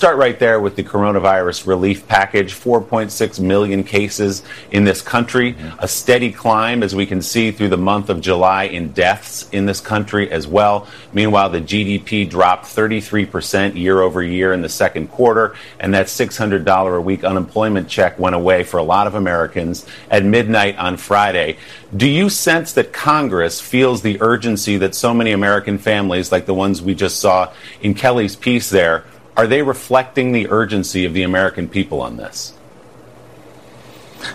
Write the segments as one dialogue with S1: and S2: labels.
S1: Start right there with the coronavirus relief package 4.6 million cases in this country, a steady climb, as we can see through the month of July, in deaths in this country as well. Meanwhile, the GDP dropped 33% year over year in the second quarter, and that $600 a week unemployment check went away for a lot of Americans at midnight on Friday. Do you sense that Congress feels the urgency that so many American families, like the ones we just saw in Kelly's piece there, are they reflecting the urgency of the American people on this?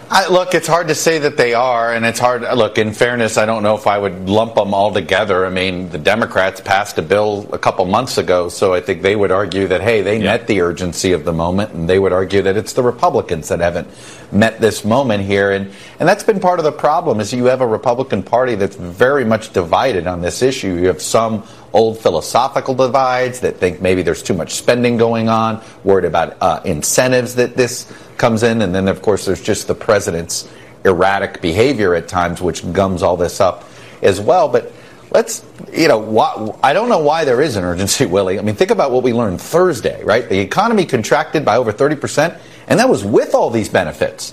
S2: I, look, it's hard to say that they are, and it's hard. Look, in fairness, I don't know if I would lump them all together. I mean, the Democrats passed a bill a couple months ago, so I think they would argue that hey, they yeah. met the urgency of the moment, and they would argue that it's the Republicans that haven't met this moment here, and and that's been part of the problem. Is you have a Republican Party that's very much divided on this issue. You have some old philosophical divides that think maybe there's too much spending going on, worried about uh, incentives that this comes in, and then of course there's just the president's erratic behavior at times, which gums all this up as well. But let's, you know, why, I don't know why there is an urgency, Willie. I mean, think about what we learned Thursday, right? The economy contracted by over 30%, and that was with all these benefits.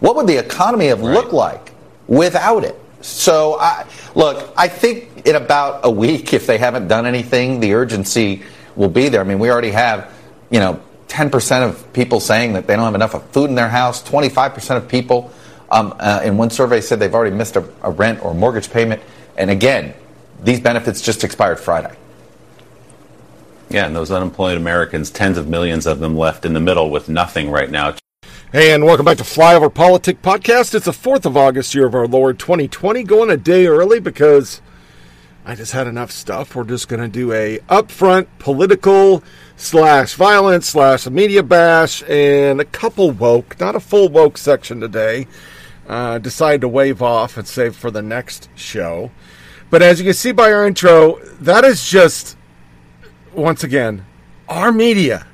S2: What would the economy have right. looked like without it? So, I, look, I think in about a week, if they haven't done anything, the urgency will be there. I mean, we already have, you know, 10% of people saying that they don't have enough of food in their house. 25% of people um, uh, in one survey said they've already missed a, a rent or mortgage payment. And again, these benefits just expired Friday.
S1: Yeah, and those unemployed Americans, tens of millions of them left in the middle with nothing right now.
S3: And welcome back to Flyover Politic Podcast. It's the 4th of August, year of our Lord 2020. Going a day early because I just had enough stuff. We're just going to do a upfront political slash violence slash media bash and a couple woke, not a full woke section today. Uh, decided to wave off and save for the next show. But as you can see by our intro, that is just, once again, our media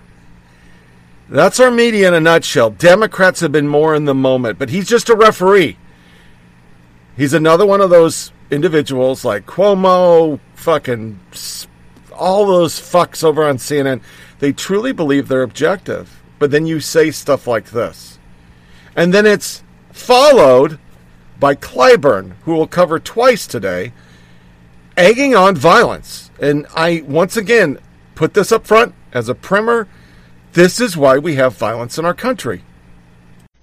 S3: that's our media in a nutshell. Democrats have been more in the moment, but he's just a referee. He's another one of those individuals like Cuomo, fucking all those fucks over on CNN. They truly believe they're objective, but then you say stuff like this. And then it's followed by Clyburn, who will cover twice today, egging on violence. And I, once again, put this up front as a primer this is why we have violence in our country.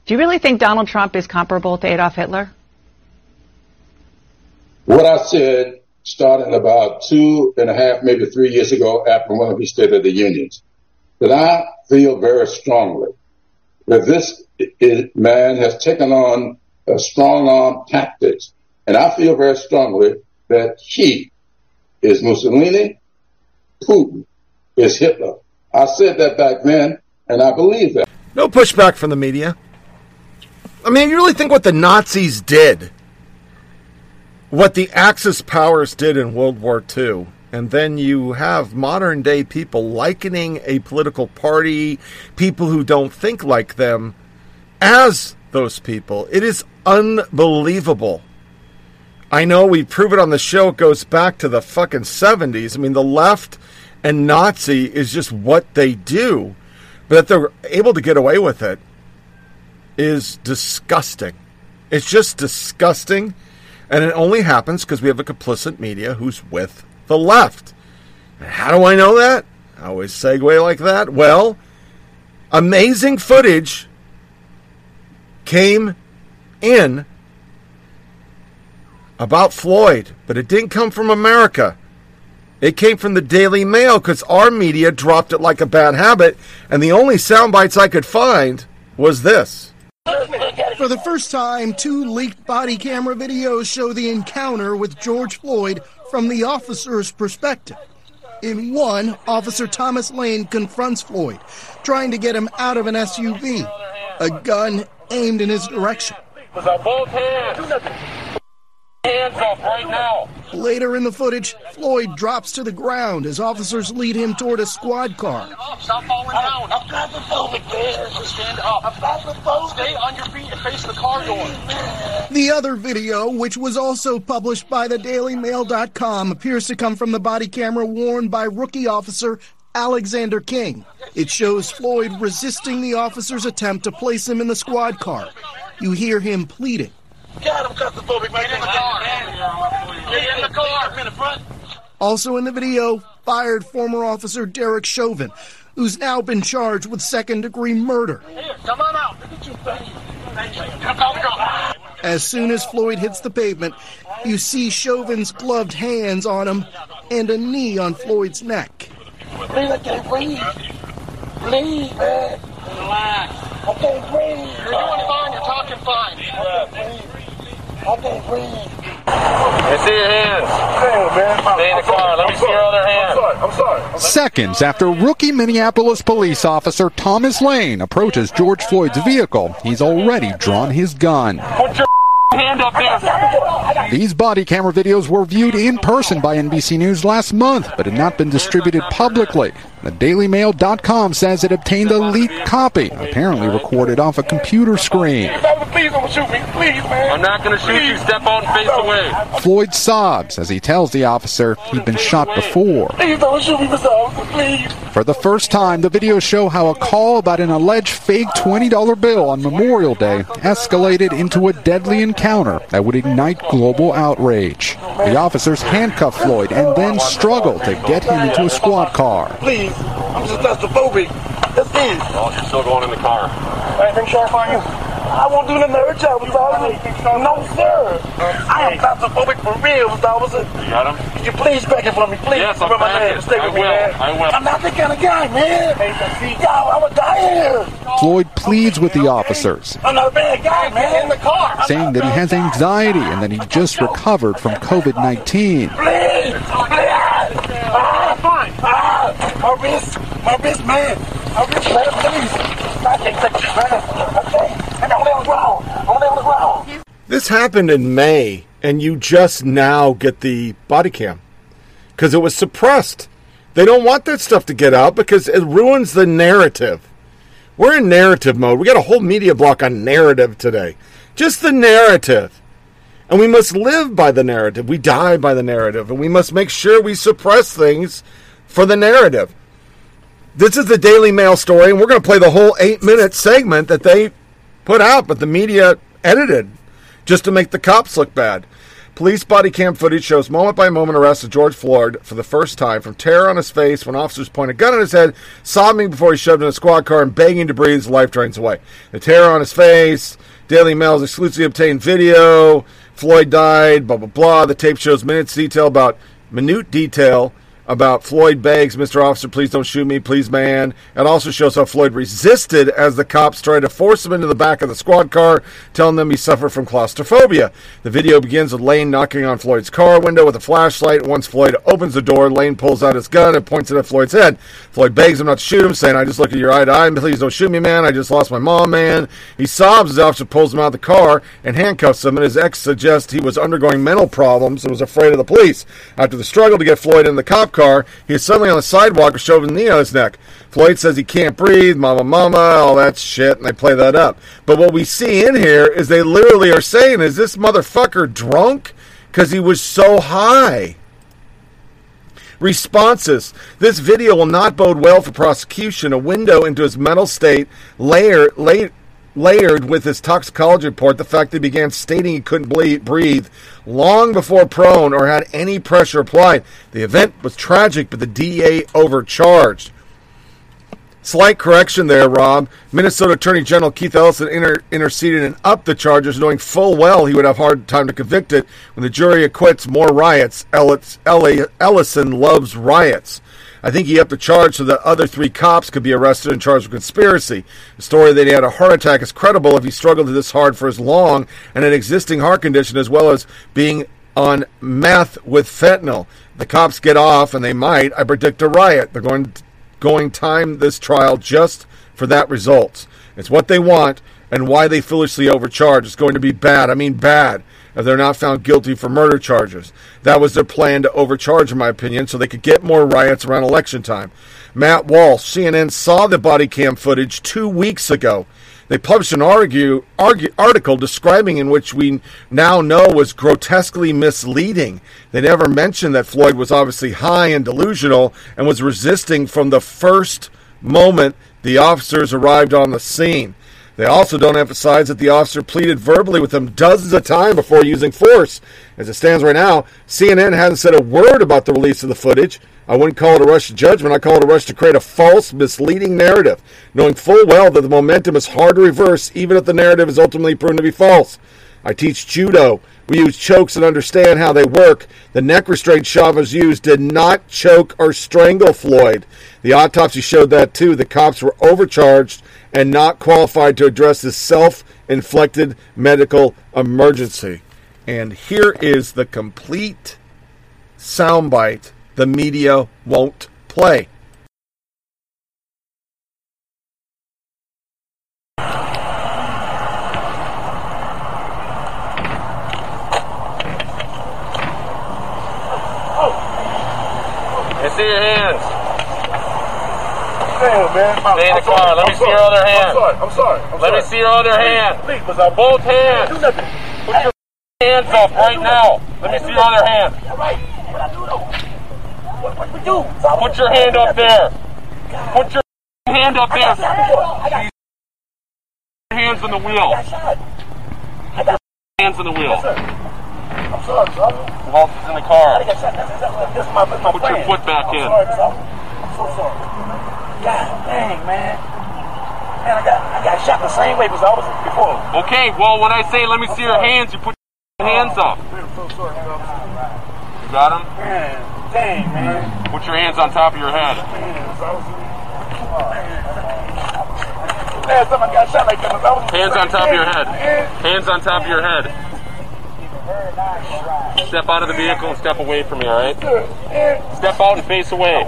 S4: Do you really think Donald Trump is comparable to Adolf Hitler?
S5: What I said starting about two and a half, maybe three years ago after one of his State of the Unions, that I feel very strongly that this man has taken on a strong arm tactics. And I feel very strongly that he is Mussolini, Putin is Hitler. I said that back then, and I believe that.
S3: No pushback from the media. I mean, you really think what the Nazis did, what the Axis powers did in World War II, and then you have modern day people likening a political party, people who don't think like them, as those people. It is unbelievable. I know we prove it on the show. It goes back to the fucking 70s. I mean, the left and Nazi is just what they do. But that they're able to get away with it is disgusting. It's just disgusting. And it only happens because we have a complicit media who's with the left. And how do I know that? I always segue like that. Well, amazing footage came in about Floyd, but it didn't come from America. It came from the Daily Mail because our media dropped it like a bad habit, and the only sound bites I could find was this.
S6: For the first time, two leaked body camera videos show the encounter with George Floyd from the officer's perspective. In one, Officer Thomas Lane confronts Floyd, trying to get him out of an SUV. A gun aimed in his direction.
S7: With our both hands. Hands up right now.
S6: Later in the footage, Floyd drops to the ground as officers lead him toward a squad car.
S7: Stop falling down. I'm claustrophobic, man. Stand up. I'm claustrophobic. Stay on your feet and face the car door.
S6: The other video, which was also published by the DailyMail.com, appears to come from the body camera worn by rookie officer Alexander King. It shows Floyd resisting the officer's attempt to place him in the squad car. You hear him pleading.
S7: God, I'm claustrophobic. Get in the car. Get in the car. I'm in the front.
S6: Also in the video, fired former officer Derek Chauvin, who's now been charged with second degree murder.
S7: Here, come on out. Look you. Thank you. Thank you. Come.
S6: As soon as Floyd hits the pavement, you see Chauvin's gloved hands on him and a knee on Floyd's neck.
S7: Please, I can't breathe. Please, man. Relax. I can't breathe. You're doing fine. You're talking fine. I can't breathe. Let me see your hands. Stay in the car. Let me see your other hand. I'm sorry. I'm sorry.
S8: Seconds after rookie Minneapolis police officer Thomas Lane approaches George Floyd's vehicle, he's already drawn his gun.
S7: Put hand up there.
S8: These body camera videos were viewed in person by NBC News last month, but had not been distributed publicly. The DailyMail.com says it obtained a leaked copy, apparently recorded off a computer screen.
S7: Please don't shoot me. Please, man. I'm not going to shoot you. Step out and face away.
S8: Floyd sobs as he tells the officer he'd been shot before.
S7: Please don't shoot me, Mr. Officer. Please.
S8: For the first time, the videos show how a call about an alleged fake $20 bill on Memorial Day escalated into a deadly encounter that would ignite global outrage. The officers handcuff Floyd and then struggle to get him into a squad car.
S7: Please. I'm just claustrophobic. That's it. Oh, you're still going in the car. Anything sharp on you? I won't do nothing to hurt you, Mr. Officer. No, sir. I am claustrophobic for real, Mr. Officer. You got him? Could you please back it for me, please?
S9: Yes, I'm
S7: Rub my
S9: backing.
S7: hand. Stay
S9: I
S7: with me,
S9: will.
S7: man.
S9: I will.
S7: I'm not that kind of guy, man. Yo, I'm gonna die here.
S8: Floyd pleads with the officers,
S7: I'm not a bad guy, man. In the car.
S8: saying that he has anxiety and that he just recovered from COVID 19.
S7: Please, please. Ah, fine. Ah, my wrist, my wrist, man. My wrist, man, please. I can't take this, man. I
S3: This happened in May, and you just now get the body cam because it was suppressed. They don't want that stuff to get out because it ruins the narrative. We're in narrative mode. We got a whole media block on narrative today. Just the narrative. And we must live by the narrative. We die by the narrative. And we must make sure we suppress things for the narrative. This is the Daily Mail story, and we're going to play the whole eight minute segment that they put out, but the media edited just to make the cops look bad. Police body cam footage shows moment by moment arrest of George Floyd for the first time from terror on his face when officers point a gun at his head, sobbing before he's shoved in a squad car and begging to breathe as life drains away. The terror on his face, Daily Mail's exclusively obtained video, Floyd died, blah, blah, blah. The tape shows minutes detail about, minute detail about Floyd begs, Mr. Officer, please don't shoot me, please, man. It also shows how Floyd resisted as the cops tried to force him into the back of the squad car, telling them he suffered from claustrophobia. The video begins with Lane knocking on Floyd's car window with a flashlight. Once Floyd opens the door, Lane pulls out his gun and points it at Floyd's head. Floyd begs him not to shoot him, saying, I just look at your eye to eye, please don't shoot me, man. I just lost my mom, man. He sobs as the officer pulls him out of the car and handcuffs him, and his ex suggests he was undergoing mental problems and was afraid of the police. After the struggle to get Floyd in the cop car, he is suddenly on the sidewalk with knee on his neck. Floyd says he can't breathe, mama, mama, all that shit, and they play that up. But what we see in here is they literally are saying, is this motherfucker drunk? Because he was so high. Responses. This video will not bode well for prosecution. A window into his mental state, layer, lay, layered with his toxicology report, the fact that he began stating he couldn't breathe long before prone or had any pressure applied. The event was tragic, but the DA overcharged. Slight correction there, Rob. Minnesota Attorney General Keith Ellison inter- interceded and upped the charges, knowing full well he would have hard time to convict it when the jury acquits more riots. Ellis- Elli- Ellison loves riots. I think he upped the charge so that other three cops could be arrested and charged with conspiracy. The story that he had a heart attack is credible if he struggled this hard for as long and an existing heart condition, as well as being on meth with fentanyl. The cops get off, and they might. I predict a riot. They're going going time this trial just for that result. It's what they want and why they foolishly overcharge. It's going to be bad. I mean bad. If they're not found guilty for murder charges, that was their plan to overcharge, in my opinion, so they could get more riots around election time. Matt Walsh, CNN saw the body cam footage two weeks ago. They published an argue, argue, article describing in which we now know was grotesquely misleading. They never mentioned that Floyd was obviously high and delusional and was resisting from the first moment the officers arrived on the scene. They also don't emphasize that the officer pleaded verbally with them dozens of times before using force. As it stands right now, CNN hasn't said a word about the release of the footage. I wouldn't call it a rush to judgment. I call it a rush to create a false, misleading narrative, knowing full well that the momentum is hard to reverse, even if the narrative is ultimately proven to be false. I teach judo. We use chokes and understand how they work. The neck restraint Chauvin used did not choke or strangle Floyd. The autopsy showed that too. The cops were overcharged and not qualified to address this self inflicted medical emergency. And here is the complete soundbite the media won't play.
S9: See your hands.
S7: Damn, man. My-
S9: Stay in the
S7: I'm sorry.
S9: car. Let me
S7: I'm
S9: see your other hand.
S7: I'm sorry. I'm sorry. I'm
S9: Let
S7: sorry.
S9: me see your other hand.
S7: Please, please, I
S9: Both hands.
S7: Do nothing.
S9: Put your hands up right now. Let me see your other hand.
S7: All right. What I do though? What, what we do?
S9: Put your hand up there. Put your hand up there. Hands on the wheel. Hands on the wheel.
S7: I'm sorry,
S9: else is in the car?
S7: I got shot. This, is my, my
S9: Put your foot back
S7: I'm
S9: in.
S7: Sorry. I'm so sorry. God dang, man. Man, I got I got shot the same way as I was before.
S9: Okay, well, when I say let me see your hands, you put your hands up.
S7: I'm so sorry.
S9: You got them?
S7: Man, dang, man.
S9: Put your hands on top of your head.
S7: Last time I got shot like that I was
S9: Hands on top of your head. Hands on top of your head. Step out of the vehicle and step away from me, alright? Step out and face away.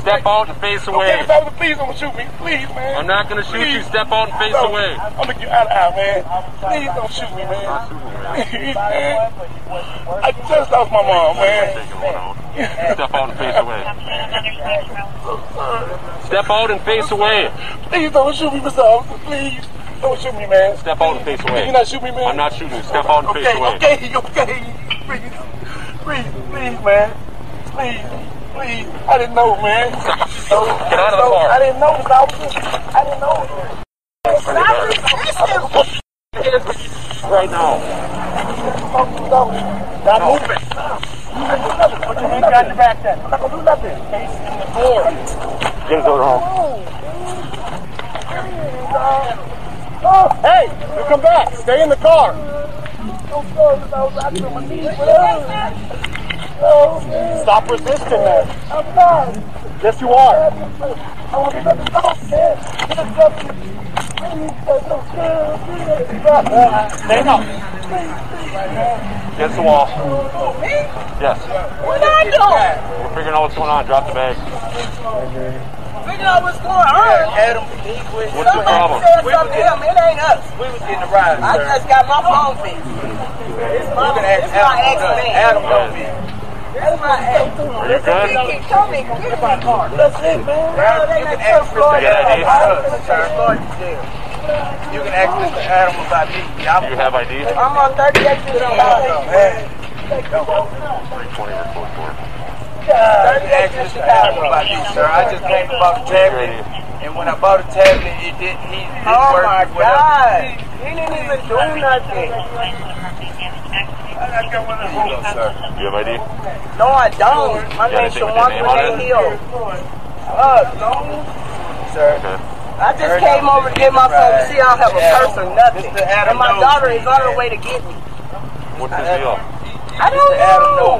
S9: Step out and face
S7: Okay,
S9: away.
S7: brother, please don't shoot me. Please, man.
S9: I'm not gonna shoot you. Step out and face
S7: No,
S9: away.
S7: I'm gonna get out of out, man. Please don't shoot me, man. Please, man. I just lost my mom, man.
S9: Step out and face away. Step out and face away.
S7: Please don't shoot me, Mr. Officer. Please. Don't shoot me, man.
S9: Step out and face away.
S7: You not shoot me, man?
S9: I'm not shooting you. Step out and face
S7: Okay,
S9: away.
S7: okay, okay. Please, please, please, man. Please, please. I didn't know, man.
S9: Get out of the car.
S7: I didn't know, Mr. Officer. I didn't know.
S9: Right now.
S7: Stop moving. Put your hand behind your back then. I'm not gonna do nothing. Face in the door.
S9: Things are
S7: Hey, you come back. Stay in the car. Stop resisting, man. I'm not. Yes, you are. Stand up.
S9: Against the wall. Yes.
S10: What I doing?
S9: We're figuring out what's going on. Drop the bag
S10: know what's going on.
S7: Adam,
S9: he. What's problem?
S10: said we to him. It ain't us.
S7: We was getting the ride.
S10: I sir. just got my phone fixed. This is my ex man.
S7: Adam, phone yeah. me.
S10: That's my
S9: ass. You're good.
S10: Keep coming. Get my car.
S7: Listen, man.
S10: Oh, they
S7: you can ask Mr. Adam about me.
S9: You have ID?
S10: I'm on 38th
S7: and
S9: 320 30
S7: acres to Apple by me, sir. I just came and bought a tablet. And when I bought a tablet, it didn't, he didn't
S10: oh
S7: work.
S10: my God. He, he didn't even do nothing.
S7: I got one of
S9: those. sir. You have ID?
S10: No, I don't. My name's Shawan Green Hill. Fuck, no.
S7: Sir.
S9: Okay.
S10: I just Heard came over to get my phone to see I don't have a purse or nothing. And my daughter is on her way to get me.
S9: What's the deal?
S7: I don't know.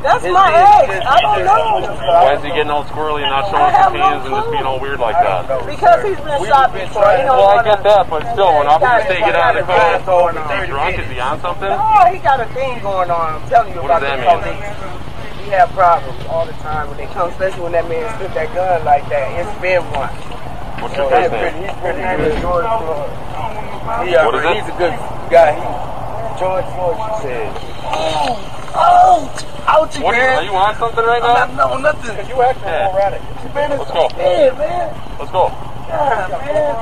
S7: That's my ex. I don't know.
S9: Why is he getting all squirrely and not showing his hands and just being all weird like that?
S7: Because he's been shot before. You know
S9: Well, I get that, but still, when officers take it out of the car,
S7: going on.
S9: he's drunk, is he on something?
S7: Oh, he got a thing going on. I'm telling you
S9: What
S7: about
S9: does
S7: the
S9: that mean?
S7: police. We have problems all the time when they come, especially when that man stood that gun like that. It's been one.
S9: What's
S7: So
S9: your
S7: he's
S9: first name?
S7: pretty, he's pretty good. George Floyd. He, uh,
S9: What is it?
S7: he's a good guy. He, George Floyd, she said. Oh, oh, ouchie,
S9: What,
S7: man.
S9: are you on something right
S7: I'm
S9: now?
S7: not, no, nothing. Cause you acting
S9: Yeah.
S7: erratic. Man, it's
S9: Let's go.
S7: Yeah, man.
S9: Let's go.
S7: Yeah, man.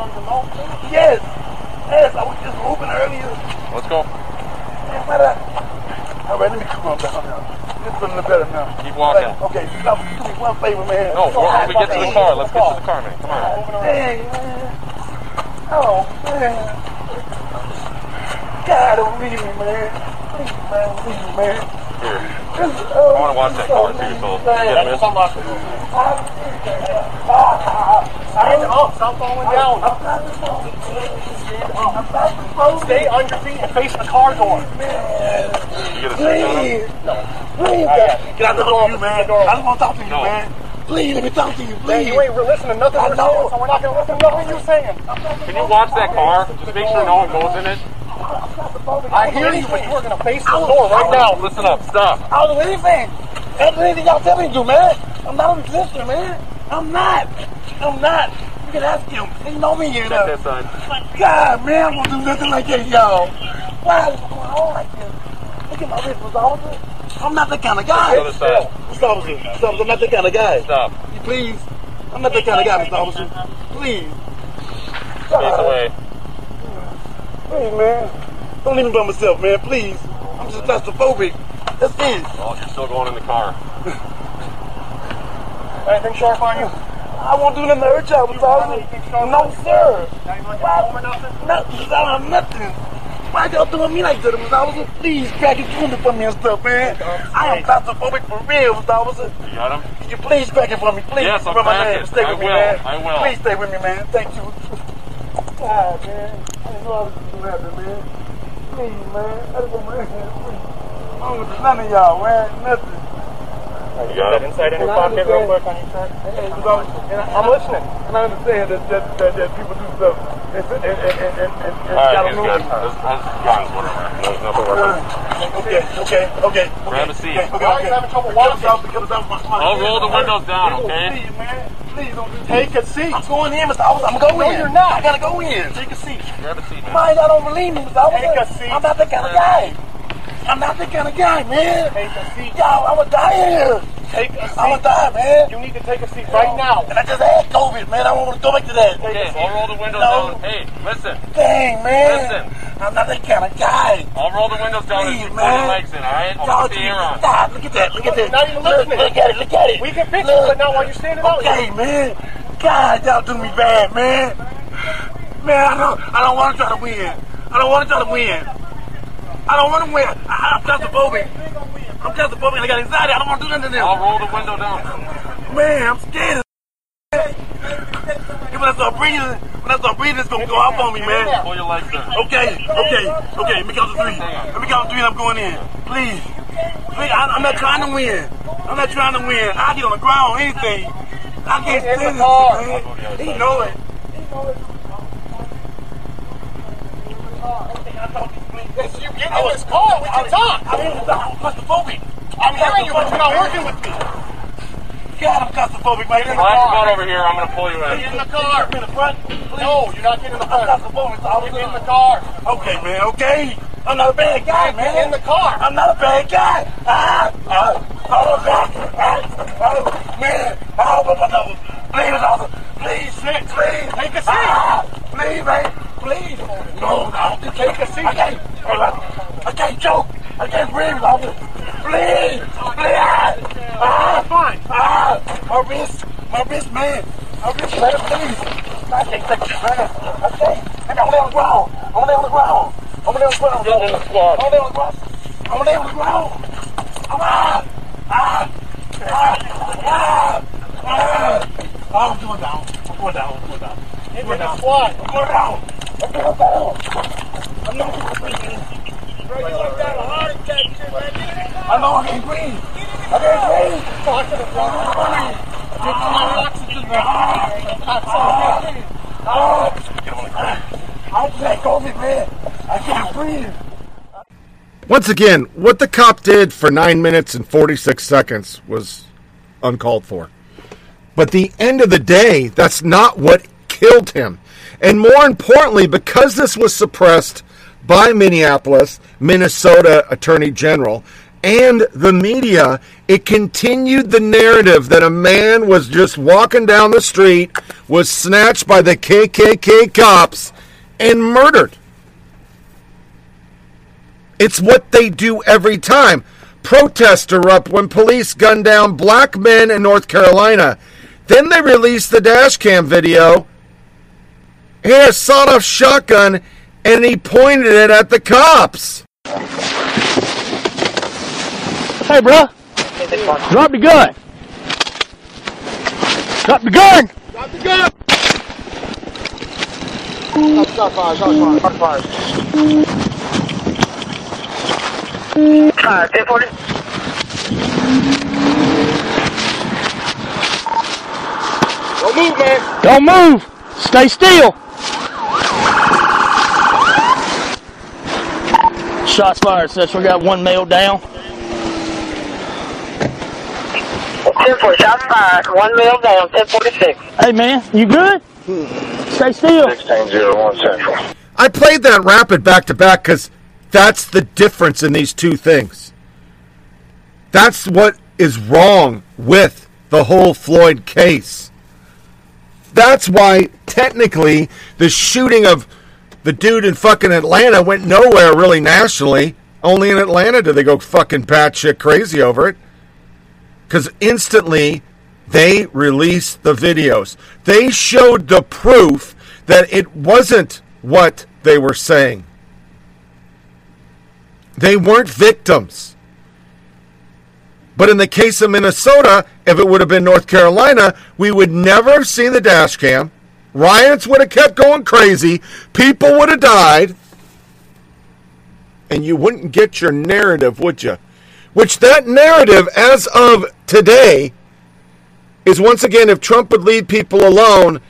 S7: Yes. Yes, I was just moving earlier.
S9: Let's go.
S7: Man, what up? All right, let me calm down now. This is feeling better now.
S9: Keep walking.
S7: Like, okay, stop. Do me one favor, man.
S9: No,
S7: Go
S9: when we get to the
S7: behind
S9: car,
S7: me.
S9: let's get to the car, man. Come on.
S7: Dang, man. Oh, man. God, don't leave me, man. Please, man, leave me, man.
S9: Here.
S7: This,
S9: I want to watch that car too, so get him in.
S7: Stand up, stop falling down. Stay on your feet and face the car door.
S9: You get a
S7: Please. No. Please, Get out the door, man. I just want to talk to you,
S9: No.
S7: man. Please, let me talk to you,
S11: Man,
S7: please.
S11: you ain't listening to nothing
S7: I know.
S11: saying, so we're not gonna listen to nothing you're saying.
S9: Can you watch that car? Just make sure no one goes in it.
S11: I hear you, but you are gonna face the door right now.
S9: Listen up. Stop.
S7: I'll do anything. That's anything y'all tell me to do, man. I'm not a listener, man. I'm not. I'm not. You can ask him. He know me here, though. God, man, I'm gonna do nothing like that, y'all. Why is it going on like this? Look at my wrist, Mr. Officer. I'm not that kind of guy.
S9: The other side.
S7: Mr. Officer, Mr. Officer, I'm not that kind of guy.
S9: Stop.
S7: You please. I'm not that kind of guy, Mr. Officer. Please.
S9: Face away.
S7: Please, man. Don't leave me by myself, man. Please. I'm just claustrophobic. That's it.
S9: Oh, you're still going in the car.
S11: Anything sharp on you?
S7: I won't do nothing to hurt y'all, Mr. Officer. No, sir. Why? Nothing. I don't have nothing. Why y'all doing me like that, Mr. Officer? Please crack it through for me and stuff, man. I am claustrophobic for real, Mr. Officer.
S9: You got him?
S7: Can you please crack it for me, please?
S9: Yes,
S7: for my name. Stay
S9: I
S7: with me,
S9: will.
S7: man.
S9: I will.
S7: Please stay with me, man. Thank you. God, ah, man. I didn't know I was going to happen, man. Please, man. I just want my please. I don't want none of y'all, man. Nothing.
S9: You got it?
S11: Inside in your pocket real quick on your shirt. I'm listening.
S7: And I understand that, that, that, that people do stuff and, and, and, and, and, and
S9: All right,
S7: y'all
S9: he's
S7: know
S9: good.
S7: me.
S9: That's, that's guns, whatever. There's nothing working.
S7: Okay, okay, okay.
S9: Grab a seat.
S7: Okay, okay,
S11: Why are
S7: okay.
S11: you having trouble walking?
S7: I'm- because I'm- my- my-
S9: I'll roll the windows down, okay?
S7: Please, man. Please don't do
S11: Take a seat.
S7: I'm going in, Mr. Officer. I'm going
S11: No,
S7: in.
S11: you're not.
S7: I gotta go in. Take a seat.
S9: Grab a seat, man.
S7: Mind, y'all don't believe me, Mr. Officer.
S11: Take a seat.
S7: I'm not that kind of guy. I'm not that kind of guy, man.
S11: Take a seat.
S7: Y'all, I'm gonna die here.
S11: Take a
S7: I'm gonna die, man.
S11: You need to take a seat right now.
S7: And I just had COVID, man. I don't want to go back to that.
S9: Okay, I'll roll the windows
S7: No.
S9: down. Hey, listen.
S7: Dang, man.
S9: Listen.
S7: I'm not that kind of guy.
S9: I'll roll the windows down and
S7: Please,
S9: you pull
S7: man.
S9: your legs in, all right? I'll
S7: Y'all
S9: put the air on.
S7: God, look at that. Look at that.
S11: Not even
S7: look,
S11: listening.
S7: look at it. Look at it.
S11: We can fix it,
S7: Look.
S11: but not while you're standing out here.
S7: Okay, man. God, y'all do me bad, man. Man, I don't, I don't want to try to win. I don't want to try to win. I don't want to win. I, I'm claustrophobic. I'm claustrophobic. I got anxiety. I don't want to do nothing to them.
S9: I'll roll the window down.
S7: Man, I'm scared. And when I start breathing, when I start breathing, it's gonna go off on me, man.
S9: Pull your legs in.
S7: Okay, okay, okay. Let me count to three. Let me count to three and I'm going in. Please. Please, I, I'm not trying to win. I'm not trying to win. I get on the ground, anything. I can't
S11: In the
S7: stand this,
S11: car.
S7: man. He know it.
S11: Yes, you get in this car, we can talk.
S7: I'm in the I'm claustrophobic.
S11: I'm hearing you, but you're not working with me.
S7: God, I'm claustrophobic, man.
S9: Flash them out over here. I'm going to pull you
S11: Get
S9: in.
S11: in the car.
S7: in the front. Please.
S11: No, you're not getting in the
S7: I'm
S11: car.
S7: claustrophobic. So
S11: Get in the car.
S7: Okay, man, okay. I'm not a bad guy, man.
S11: In the car.
S7: I'm not a bad guy. Ah, ah, oh, back. Ah, oh, man. Oh, but, but, no. Please, officer. Please, sit, please.
S11: Take a seat.
S7: Ah, please, man. Please. No, no. Take a seat. I can't, I can't choke. I can't breathe, officer. Please. Please. Ah,
S11: Fine.
S7: ah, my wrist. My wrist, man. My wrist, man, please. I can't take this, man. I can't. I'm on the ground. I'm on the ground. I'm on the ground.
S9: Get in the squad.
S7: I'm on the ground. I'm on the ground. Come Ah, ah, ah, ah, ah. Oh, I'm going down. I'm going down. I'm going down. I'm
S11: Get
S7: going
S11: in the
S7: down.
S11: squad.
S7: I'm going down. I'm going down. I'm not going to breathe. I know I can't breathe. I can't breathe. Talk to the front. Get some oxygen, man. I can't COVID, man. I can't breathe.
S3: Once again, what the cop did for 9 minutes and 46 seconds was uncalled for. But the end of the day, that's not what killed him. And more importantly, because this was suppressed by Minneapolis, Minnesota Attorney General, and the media, it continued the narrative that a man was just walking down the street, was snatched by the KKK cops, and murdered. It's what they do every time. Protests erupt when police gun down black men in North Carolina. Then they release the dash cam video. He had a sawed off shotgun and he pointed it at the cops.
S11: Hey, bro. Drop the gun. Drop the gun.
S7: Drop the gun. Shot fire, shot fire, shot fire. Uh, 1040. Don't move, man.
S11: Don't move. Stay still. Shots fired, Seth. We got one male down.
S10: 1040, shots fired. One male down, 1046.
S11: Hey, man, you good? Stay still.
S10: 1601 Central.
S3: I played that rapid back to back because that's the difference in these two things. That's what is wrong with the whole Floyd case. That's why, technically, the shooting of the dude in fucking Atlanta went nowhere really nationally. Only in Atlanta did they go fucking batshit crazy over it. Because instantly, they released the videos. They showed the proof that it wasn't what they were saying. They weren't victims. But in the case of Minnesota, if it would have been North Carolina, we would never have seen the dash cam. Riots would have kept going crazy. People would have died. And you wouldn't get your narrative, would you? Which that narrative, as of today, is once again if Trump would leave people alone,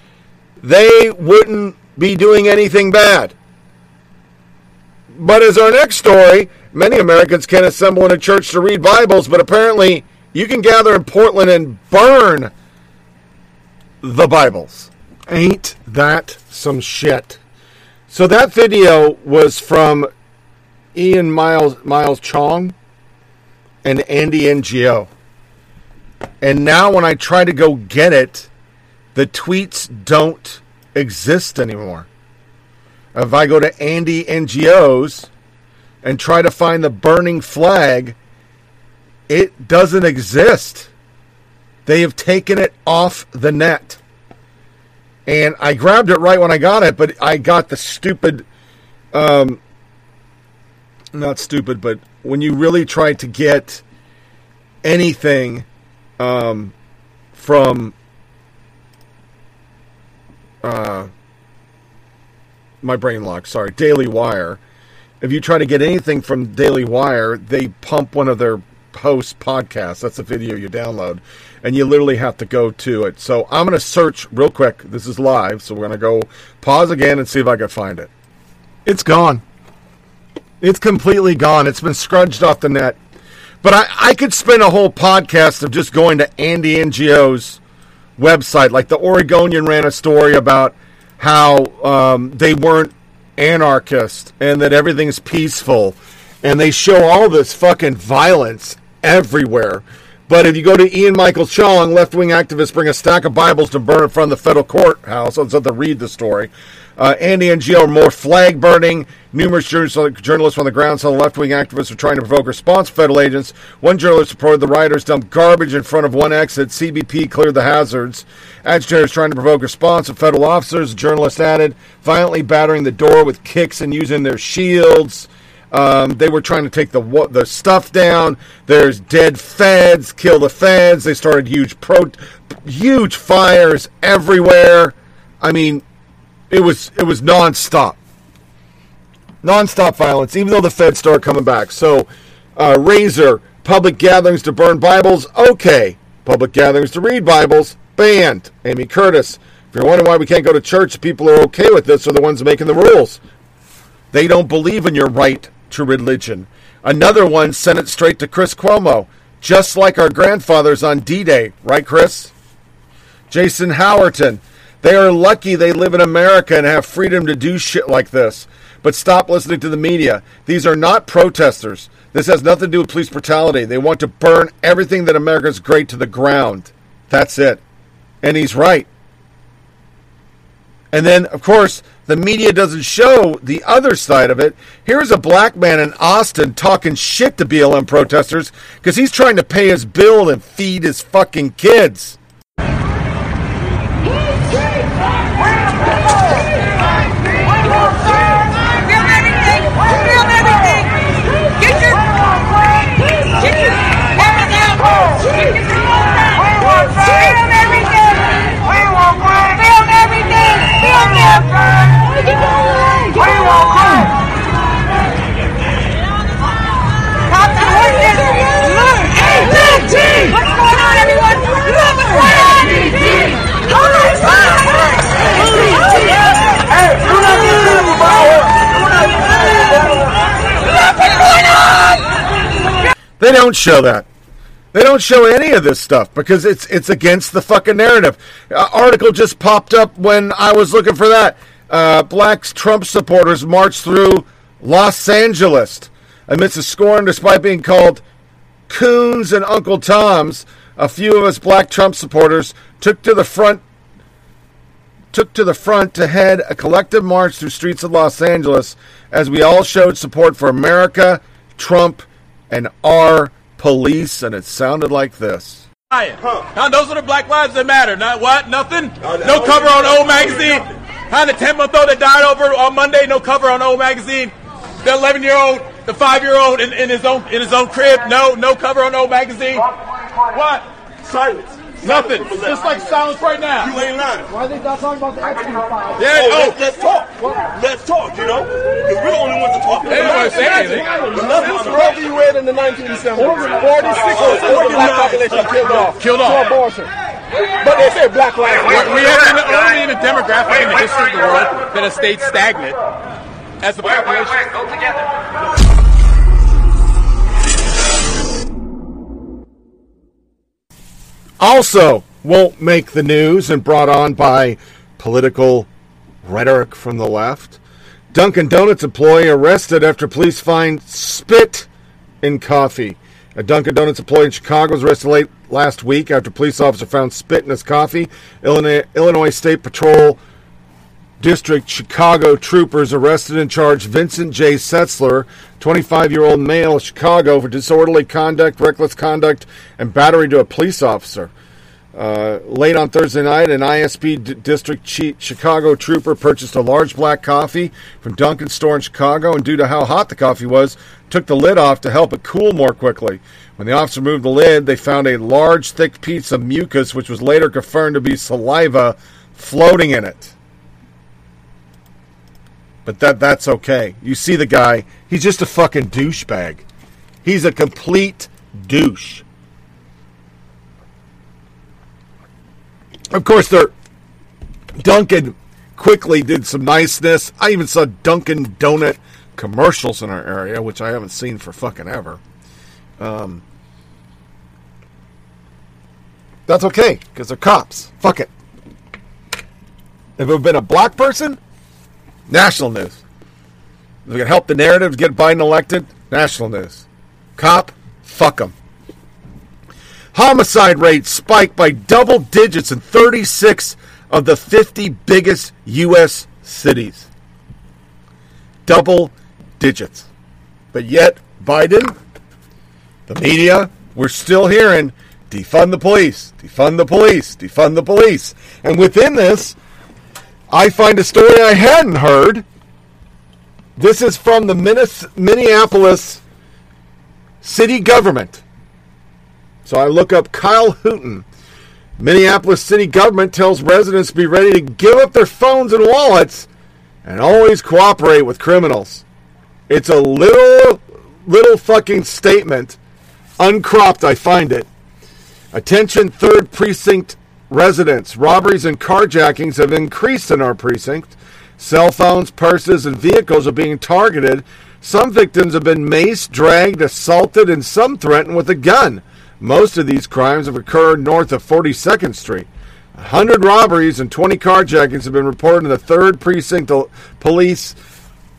S3: they wouldn't be doing anything bad. But as our next story, many Americans can't assemble in a church to read Bibles, but apparently you can gather in Portland and burn the Bibles. Ain't that some shit? So that video was from Ian Miles Miles Cheong and Andy Ngo. And now when I try to go get it, the tweets don't exist anymore. If I go to Andy Ngo's and try to find the burning flag, it doesn't exist. They have taken it off the net. And I grabbed it right when I got it, but I got the stupid um not stupid, but when you really try to get anything um, from uh, my brain lock, sorry, Daily Wire. If you try to get anything from Daily Wire, they pump one of their host podcasts. That's a video you download, and you literally have to go to it. So I'm going to search real quick. This is live, so we're going to go pause again and see if I can find it. It's gone. It's completely gone. It's been scrudged off the net. But I, I could spend a whole podcast of just going to Andy Ngo's website. Like the Oregonian ran a story about how um, they weren't anarchists and that everything's peaceful. And they show all this fucking violence everywhere. But if you go to Ian Michael Cheong, left wing activists bring a stack of Bibles to burn in front of the federal courthouse. So to read the story. Uh, Andy are more flag burning. Numerous journalists on the ground saw left wing activists are trying to provoke response federal agents. One journalist reported the rioters dumped garbage in front of one exit. CBP cleared the hazards. Agitators trying to provoke response of federal officers. The journalist added, violently battering the door with kicks and using their shields. Um, they were trying to take the the stuff down. There's dead feds. Kill the feds. They started huge pro, huge fires everywhere. I mean, it was it was nonstop, nonstop violence, even though the feds start coming back. So, uh, Razor, public gatherings to burn Bibles, okay. Public gatherings to read Bibles, banned. Amy Curtis, if you're wondering why we can't go to church, people are okay with this are the ones making the rules. They don't believe in your right to religion. Another one sent it straight to Chris Cuomo, just like our grandfathers on D Day, right, Chris? Jason Howerton, they are lucky they live in America and have freedom to do shit like this. But stop listening to the media. These are not protesters. This has nothing to do with police brutality. They want to burn everything that America is great to the ground. That's it. And he's right. And then, of course, the media doesn't show the other side of it. Here's a black man in Austin talking shit to BLM protesters because he's trying to pay his bill and feed his fucking kids. They don't show that. They don't show any of this stuff because it's it's against the fucking narrative. Uh, article just popped up when I was looking for that. Uh, black Trump supporters marched through Los Angeles amidst a scorn despite being called coons and Uncle Toms. A few of us black Trump supporters took to the front took to the front to head a collective march through streets of Los Angeles as we all showed support for America, Trump, and our police, and it sounded like this.
S9: Huh, those are the black lives that matter. Not what? Nothing? No cover on old magazine? Huh, the 10 month old that died over on Monday, no cover on old magazine? The 11 year old, the 5 year old in, in his own in his own crib, no no cover on old magazine? What? Silence. Nothing. Just like silence right now.
S11: You ain't lying.
S7: Why are they not talking about the Epstein files?
S9: Yeah,
S11: oh,
S9: oh.
S11: let's, let's talk. Let's talk, you know? Because we're the only ones that talk.
S9: They don't wanna say anything.
S11: This Roe v. Wade in the 19th December. 46 percent of the black population killed off.
S9: Killed off.
S11: For abortion. But they say black lives
S9: We,
S11: matter.
S9: we have been the only in the demographic in the history of the world that has stayed stagnant as a population.
S10: Go together.
S3: Also, won't make the news and brought on by political rhetoric from the left. Dunkin' Donuts employee arrested after police find spit in coffee. A Dunkin' Donuts employee in Chicago was arrested late last week after police officer found spit in his coffee. Illinois, Illinois State Patrol District Chicago troopers arrested and charged Vincent J. Setzler, 25 year old male Chicago, for disorderly conduct, reckless conduct, and battery to a police officer. Uh, late on Thursday night, an ISP D- District Chi- Chicago trooper purchased a large black coffee from Dunkin' store in Chicago, and due to how hot the coffee was, took the lid off to help it cool more quickly. When the officer moved the lid, they found a large, thick piece of mucus, which was later confirmed to be saliva, floating in it. But that that's okay. You see the guy, he's just a fucking douchebag. He's a complete douche. Of course, they're Dunkin' quickly did some niceness. I even saw Dunkin' Donut commercials in our area, which I haven't seen for fucking ever. Um, that's okay because they're cops. Fuck it. If it had been a black person, national news. If it could help the narrative get Biden elected, national news. Cop, fuck them. Homicide rates spiked by double digits in 36 of the 50 biggest U.S. cities. Double digits. But yet, Biden, the media, we're still hearing defund the police, defund the police, defund the police. And within this, I find a story I hadn't heard. This is from the Minneapolis city government. So I look up Kyle Hooten. Minneapolis city government tells residents to be ready to give up their phones and wallets and always cooperate with criminals. It's a little, little fucking statement. Uncropped, I find it. Attention, third precinct residents. Robberies and carjackings have increased in our precinct. Cell phones, purses, and vehicles are being targeted. Some victims have been maced, dragged, assaulted, and some threatened with a gun. Most of these crimes have occurred north of 42nd Street. 100 robberies and 20 carjackings have been reported in the 3rd Precinct Police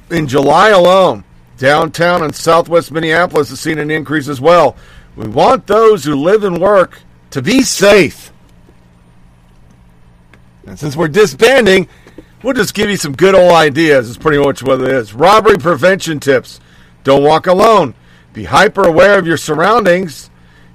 S3: in July alone. Downtown and southwest Minneapolis has seen an increase as well. We want those who live and work to be safe. And since we're disbanding, we'll just give you some good old ideas. Is pretty much what it is. Robbery prevention tips. Don't walk alone. Be hyper aware of your surroundings.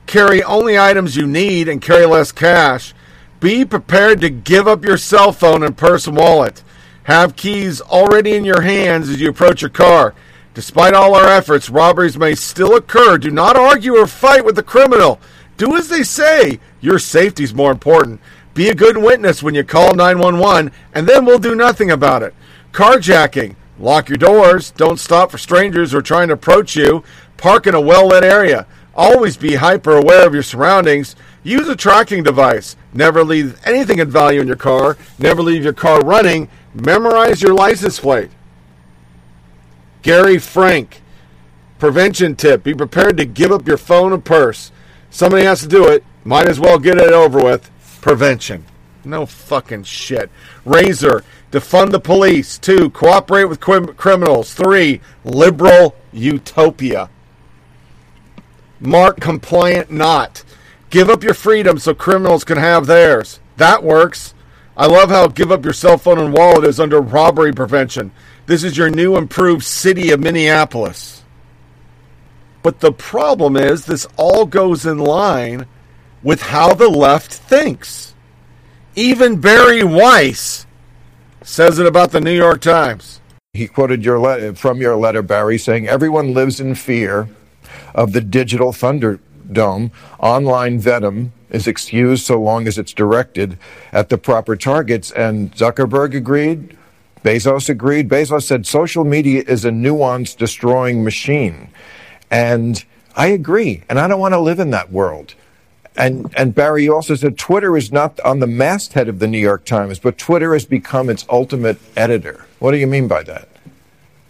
S3: Carry only items you need and carry less cash. Be prepared to give up your cell phone and purse and wallet. Have keys already in your hands as you approach your car. Despite all our efforts, robberies may still occur. Do not argue or fight with the criminal. Do as they say. Your safety is more important. Be a good witness when you call 911, and then we'll do nothing about it. Carjacking. Lock your doors. Don't stop for strangers who are trying to approach you. Park in a well lit area. Always be hyper aware of your surroundings. Use a tracking device. Never leave anything of value in your car. Never leave your car running. Memorize your license plate. Gary Frank. Prevention tip be prepared to give up your phone and purse. Somebody has to do it. Might as well get it over with. Prevention. No fucking shit. Razor. Defund the police. Two. Cooperate with crim- criminals. Three. Liberal utopia. Mark compliant not. Give up your freedom so criminals can have theirs. That works. I love how give up your cell phone and wallet is under robbery prevention. This is your new improved city of Minneapolis. But the problem is, this all goes in line with how the left thinks. Even Bari Weiss says it about the New York Times.
S12: He quoted your le- from your letter, Barry, saying, Everyone lives in fear of the digital thunderdome. Online venom is excused so long as it's directed at the proper targets. And Zuckerberg agreed. Bezos agreed. Bezos said social media is a nuance destroying machine. And I agree. And I don't want to live in that world. And, and Bari also said Twitter is not on the masthead of the New York Times, but Twitter has become its ultimate editor. What do you mean by that?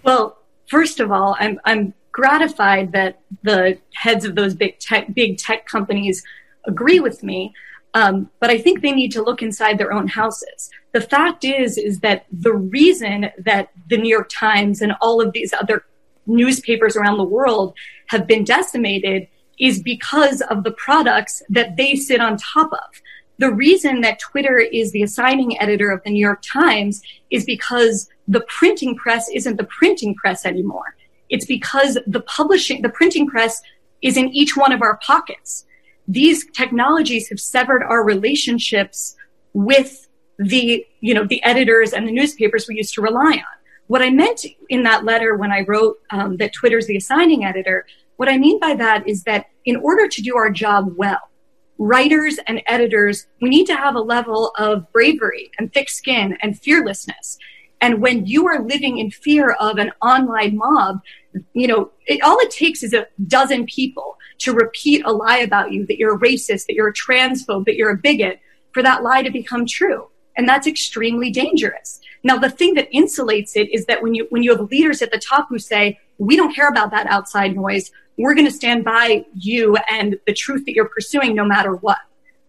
S13: Well, first of all, I'm, I'm gratified that the heads of those big tech, big tech companies agree with me. Um, but I think they need to look inside their own houses. The fact is, is that the reason that the New York Times and all of these other newspapers around the world have been decimated is because of the products that they sit on top of. The reason that Twitter is the assigning editor of the New York Times is because the printing press isn't the printing press anymore. It's because the publishing, the printing press is in each one of our pockets. These technologies have severed our relationships with the, you know, the editors and the newspapers we used to rely on. What I meant in that letter when I wrote um, that Twitter's the assigning editor, what I mean by that is that in order to do our job well, writers and editors, we need to have a level of bravery and thick skin and fearlessness. And when you are living in fear of an online mob, you know, it, all it takes is a dozen people to repeat a lie about you that you're a racist, that you're a transphobe, that you're a bigot for that lie to become true. And that's extremely dangerous. Now, the thing that insulates it is that when you, when you have leaders at the top who say, we don't care about that outside noise. We're going to stand by you and the truth that you're pursuing no matter what.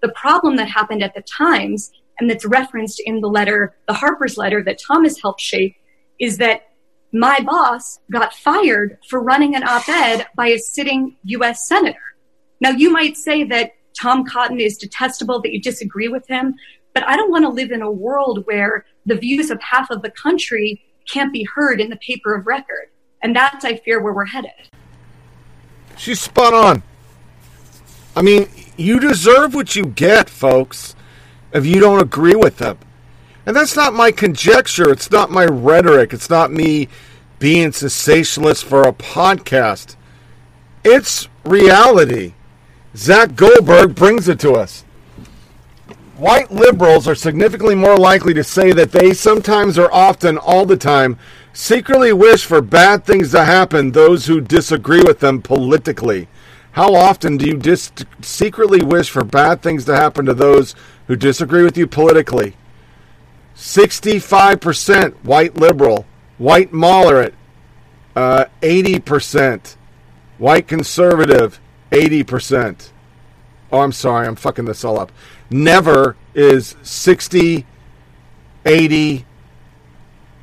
S13: The problem that happened at the Times and that's referenced in the letter, the Harper's letter that Thomas helped shape is that my boss got fired for running an op-ed by a sitting U.S. senator. Now you might say that Tom Cotton is detestable, that you disagree with him, but I don't want to live in a world where the views of half of the country can't be heard in the paper of record. And that's, I fear, where we're headed.
S3: She's spot on. I mean, you deserve what you get, folks, if you don't agree with them. And that's not my conjecture. It's not my rhetoric. It's not me being sensationalist for a podcast. It's reality. Zach Goldberg brings it to us. White liberals are significantly more likely to say that they sometimes or often, all the time, secretly wish for bad things to happen those who disagree with them politically. How often do you dis- secretly wish for bad things to happen to those who disagree with you politically? 65% white liberal, white moderate, uh, 80%, white conservative, 80%. Oh, I'm sorry, I'm fucking this all up. Never is 60, 80,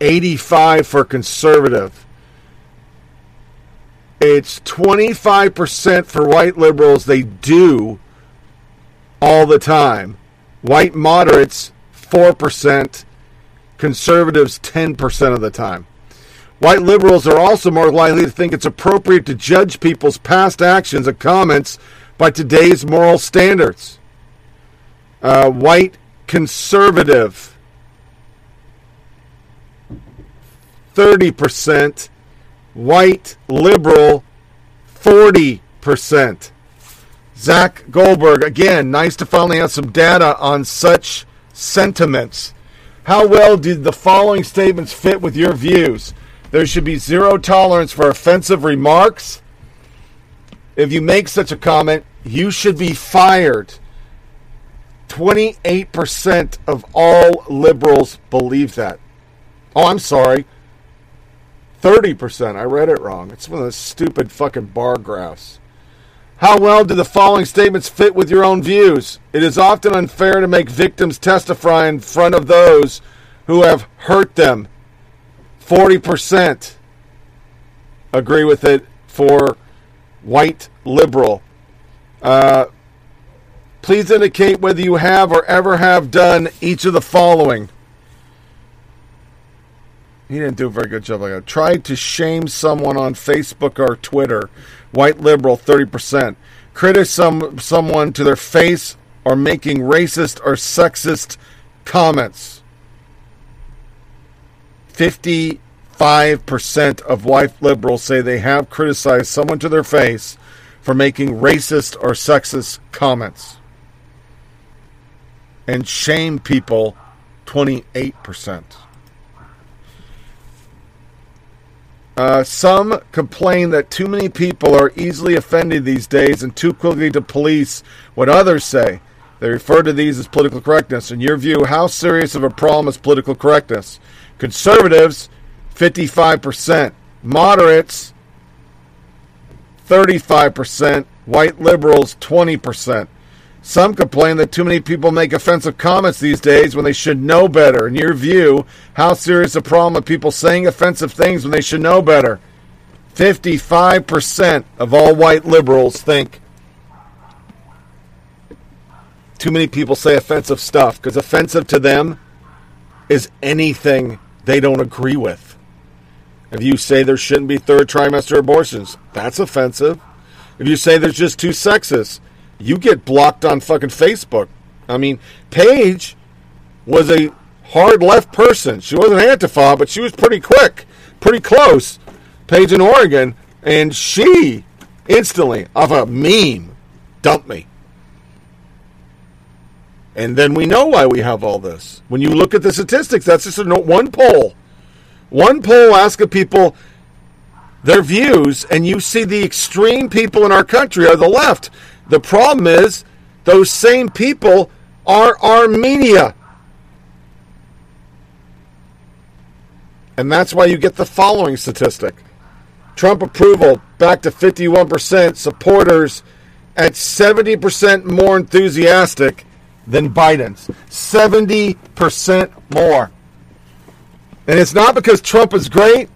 S3: 85 for conservative. It's 25% for white liberals. They do all the time. White moderates, 4%. Conservatives, 10% of the time. White liberals are also more likely to think it's appropriate to judge people's past actions and comments by today's moral standards. Uh, white conservative, 30%. White liberal, 40%. Zach Goldberg, again, nice to finally have some data on such sentiments. How well did the following statements fit with your views? There should be zero tolerance for offensive remarks. If you make such a comment, you should be fired. 28% of all liberals believe that. Oh, I'm sorry. 30%. I read it wrong. It's one of those stupid fucking bar graphs. How well do the following statements fit with your own views? It is often unfair to make victims testify in front of those who have hurt them. 40% agree with it for white liberal. Uh, please indicate whether you have or ever have done each of the following. He didn't do a very good job like that. Tried to shame someone on Facebook or Twitter. White liberal, 30%. Criticize someone to their face or making racist or sexist comments. 55% of white liberals say they have criticized someone to their face for making racist or sexist comments. And shame people, 28%. Uh, some complain that too many people are easily offended these days and too quickly to police what others say. They refer to these as political correctness. In your view, how serious of a problem is political correctness? Conservatives, 55%. Moderates, 35%. White liberals, 20%. Some complain that too many people make offensive comments these days when they should know better. In your view, how serious a problem of people saying offensive things when they should know better? 55% of all white liberals think too many people say offensive stuff because offensive to them is anything they don't agree with. If you say there shouldn't be third trimester abortions, that's offensive. If you say there's just two sexes, you get blocked on fucking Facebook. I mean, Paige was a hard left person. She wasn't Antifa, but she was pretty quick, pretty close. Paige in Oregon, and she instantly, off a meme, dumped me. And then we know why we have all this. When you look at the statistics, that's just a one poll. One poll asking people their views, and you see the extreme people in our country are the left. The problem is those same people are Armenia. And that's why you get the following statistic Trump approval back to 51%, supporters at 70% more enthusiastic than Biden's. 70% more. And it's not because Trump is great,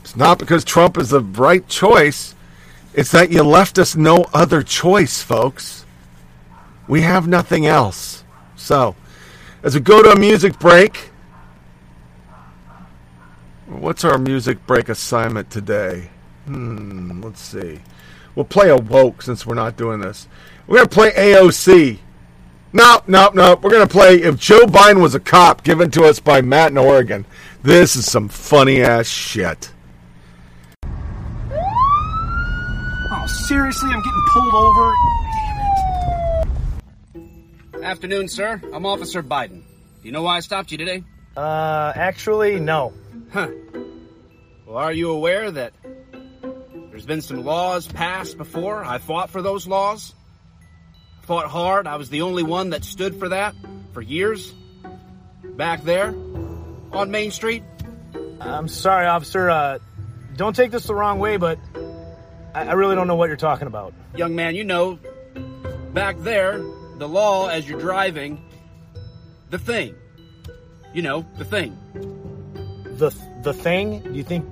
S3: it's not because Trump is the right choice. It's that you left us no other choice, folks. We have nothing else. So, as we go to a music break, what's our music break assignment today? Hmm, let's see. We'll play a woke since we're not doing this. We're going to play AOC. No, no, no. We're going to play If Joe Biden Was a Cop, given to us by Matt in Oregon. This is some funny ass shit.
S14: Seriously? I'm getting pulled over? Damn it. Afternoon, sir. I'm Officer Biden. Do you know why I stopped you today?
S15: Uh, actually, no.
S14: Huh. Well, are you aware that there's been some laws passed before? I fought for those laws. Fought hard. I was the only one that stood for that for years. Back there on Main Street.
S15: I'm sorry, officer. Uh, don't take this the wrong way, but I, I really don't know what you're talking about.
S14: Young man, you know, back there, the law as you're driving, the thing. You know, the thing.
S15: The the thing? Do you think?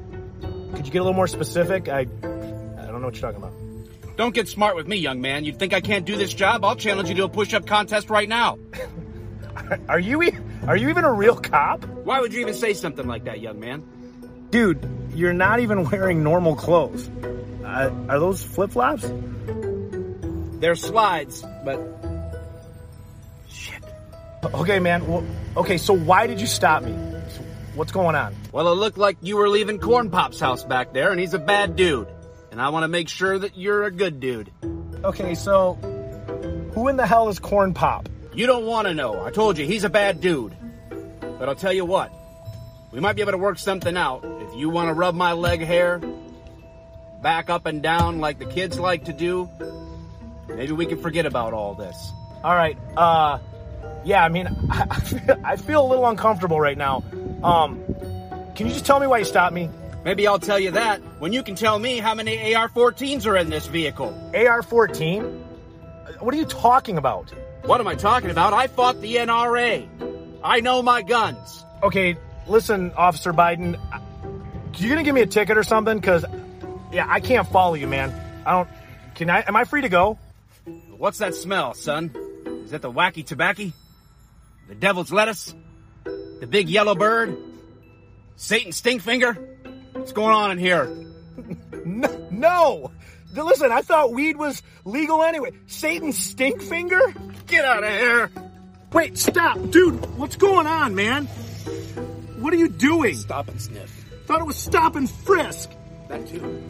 S15: Could you get a little more specific? I I don't know what you're talking about.
S14: Don't get smart with me, young man. You think I can't do this job? I'll challenge you to a push-up contest right now.
S15: Are you are you even a real cop?
S14: Why would you even say something like that, young man?
S15: Dude, you're not even wearing normal clothes. Uh, are those flip flops?
S14: They're slides, but shit.
S15: Okay, man. Well, okay, so why did you stop me? What's going on?
S14: Well, it looked like you were leaving Corn Pop's house back there, and he's a bad dude. And I want to make sure that you're a good dude.
S15: Okay, so who in the hell is Corn Pop?
S14: You don't want to know. I told you, he's a bad dude. But I'll tell you what, we might be able to work something out. If you want to rub my leg hair back up and down like the kids like to do, maybe we can forget about all this.
S15: All right. Uh, yeah. I mean, I, I, feel, I feel a little uncomfortable right now. Um, can you just tell me why you stopped me?
S14: Maybe I'll tell you that when you can tell me how many AR-14s are in this vehicle.
S15: AR-14? What are you talking about?
S14: What am I talking about? I fought the NRA. I know my guns.
S15: Okay, listen, Officer Biden. You gonna give me a ticket or something? Cause, yeah, I can't follow you, man. I don't. Can I? Am I free to go?
S14: What's that smell, son? Is that the wacky tobacco? The devil's lettuce? The big yellow bird? Satan stinkfinger? What's going on in here?
S15: No, no. Listen, I thought weed was legal anyway. Satan stinkfinger?
S14: Get out of here.
S15: Wait, stop. Dude, what's going on, man? What are you doing?
S14: Stop and sniff.
S15: Thought it was stop and frisk.
S14: That too.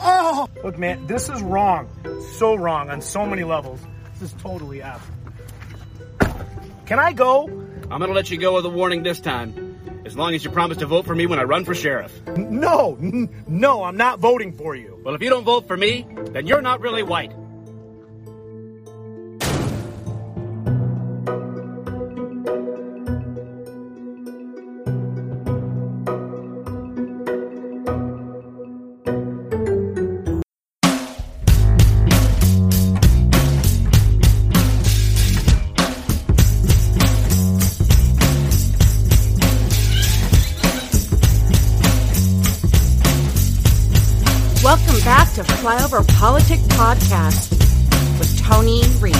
S15: Oh! Look, man, this is wrong. So wrong on so many levels. This is totally F. Can I go?
S14: I'm gonna let you go with a warning this time. As long as you promise to vote for me when I run for sheriff.
S15: No, n- no, I'm not voting for you.
S14: Well, if you don't vote for me, then you're not really white.
S16: To Flyover Politic Podcast with Tony Reed.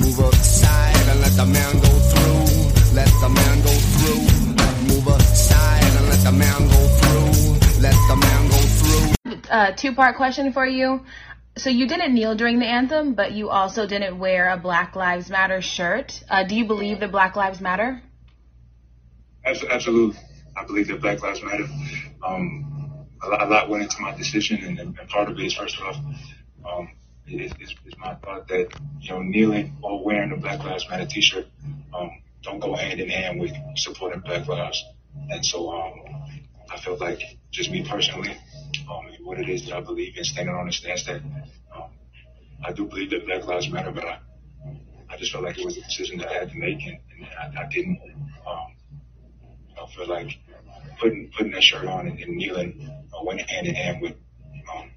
S17: Move aside and let the man go through. Let the man go through. Move aside and let the man go through. Let the man go through.
S18: uh, two part question for you. So you didn't kneel during the anthem, but you also didn't wear a Black Lives Matter shirt. Uh, do you believe that Black Lives Matter?
S19: Absolutely. I believe that Black Lives Matter. Um, a, lot, a lot went into my decision, and, and part of it is, first off, um, is, is, is my thought that, you know, kneeling or wearing a Black Lives Matter t-shirt um, don't go hand in hand with supporting Black lives. And so um, I felt like, just me personally, um, what it is that I believe in, standing on the stance that um, I do believe that Black Lives Matter, but I, I just felt like it was a decision that I had to make, and, and I, I didn't. Um, I feel like putting putting that shirt on and, and kneeling went hand in hand with um,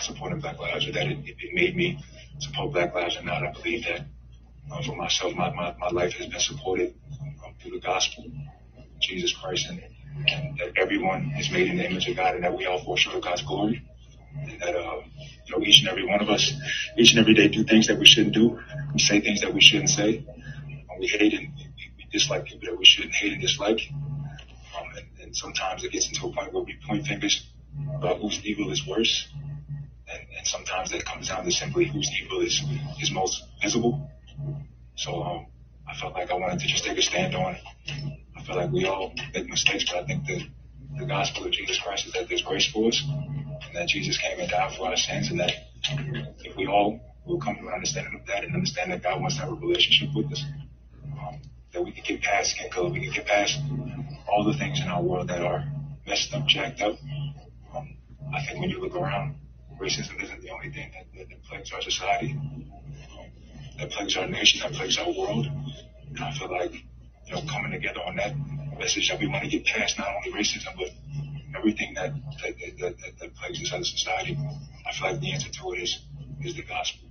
S19: supporting Black Lives, or that it, it made me support Black Lives or not. I believe that for myself, my, my, my life has been supported through the gospel, Jesus Christ, and, and that everyone is made in the image of God, and that we all fall short of God's glory, and that uh, you know each and every one of us, each and every day, do things that we shouldn't do, we say things that we shouldn't say, and we hate and we, we dislike people that we shouldn't hate and dislike. Um, and, and sometimes it gets into a point where we point fingers about whose evil is worse. And, and sometimes that comes down to simply whose evil is, is most visible. So um, I felt like I wanted to just take a stand on. it. I feel like we all make mistakes, but I think the, the gospel of Jesus Christ is that there's grace for us, and that Jesus came and died for our sins, and that if we all we'll come to an understanding of that and understand that God wants to have a relationship with us. Um, that we can get past skin color, we can get past all the things in our world that are messed up, jacked up. I think when you look around, racism isn't the only thing that, that, that plagues our society, that plagues our nation, that plagues our world. And I feel like, you know, coming together on that message that we want to get past not only racism, but everything that that, that, that, that plagues this other society. I feel like the answer to it is is the gospel.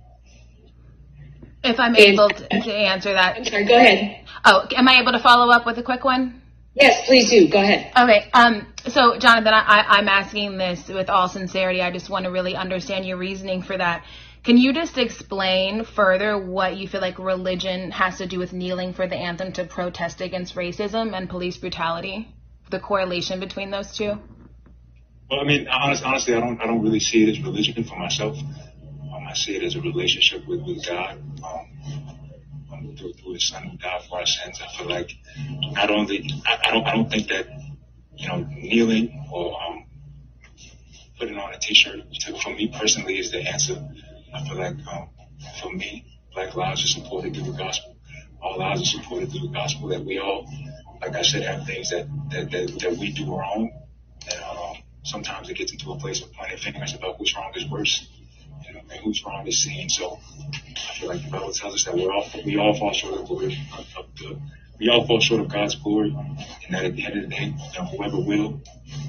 S18: If I'm able to, to answer that.
S20: I'm sorry, go ahead.
S18: Oh, am I able to follow up with a quick one?
S20: Yes, please do. Go ahead.
S18: Okay. Um, so, Jonathan, I, I, I'm asking this with all sincerity. I just want to really understand your reasoning for that. Can you just explain further what you feel like religion has to do with kneeling for the anthem to protest against racism and police brutality? The correlation between those two?
S19: Well, I mean, honest, honestly, I don't, I don't really see it as religion for myself. Um, I see it as a relationship with, with God. Um, um, through, through His Son who died for our sins. I feel like not only, I, I don't, I don't think that, you know, kneeling or um, putting on a T-shirt for me personally is the answer. I feel like um, for me, Black lives are supported through the gospel. All lives are supported through the gospel. That we all, like I said, have things that that, that, that we do wrong. And um, sometimes it gets into a place of pointing fingers about who's wrong is worse. You know, who's wrong is seen. So I feel like the Bible tells us that we're all we all fall short of the glory of the we all fall short of God's glory, and that at the end of the day, you know, whoever will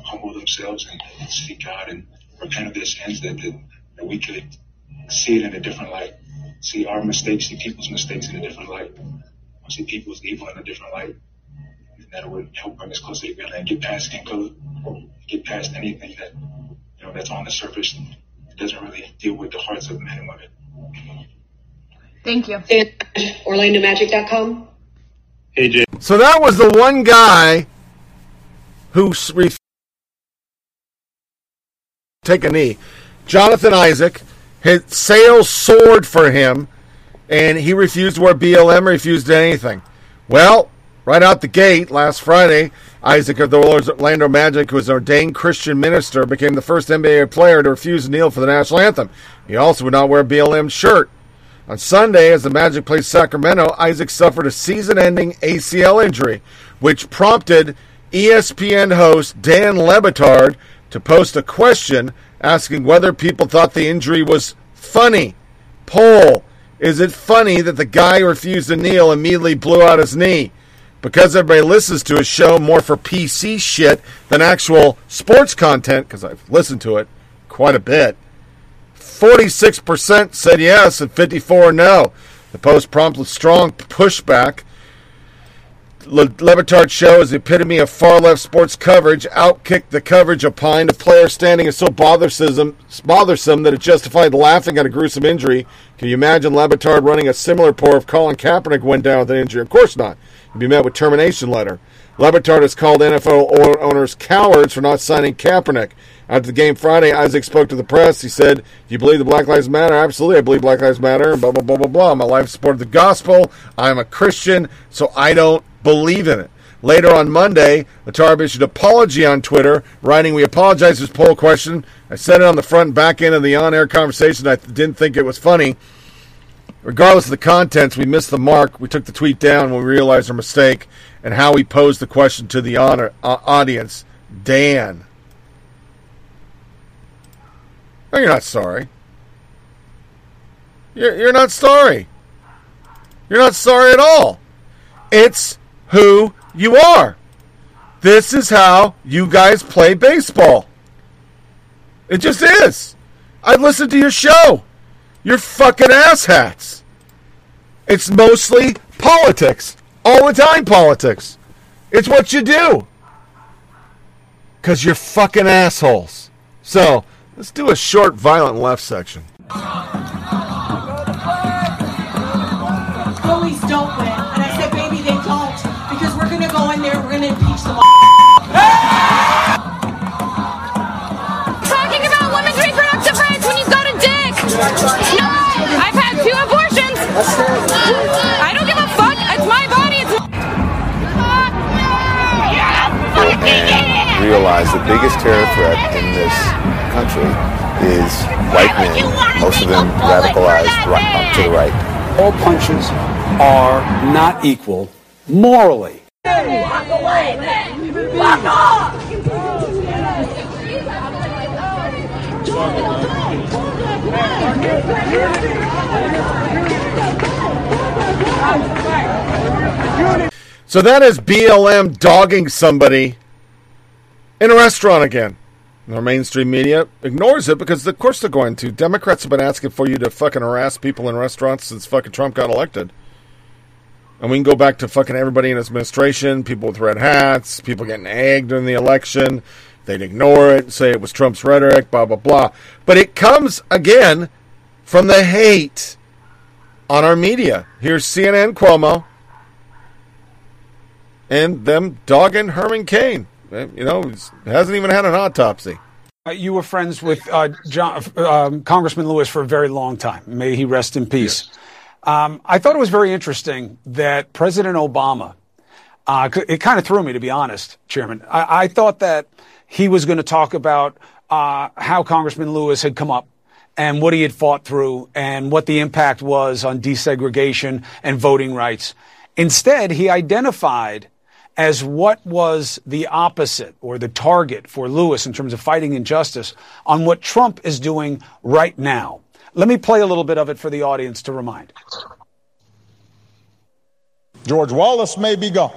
S19: humble themselves and, and seek God and repent of their sins, that, that that we could see it in a different light, see our mistakes, see people's mistakes in a different light, see people's evil in a different light, and that would help bring us closer together and get past skin color, get past anything that you know that's on the surface. It doesn't really deal with the hearts of men and women.
S18: Thank you.
S20: OrlandoMagic.com.
S19: Hey, Jay.
S3: So that was the one guy who s- ref- take a knee. Jonathan Isaac, his sales soared for him, and he refused to wear BLM, refused anything. Well, right out the gate last Friday, Isaac of the Orlando Magic, who was an ordained Christian minister, became the first NBA player to refuse to kneel for the national anthem. He also would not wear a BLM shirt. On Sunday, as the Magic played Sacramento, Isaac suffered a season ending ACL injury, which prompted ESPN host Dan Le Batard to post a question asking whether people thought the injury was funny. Poll Is it funny that the guy refused to kneel and immediately blew out his knee? Because everybody listens to his show more for PC shit than actual sports content, because I've listened to it quite a bit. 46% said yes and 54 no. The post prompted strong pushback. Le- Levitard's show is the epitome of far left sports coverage. Outkicked the coverage opined a player standing is so bothersome, bothersome that it justified laughing at a gruesome injury. Can you imagine Le Batard running a similar pour if Colin Kaepernick went down with an injury? Of course not. He'd be met with termination letter. Levitard has called NFL owners cowards for not signing Kaepernick. After the game Friday, Isaac spoke to the press. He said, Do you believe the Black Lives Matter? Absolutely. I believe Black Lives Matter. Blah, blah, blah, blah, blah. My life supported the gospel. I'm a Christian, so I don't believe in it. Later on Monday, Latarb issued apology on Twitter, writing, We apologize for this poll question. I said it on the front and back end of the on air conversation. I didn't think it was funny. Regardless of the contents, we missed the mark. We took the tweet down when we realized our mistake and how we posed the question to the honor, uh, audience. Dan. No, you're not sorry. You're, you're not sorry. You're not sorry at all. It's who you are. This is how you guys play baseball. It just is. I've listened to your show. You're fucking asshats. It's mostly politics. All the time politics. It's what you do. Because you're fucking assholes. So, let's do a short, violent left section.
S21: Police don't win.
S22: I've had two abortions. I don't give a fuck. It's my body. It's my
S23: realize the biggest terror threat in this country
S24: is white men, most of them radicalized right, up to the right.
S25: All punches are not equal morally.
S26: Walk away, man! Walk off!
S3: So that is BLM dogging somebody in a restaurant again. Our mainstream media ignores it because, of course, they're going to. Democrats have been asking for you to fucking harass people in restaurants since fucking Trump got elected. And we can go back to fucking everybody in his administration, people with red hats, people getting egged in the election. They'd ignore it, say it was Trump's rhetoric, blah, blah, blah. But it comes, again, from the hate on our media. Here's CNN Cuomo and them dogging Herman Cain. You know, hasn't even had an autopsy.
S25: Uh, you were friends with uh, John, um, Congressman Lewis for a very long time. May he rest in peace. Yes. Um, I thought it was very interesting that President Obama, uh, it kind of threw me, to be honest, Chairman. I, I thought that he was going to talk about uh, how Congressman Lewis had come up and what he had fought through and what the impact was on desegregation and voting rights. Instead, he identified as what was the opposite or the target for Lewis in terms of fighting injustice on what Trump is doing right now. Let me play a little bit of it for the audience to remind.
S27: George Wallace may be gone,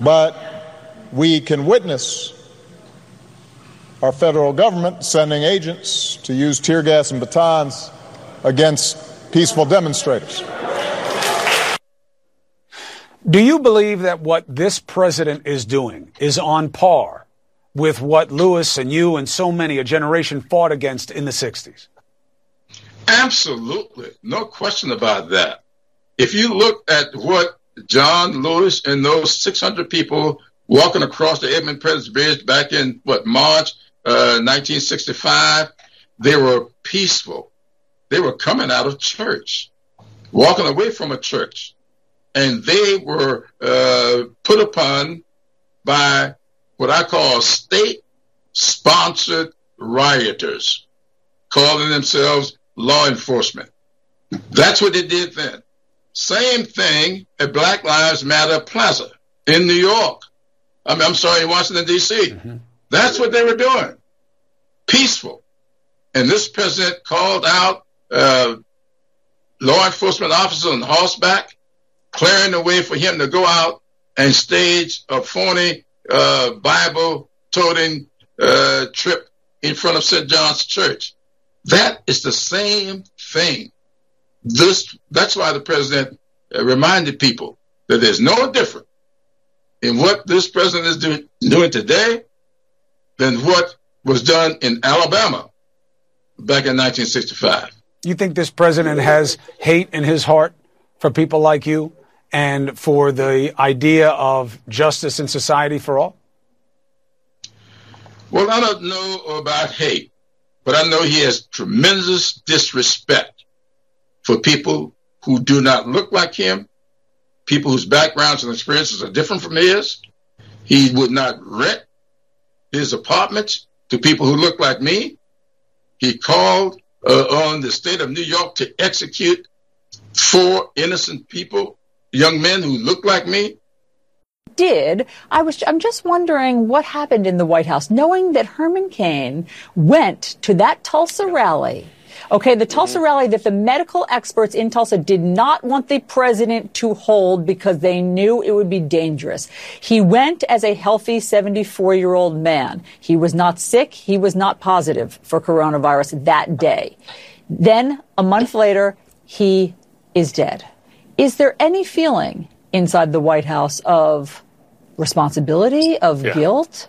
S27: but we can witness our federal government sending agents to use tear gas and batons against peaceful demonstrators.
S25: Do you believe that what this president is doing is on par with what Lewis and you and so many a generation fought against in the 60s?
S5: Absolutely. No question about that. If you look at what John Lewis and those 600 people walking across the Edmund Pettus Bridge back in what March uh, 1965, they were peaceful. They were coming out of church, walking away from a church and they were uh, put upon by what I call state sponsored rioters calling themselves law enforcement. That's what they did then. Same thing at Black Lives Matter Plaza in New York. I mean, I'm sorry, in Washington, D.C. Mm-hmm. That's what they were doing. Peaceful. And this president called out uh, law enforcement officers on horseback clearing the way for him to go out and stage a phony uh, Bible toting uh, trip in front of St. John's Church. That is the same thing. This that's why the president uh, reminded people that there's no difference in what this president is do, doing today than what was done in Alabama back in 1965.
S25: You think this president has hate in his heart for people like you? And for the idea of justice in society for all?
S5: Well, I don't know about hate, but I know he has tremendous disrespect for people who do not look like him, people whose backgrounds and experiences are different from his. He would not rent his apartments to people who look like me. He called uh, on the state of New York to execute four innocent people young men who look like me?
S28: Did I was I'm just wondering what happened in the White House, knowing that Herman Cain went to that Tulsa rally. Okay, the Tulsa mm-hmm. rally that the medical experts in Tulsa did not want the president to hold because they knew it would be dangerous. He went as a healthy 74 year old man. He was not sick. He was not positive for coronavirus that day. Then a month later, he is dead. Is there any feeling inside the White House of responsibility, of yeah. guilt,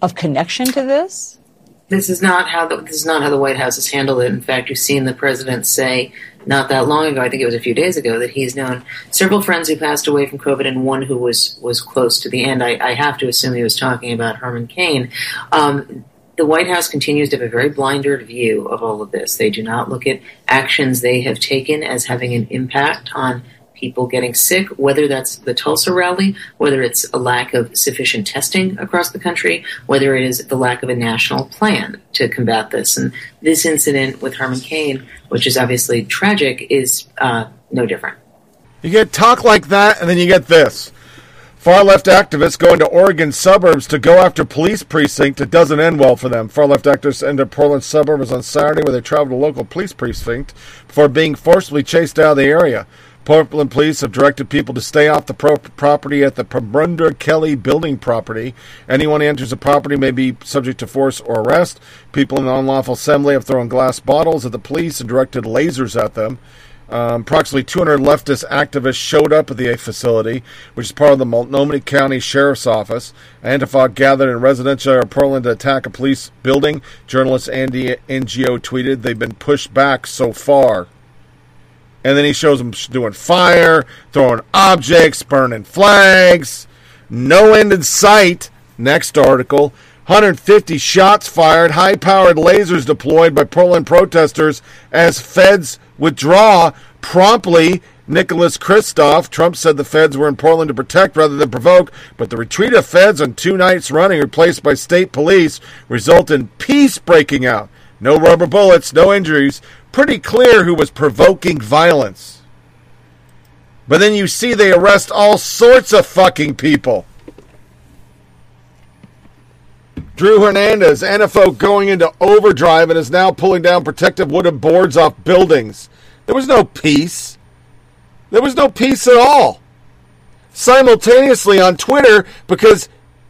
S28: of connection to this?
S29: This is not how the, this is not how the White House has handled it. In fact, you've seen the president say not that long ago, I think it was a few days ago, that he's known several friends who passed away from COVID and one who was was close to the end. I, I have to assume he was talking about Herman Cain. Um, the White House continues to have a very blindered view of all of this. They do not look at actions they have taken as having an impact on people getting sick, whether that's the Tulsa rally, whether it's a lack of sufficient testing across the country, whether it is the lack of a national plan to combat this. And this incident with Herman Cain, which is obviously tragic, is uh, no different.
S3: You get talk like that, and then you get this. Far left activists go into Oregon suburbs to go after police precinct. It doesn't end well for them. Far left activists entered Portland suburbs on Saturday where they traveled to a local police precinct before being forcibly chased out of the area. Portland police have directed people to stay off the pro- property at the Penumbra Kelley building property. Anyone who enters the property may be subject to force or arrest. People in the unlawful assembly have thrown glass bottles at the police and directed lasers at them. Um, approximately 200 leftist activists showed up at the facility, which is part of the Multnomah County Sheriff's Office. Antifa gathered in residential area Portland to attack a police building. Journalist Andy Ngo tweeted, They've been pushed back so far. And then he shows them doing fire, throwing objects, burning flags. No end in sight. Next article. 150 shots fired, high powered lasers deployed by Portland protesters as feds withdraw promptly. Nicholas Kristof, Trump said the feds were in Portland to protect rather than provoke, but the retreat of feds on two nights running, replaced by state police, result in peace breaking out. No rubber bullets, no injuries. Pretty clear who was provoking violence. But then you see they arrest all sorts of fucking people. Drew Hernandez, NFO going into overdrive and is now pulling down protective wooden boards off buildings. There was no peace. There was no peace at all. Simultaneously on Twitter, because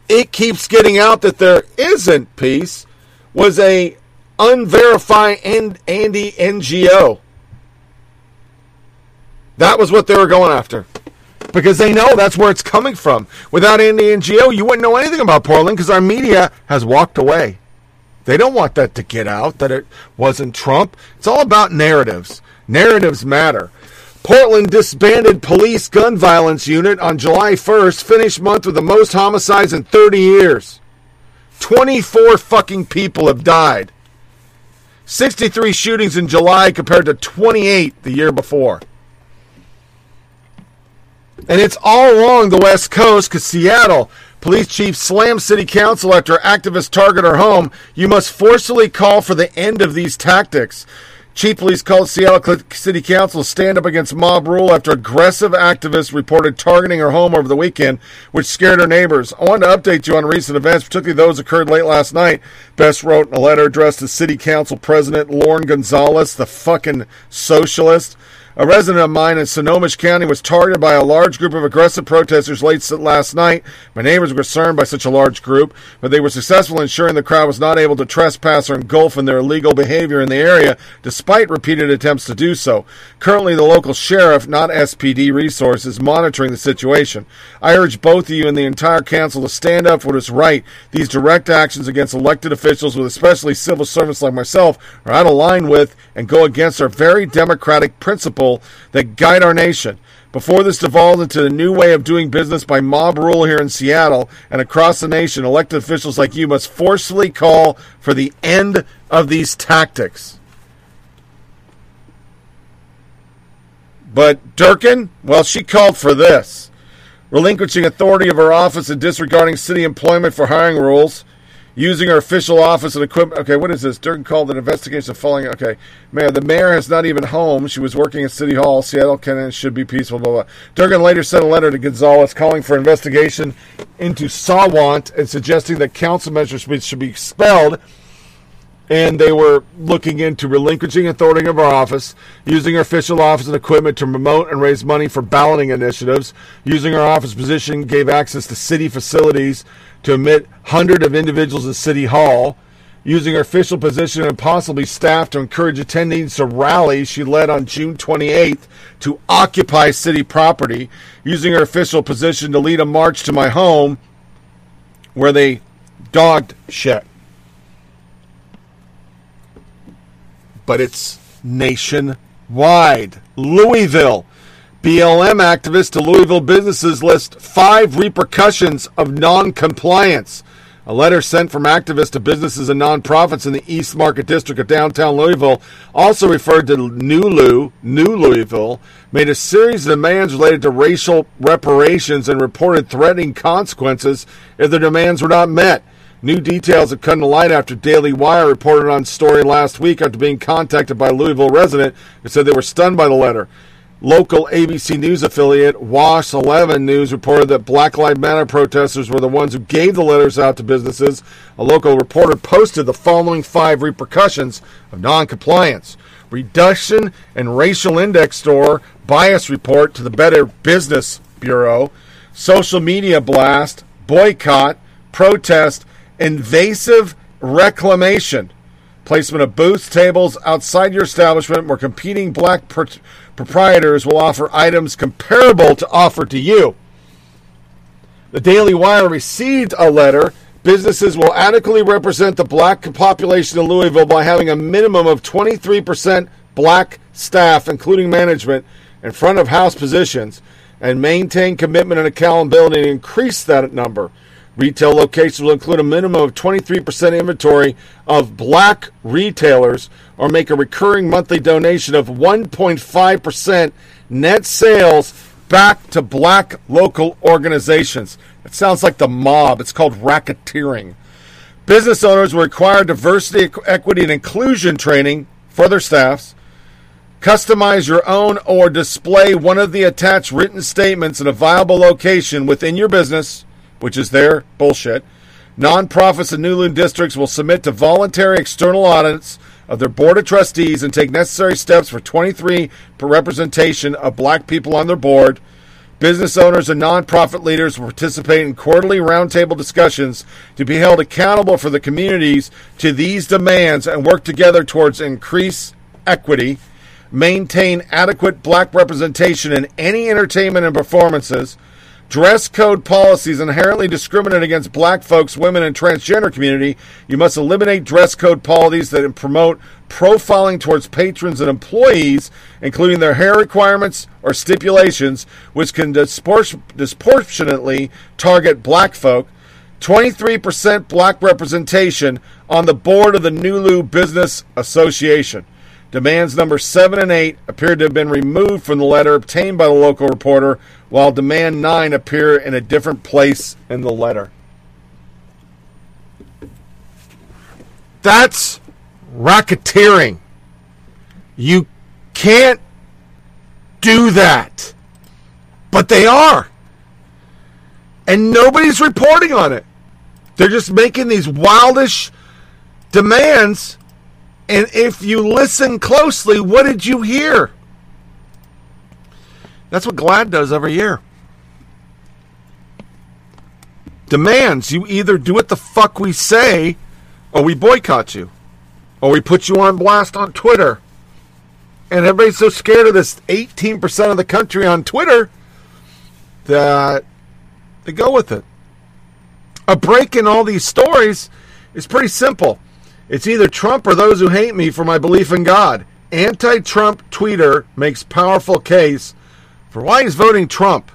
S3: it keeps getting out that there isn't peace, was a unverified Andy Ngo. That was what they were going after because they know that's where it's coming from. Without Andy Ngo, you wouldn't know anything about Portland because our media has walked away. They don't want that to get out that it wasn't Trump. It's all about narratives. Narratives matter. Portland disbanded police gun violence unit on July 1st, finished month with the most homicides in 30 years. 24 fucking people have died. 63 shootings in July compared to 28 the year before. And it's all along the West Coast because Seattle police chief slams city council after activists target her home. You must forcibly call for the end of these tactics. Chief police called Seattle City Council stand up against mob rule after aggressive activists reported targeting her home over the weekend, which scared her neighbors. I wanted to update you on recent events, particularly those occurred late last night. Best wrote in a letter addressed to City Council President Lorena Gonzalez, the fucking socialist. A resident of mine in Snohomish County was targeted by a large group of aggressive protesters late last night. My neighbors were concerned by such a large group, but they were successful in ensuring the crowd was not able to trespass or engulf in their illegal behavior in the area, despite repeated attempts to do so. Currently, the local sheriff, not SPD resources, is monitoring the situation. I urge both of you and the entire council to stand up for what is right. These direct actions against elected officials, with especially civil servants like myself, are out of line with and go against our very democratic principles that guide our nation. Before this devolved into a new way of doing business by mob rule here in Seattle and across the nation, elected officials like you must forcefully call for the end of these tactics. But Durkan, well, she called for this relinquishing authority of her office and disregarding city employment for hiring rules using her official office and equipment. Okay, what is this? Durkan called an investigation of falling. Okay, mayor. The mayor is not even home. She was working at City Hall. Seattle Cannon should be peaceful. Blah blah. Later sent a letter to Gonzalez calling for investigation into Sawant and suggesting that council measures should be expelled. And they were looking into relinquishing authority of our office, using our official office and equipment to promote and raise money for balloting initiatives, using our office position gave access to city facilities to admit hundreds of individuals at City Hall, using her official position and possibly staff to encourage attendees to rally she led on June 28th to occupy city property, using her official position to lead a march to my home where they dogged shit. But it's nationwide. Louisville BLM activists to Louisville businesses list five repercussions of non-compliance. A letter sent from activists to businesses and nonprofits in the East Market District of downtown Louisville, also referred to NuLu, New Louisville, made a series of demands related to racial reparations and reported threatening consequences if their demands were not met. New details have come to light after Daily Wire reported on story last week after being contacted by a Louisville resident who said they were stunned by the letter. Local ABC News affiliate Wash 11 News reported that Black Lives Matter protesters were the ones who gave the letters out to businesses. A local reporter posted the following five repercussions of noncompliance reduction in racial index store, bias report to the Better Business Bureau, social media blast, boycott, protest, invasive reclamation placement of booths, tables outside your establishment where competing black pr- proprietors will offer items comparable to offered to you. The Daily Wire received a letter. Businesses will adequately represent the black population in Louisville by having a minimum of 23% black staff, including management, in front of house positions, and maintain commitment and accountability to increase that number. Retail locations will include a minimum of 23% inventory of black retailers or make a recurring monthly donation of 1.5% net sales back to black local organizations. It sounds like the mob. It's called racketeering. Business owners will require diversity, equity, and inclusion training for their staffs. Customize your own or display one of the attached written statements in a viable location within your business which is their bullshit. Nonprofits and NuLu districts will submit to voluntary external audits of their board of trustees and take necessary steps for 23 per representation of black people on their board. Business owners and nonprofit leaders will participate in quarterly roundtable discussions to be held accountable for the communities to these demands and work together towards increased equity, maintain adequate black representation in any entertainment and performances, Dress code policies inherently discriminate against black folks, women, and transgender community. You must eliminate dress code policies that promote profiling towards patrons and employees, including their hair requirements or stipulations, which can disproportionately target black folk. 23% black representation on the board of the NuLu Business Association. Demands number 7 and 8 appeared to have been removed from the letter obtained by the local reporter, while demand 9 appear in a different place in the letter. That's racketeering. You can't do that. But they are. And nobody's reporting on it. They're just making these wildish demands and if you listen closely, what did you hear? That's what GLAD does every year. Demands you either do what the fuck we say, or we boycott you, or we put you on blast on Twitter. And everybody's so scared of this 18% of the country on Twitter that they go with it. A break in all these stories is pretty simple. It's either Trump or those who hate me for my belief in God. Anti Trump tweeter makes powerful case for why he's voting Trump.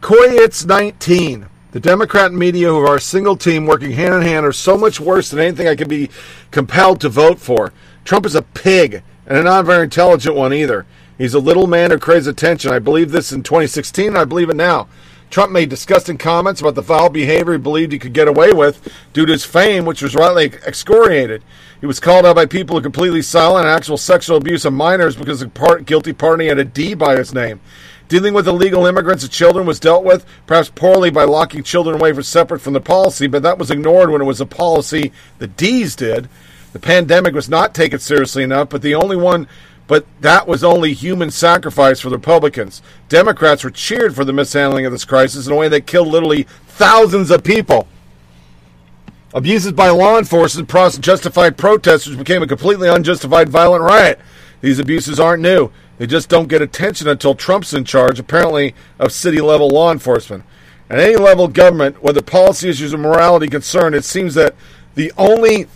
S3: Koyitz 19. The Democrat media who are a single team working hand in hand are so much worse than anything I could be compelled to vote for. Trump is a pig, and a not very intelligent one either. He's a little man who craves attention. I believe this in 2016, and I believe it now. Trump made disgusting comments about the foul behavior he believed he could get away with due to his fame, which was rightly excoriated. He was called out by people who completely silent actual sexual abuse of minors because the part, guilty party had a D by his name. Dealing with illegal immigrants and children was dealt with, perhaps poorly by locking children away for separate from the policy, but that was ignored when it was a policy the D's did. The pandemic was not taken seriously enough, but the only one but that was only human sacrifice for the Republicans. Democrats were cheered for the mishandling of this crisis in a way that killed literally thousands of people. Abuses by law enforcement and justified protesters became a completely unjustified violent riot. These abuses aren't new. They just don't get attention until Trump's in charge, apparently, of city level law enforcement. At any level of government, whether policy issues or morality concerned, it seems that the only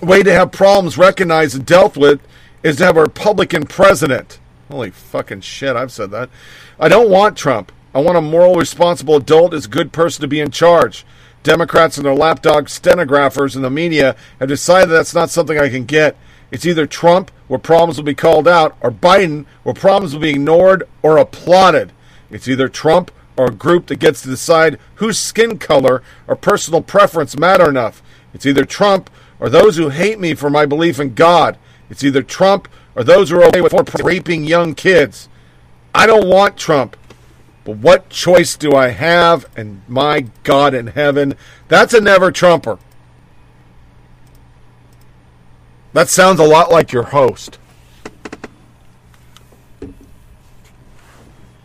S3: way to have problems recognized and dealt with is to have a Republican president. Holy fucking shit, I've said that. I don't want Trump. I want a moral, responsible adult as a good person to be in charge. Democrats and their lapdog stenographers and the media have decided that's not something I can get. It's either Trump, where problems will be called out, or Biden, where problems will be ignored or applauded. It's either Trump or a group that gets to decide whose skin color or personal preference matter enough. It's either Trump or those who hate me for my belief in God. It's either Trump or those who are okay with raping young kids. I don't want Trump. But what choice do I have? And my God in heaven, that's a never Trumper. That sounds a lot like your host.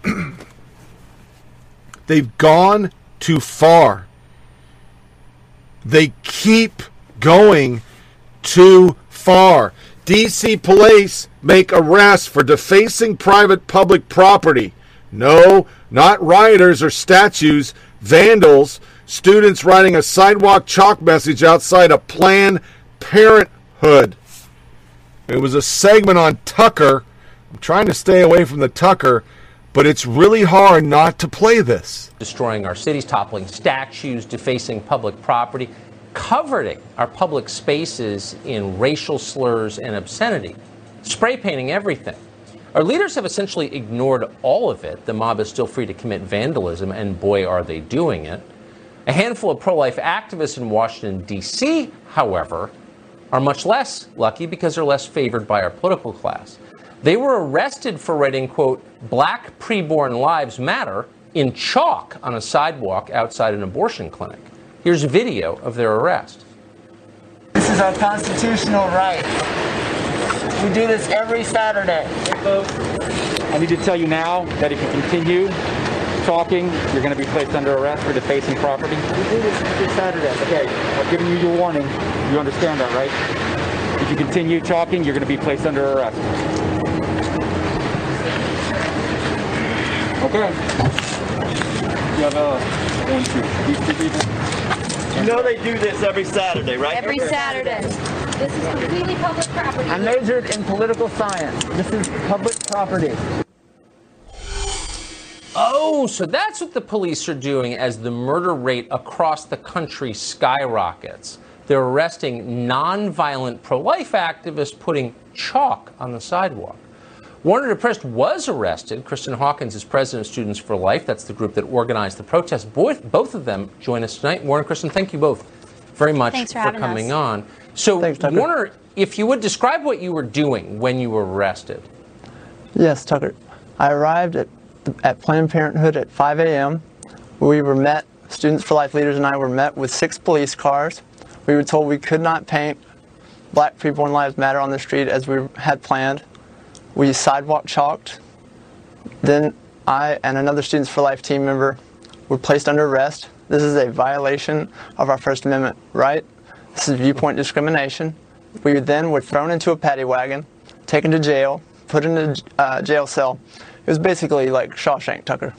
S3: They've gone too far. They keep going too far. DC police make arrests for defacing private public property. No, not rioters or statues, vandals, students writing a sidewalk chalk message outside a Planned Parenthood. It was a segment on Tucker. I'm trying to stay away from the Tucker, but it's really hard not to play this.
S30: destroying our cities, toppling statues, defacing public property, covering our public spaces in racial slurs and obscenity, spray painting everything. Our leaders have essentially ignored all of it. The mob is still free to commit vandalism, and boy, are they doing it. A handful of pro life activists in Washington, D.C., however, are much less lucky because they're less favored by our political class. They were arrested for writing, quote, Black Preborn Lives Matter in chalk on a sidewalk outside an abortion clinic. Here's a video of their arrest.
S31: This is our constitutional right. We do this every Saturday. folks.
S32: I need to tell you now that if you continue talking, you're going to be placed under arrest for defacing property.
S31: We do this every Saturday.
S32: Okay, I've given you your warning. You understand that, right? If you continue talking, you're going to be placed under arrest. Okay. You have a one, two, these two people.
S31: You know they do this every Saturday, right?
S22: Every Saturday. This is completely public property.
S31: I majored in political science. This is public property.
S30: Oh, so that's what the police are doing as the murder rate across the country skyrockets. They're arresting nonviolent pro life activists putting chalk on the sidewalk. Warner DePriest was arrested. Kristen Hawkins is president of Students for Life. That's the group that organized the protest. Both, both of them join us tonight. Warner and Kristen, thank you both very much
S22: Thanks for having
S30: coming
S22: us.
S30: on. So, Warner, if you would describe what you were doing when you were arrested.
S31: Yes, Tucker. I arrived at, at Planned Parenthood at 5 a.m. We were met, Students for Life leaders and I were met with six police cars. We were told we could not paint Black Preborn Lives Matter on the street as we had planned. We sidewalk chalked. Then I and another Students for Life team member were placed under arrest. This is a violation of our First Amendment right. This is viewpoint discrimination. We then were thrown into a paddy wagon, taken to jail, put in a uh, jail cell. It was basically like Shawshank Tucker.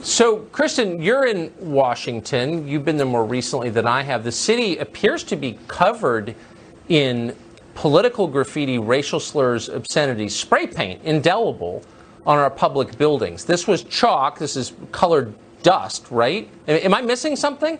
S30: So, Kristen, you're in Washington. You've been there more recently than I have. The city appears to be covered in political graffiti, racial slurs, obscenities, spray paint, indelible on our public buildings. This was chalk. This is colored dust, right? Am I missing something?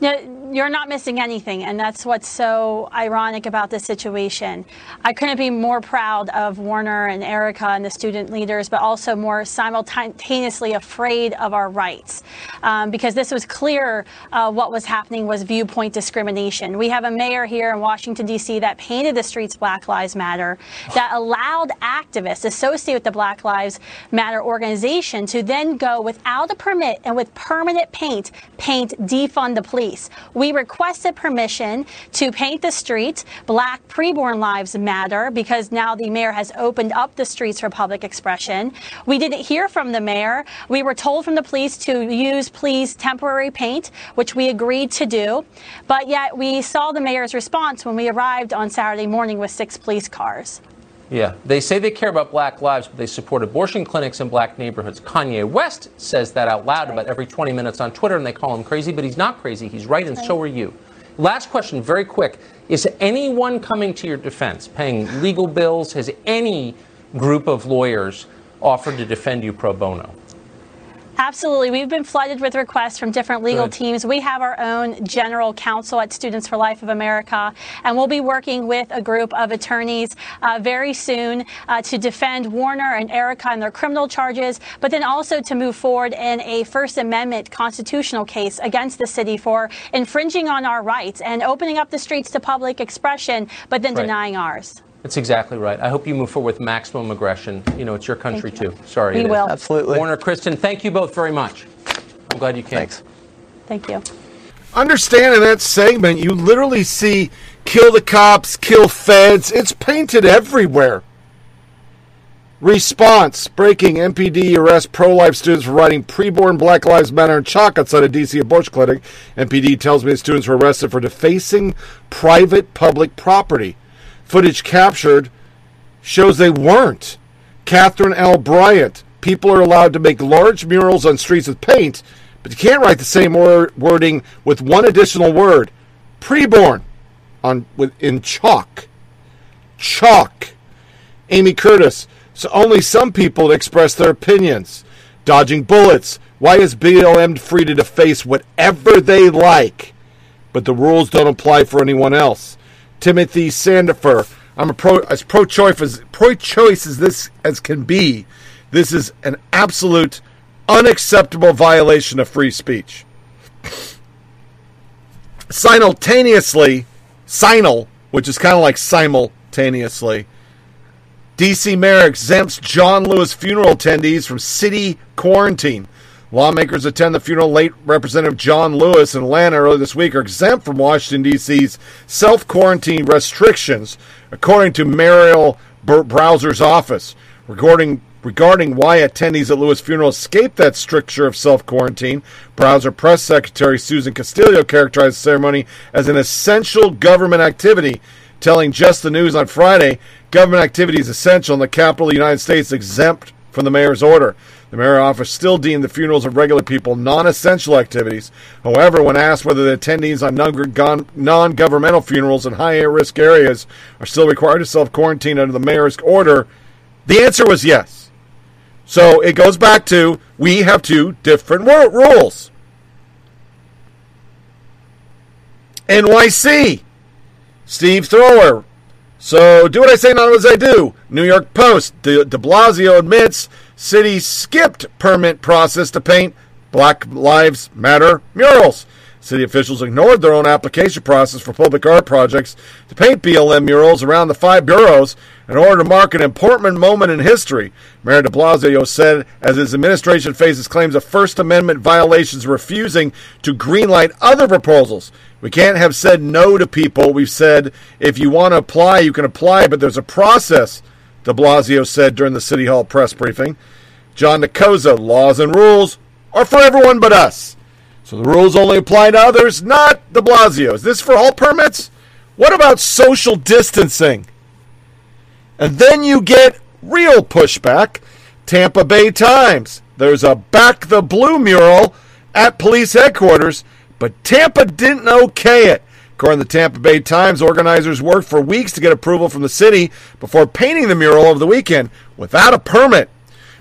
S22: No, you're not missing anything, and that's what's so ironic about this situation. I couldn't be more proud of Warner and Erica and the student leaders, but also more simultaneously afraid of our rights, um, because this was clear. Uh, what was happening was viewpoint discrimination. We have a mayor here in Washington D.C. that painted the streets Black Lives Matter, that allowed activists associated with the Black Lives Matter organization to then go without a permit and with permanent paint paint defund the police. We requested permission to paint the streets Black Preborn Lives Matter because now the mayor has opened up the streets for public expression. We didn't hear from the mayor. We were told from the police to use please temporary paint, which we agreed to do. But yet we saw the mayor's response when we arrived on Saturday morning with six police cars.
S30: Yeah, they say they care about black lives, but they support abortion clinics in black neighborhoods. Kanye West says that out loud about every 20 minutes on Twitter, and they call him crazy, but he's not crazy. He's right, and so are you. Last question, very quick. Is anyone coming to your defense, paying legal bills? Has any group of lawyers offered to defend you pro bono?
S22: Absolutely. We've been flooded with requests from different legal
S30: Good.
S22: teams. We have our own general counsel at Students for Life of America, and we'll be working with a group of attorneys uh, very soon uh, to defend Warner and Erica and their criminal charges, but then also to move forward in a First Amendment constitutional case against the city for infringing on our rights and opening up the streets to public expression, but then
S30: Right.
S22: denying ours.
S30: That's exactly right. I hope you move forward with maximum aggression. You know, it's your country
S22: you.
S30: too. Sorry.
S22: We
S30: it is.
S22: will.
S31: Absolutely.
S30: Warner, Kristen, thank you both very much. I'm glad you came. Thanks.
S22: Thank you.
S3: Understand in that segment, you literally see kill the cops, kill feds. It's painted everywhere. Response breaking MPD arrest pro life students for writing preborn Black Lives Matter and chalk outside a DC abortion clinic. MPD tells me the students were arrested for defacing private public property. Footage captured shows they weren't. Catherine L. Bryant. People are allowed to make large murals on streets with paint, but you can't write the same wor- wording with one additional word. Preborn on with in chalk. Chalk. Amy Curtis. So only some people express their opinions. Dodging bullets. Why is BLM free to deface whatever they like, but the rules don't apply for anyone else? Timothy Sandefur. I'm pro as pro-choice as pro-choice as this as can be. This is an absolute unacceptable violation of free speech. Simultaneously, sinal, which is kind of like simultaneously, DC mayor exempts John Lewis funeral attendees from city quarantine. Lawmakers attend the funeral late Representative John Lewis in Atlanta earlier this week are exempt from Washington, D.C.'s self quarantine restrictions, according to Muriel Br- Bowser's office. Regarding, regarding why attendees at Lewis funeral escaped that stricture of self quarantine, Browser press secretary Susan Castillo characterized the ceremony as an essential government activity telling Just the News on Friday government activity is essential in the capital of the United States exempt from the mayor's order. The mayor's office still deemed the funerals of regular people non essential activities. However, when asked whether the attendees on non governmental funerals in high risk areas are still required to self quarantine under the mayor's order, the answer was yes. So it goes back to we have two different rules. NYC. Steve Thrower. So do what I say, not as I do. New York Post. De, de Blasio admits city skipped permit process to paint Black Lives Matter murals. City officials ignored their own application process for public art projects to paint BLM murals around the five boroughs in order to mark an important moment in history. Mayor de Blasio said as his administration faces claims of First Amendment violations, refusing to greenlight other proposals. We can't have said no to people. We've said if you want to apply, you can apply, but there's a process, de Blasio said during the City Hall press briefing. John Nicosa, laws and rules are for everyone but us. So the rules only apply to others, not de Blasio. Is this for all permits? What about social distancing? And then you get real pushback. Tampa Bay Times. There's a Back the Blue mural at police headquarters, but Tampa didn't okay it. According to the Tampa Bay Times, organizers worked for weeks to get approval from the city before painting the mural over the weekend without a permit.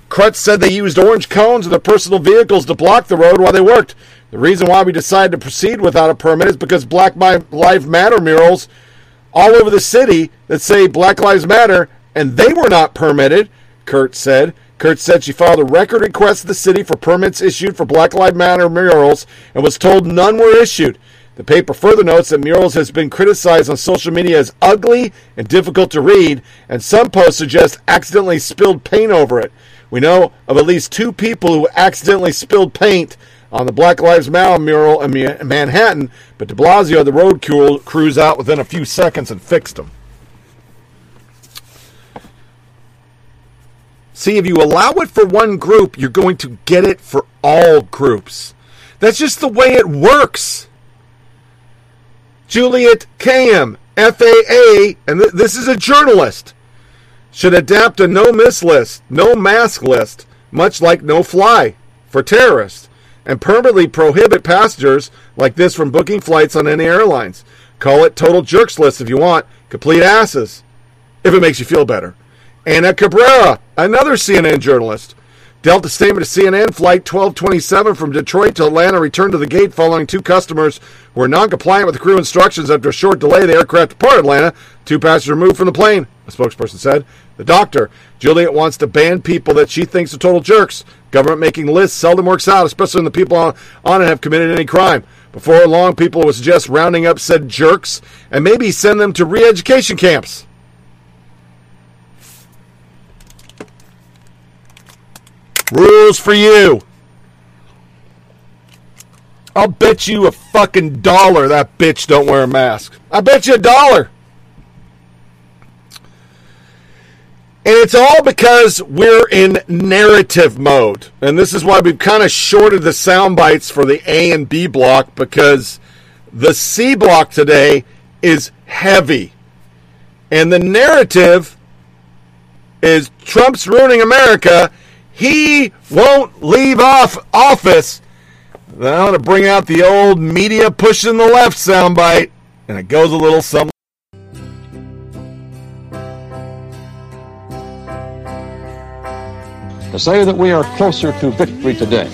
S3: Krutz said they used orange cones in their personal vehicles to block the road while they worked. The reason why we decided to proceed without a permit is because Black Lives Matter murals all over the city that say Black Lives Matter, and they were not permitted, Kurt said. Kurt said she filed a record request to the city for permits issued for Black Lives Matter murals and was told none were issued. The paper further notes that murals has been criticized on social media as ugly and difficult to read, and some posts suggest accidentally spilled paint over it. We know of at least two people who accidentally spilled paint on the Black Lives Matter mural in Manhattan, but de Blasio the road crew- crews out within a few seconds and fixed them. See, if you allow it for one group, you're going to get it for all groups. That's just the way it works. Juliette Kayyem, FAA, and th- this is a journalist, should adapt a no miss list, no mask list, much like no fly for terrorists, and permanently prohibit passengers like this from booking flights on any airlines. Call it total jerks list if you want, complete asses, if it makes you feel better. Ana Cabrera, another CNN journalist. Delta statement to CNN Flight 1227 from Detroit to Atlanta returned to the gate following two customers were non compliant with crew instructions. After a short delay, the aircraft departed Atlanta. Two passengers removed from the plane, a spokesperson said. The doctor, Juliet, wants to ban people that she thinks are total jerks. Government making lists seldom works out, especially when the people on, on it have committed any crime. Before long, people would suggest rounding up said jerks and maybe send them to re education camps. Rules for you. I'll bet you a fucking dollar that bitch don't wear a mask. I bet you a dollar. And it's all because we're in narrative mode. And this is why we've kind of shorted the sound bites for the A and B block because the C block today is heavy. And the narrative is Trump's ruining America. He won't leave off office. Then I'm going to bring out the old media pushing the left soundbite. And it goes a little something.
S33: To say that we are closer to victory today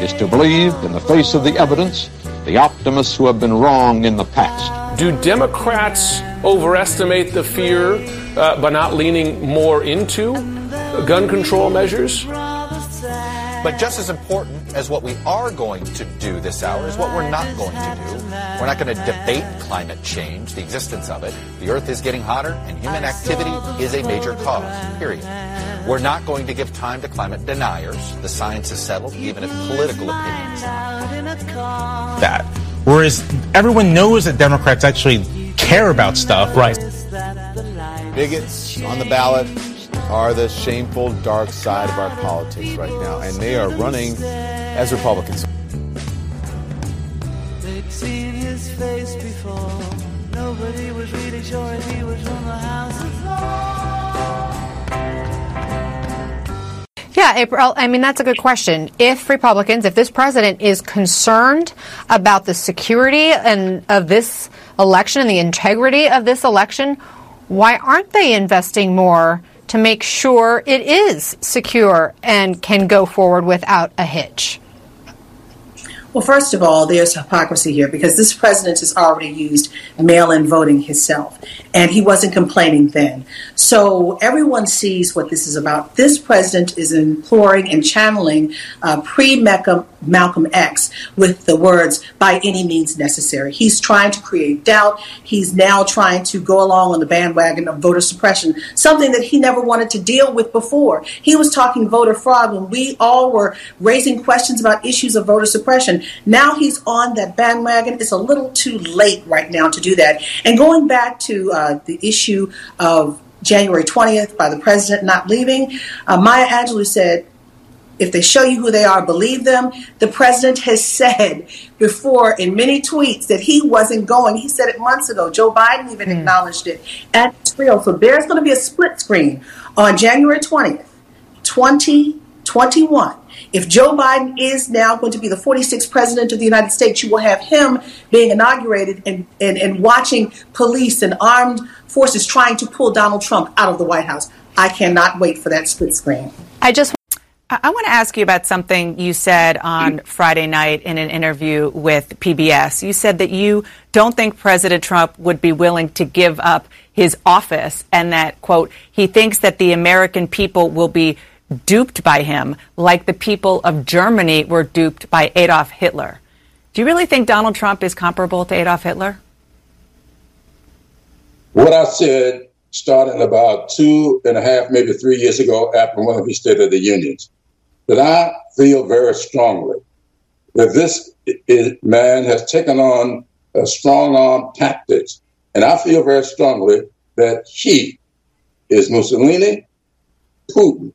S33: is to believe, in the face of the evidence, the optimists who have been wrong in the past.
S34: Do Democrats overestimate the fear uh, by not leaning more into gun control measures?
S35: But just as important as what we are going to do this hour is what we're not going to do. We're not going to debate climate change, the existence of it. The Earth is getting hotter, and human activity is a major cause, period. We're not going to give time to climate deniers. The science is settled, even if political opinions
S36: that. Whereas everyone knows that Democrats actually care about stuff. Right.
S37: Bigots on the ballot are the shameful dark side of our politics right now, and they are running as Republicans.
S38: They'd seen his face before. Nobody was really sure if he was from the House of
S39: Yeah, April, I mean, that's a good question. If Republicans, if this president is concerned about the security and of this election and the integrity of this election, why aren't they investing more to make sure it is secure and can go forward without a hitch?
S40: Well, first of all, there's hypocrisy here because this president has already used mail in voting himself, and he wasn't complaining then. So everyone sees what this is about. This president is imploring and channeling uh, pre Malcolm X with the words, by any means necessary. He's trying to create doubt. He's now trying to go along on the bandwagon of voter suppression, something that he never wanted to deal with before. He was talking voter fraud when we all were raising questions about issues of voter suppression. Now he's on that bandwagon. It's a little too late right now to do that. And going back to uh, the issue of January 20th by the president not leaving, uh, Maya Angelou said, if they show you who they are, believe them. The president has said before in many tweets that he wasn't going. He said it months ago. Joe Biden even mm. acknowledged it. And it's real. So there's going to be a split screen on January 20th, 2021 if Joe Biden is now going to be the 46th president of the United States, you will have him being inaugurated and, and, and watching police and armed forces trying to pull Donald Trump out of the White House. I cannot wait for that split screen.
S41: I just I want to ask you about something you said on mm. Friday night in an interview with PBS. You said that you don't think President Trump would be willing to give up his office and that, quote, he thinks that the American people will be duped by him, like the people of Germany were duped by Adolf Hitler. Do you really think Donald Trump is comparable to Adolf Hitler?
S5: What I said starting about two and a half, maybe three years ago after one of his State of the Unions, that I feel very strongly that this is, man has taken on a strong arm tactics. And I feel very strongly that he is Mussolini, Putin,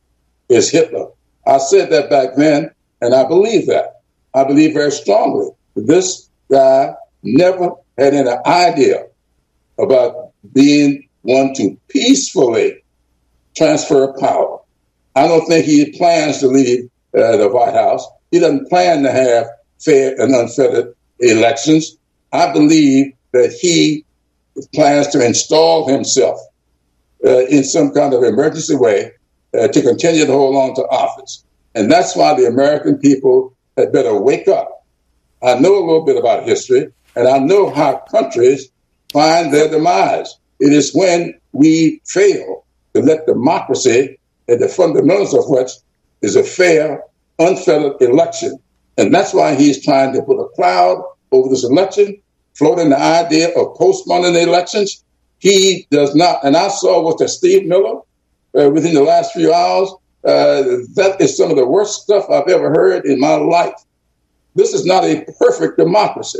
S5: is Hitler. I said that back then, and I believe that. I believe very strongly this guy never had any idea about being one to peacefully transfer power. I don't think he plans to leave uh, the White House. He doesn't plan to have fair and unfettered elections. I believe that he plans to install himself uh, in some kind of emergency way uh, to continue to hold on to office. And that's why the American people had better wake up. I know a little bit about history, and I know how countries find their demise. It is when we fail to let democracy, at the fundamentals of which is a fair, unfettered election. And that's why he's trying to put a cloud over this election, floating the idea of postponing the elections. He does not, and I saw with the Steve Miller uh, within the last few hours, uh, that is some of the worst stuff I've ever heard in my life. This is not a perfect democracy,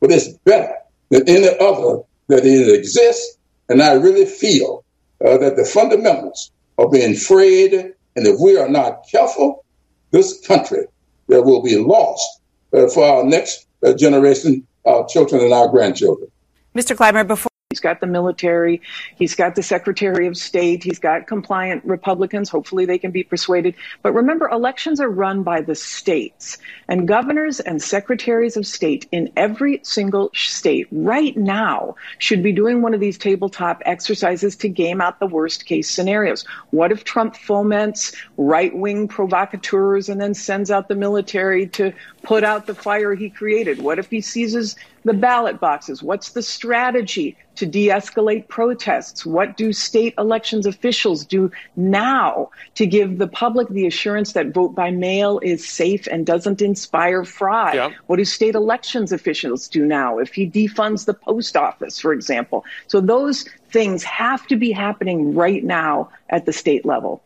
S5: but it's better than any other that it exists. And I really feel uh, that the fundamentals are being frayed. And if we are not careful, this country that will be lost uh, for our next uh, generation, our children and our grandchildren.
S41: Mr. Clyburn, before
S42: He's got the military. He's got the Secretary of State. He's got compliant Republicans. Hopefully they can be persuaded. But remember, elections are run by the states and governors and secretaries of state in every single state right now should be doing one of these tabletop exercises to game out the worst case scenarios. What if Trump foments right wing provocateurs and then sends out the military to put out the fire he created? What if he seizes the ballot boxes? What's the strategy to de escalate protests? What do state elections officials do now to give the public the assurance that vote by mail is safe and doesn't inspire fraud?
S43: Yeah.
S42: What do state elections officials do now if he defunds the post office, for example? So those things have to be happening right now at the state level.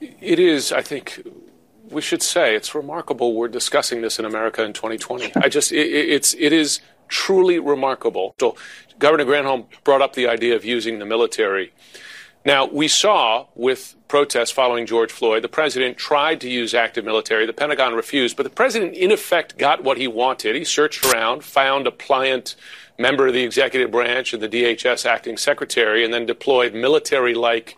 S43: It is, I think, we should say it's remarkable we're discussing this in America in 2020. I just, it, it's, it is truly remarkable. So Governor Granholm brought up the idea of using the military. Now, we saw with protests following George Floyd, the president tried to use active military. The Pentagon refused, but the president, in effect, got what he wanted. He searched around, found a pliant member of the executive branch and the DHS acting secretary, and then deployed military like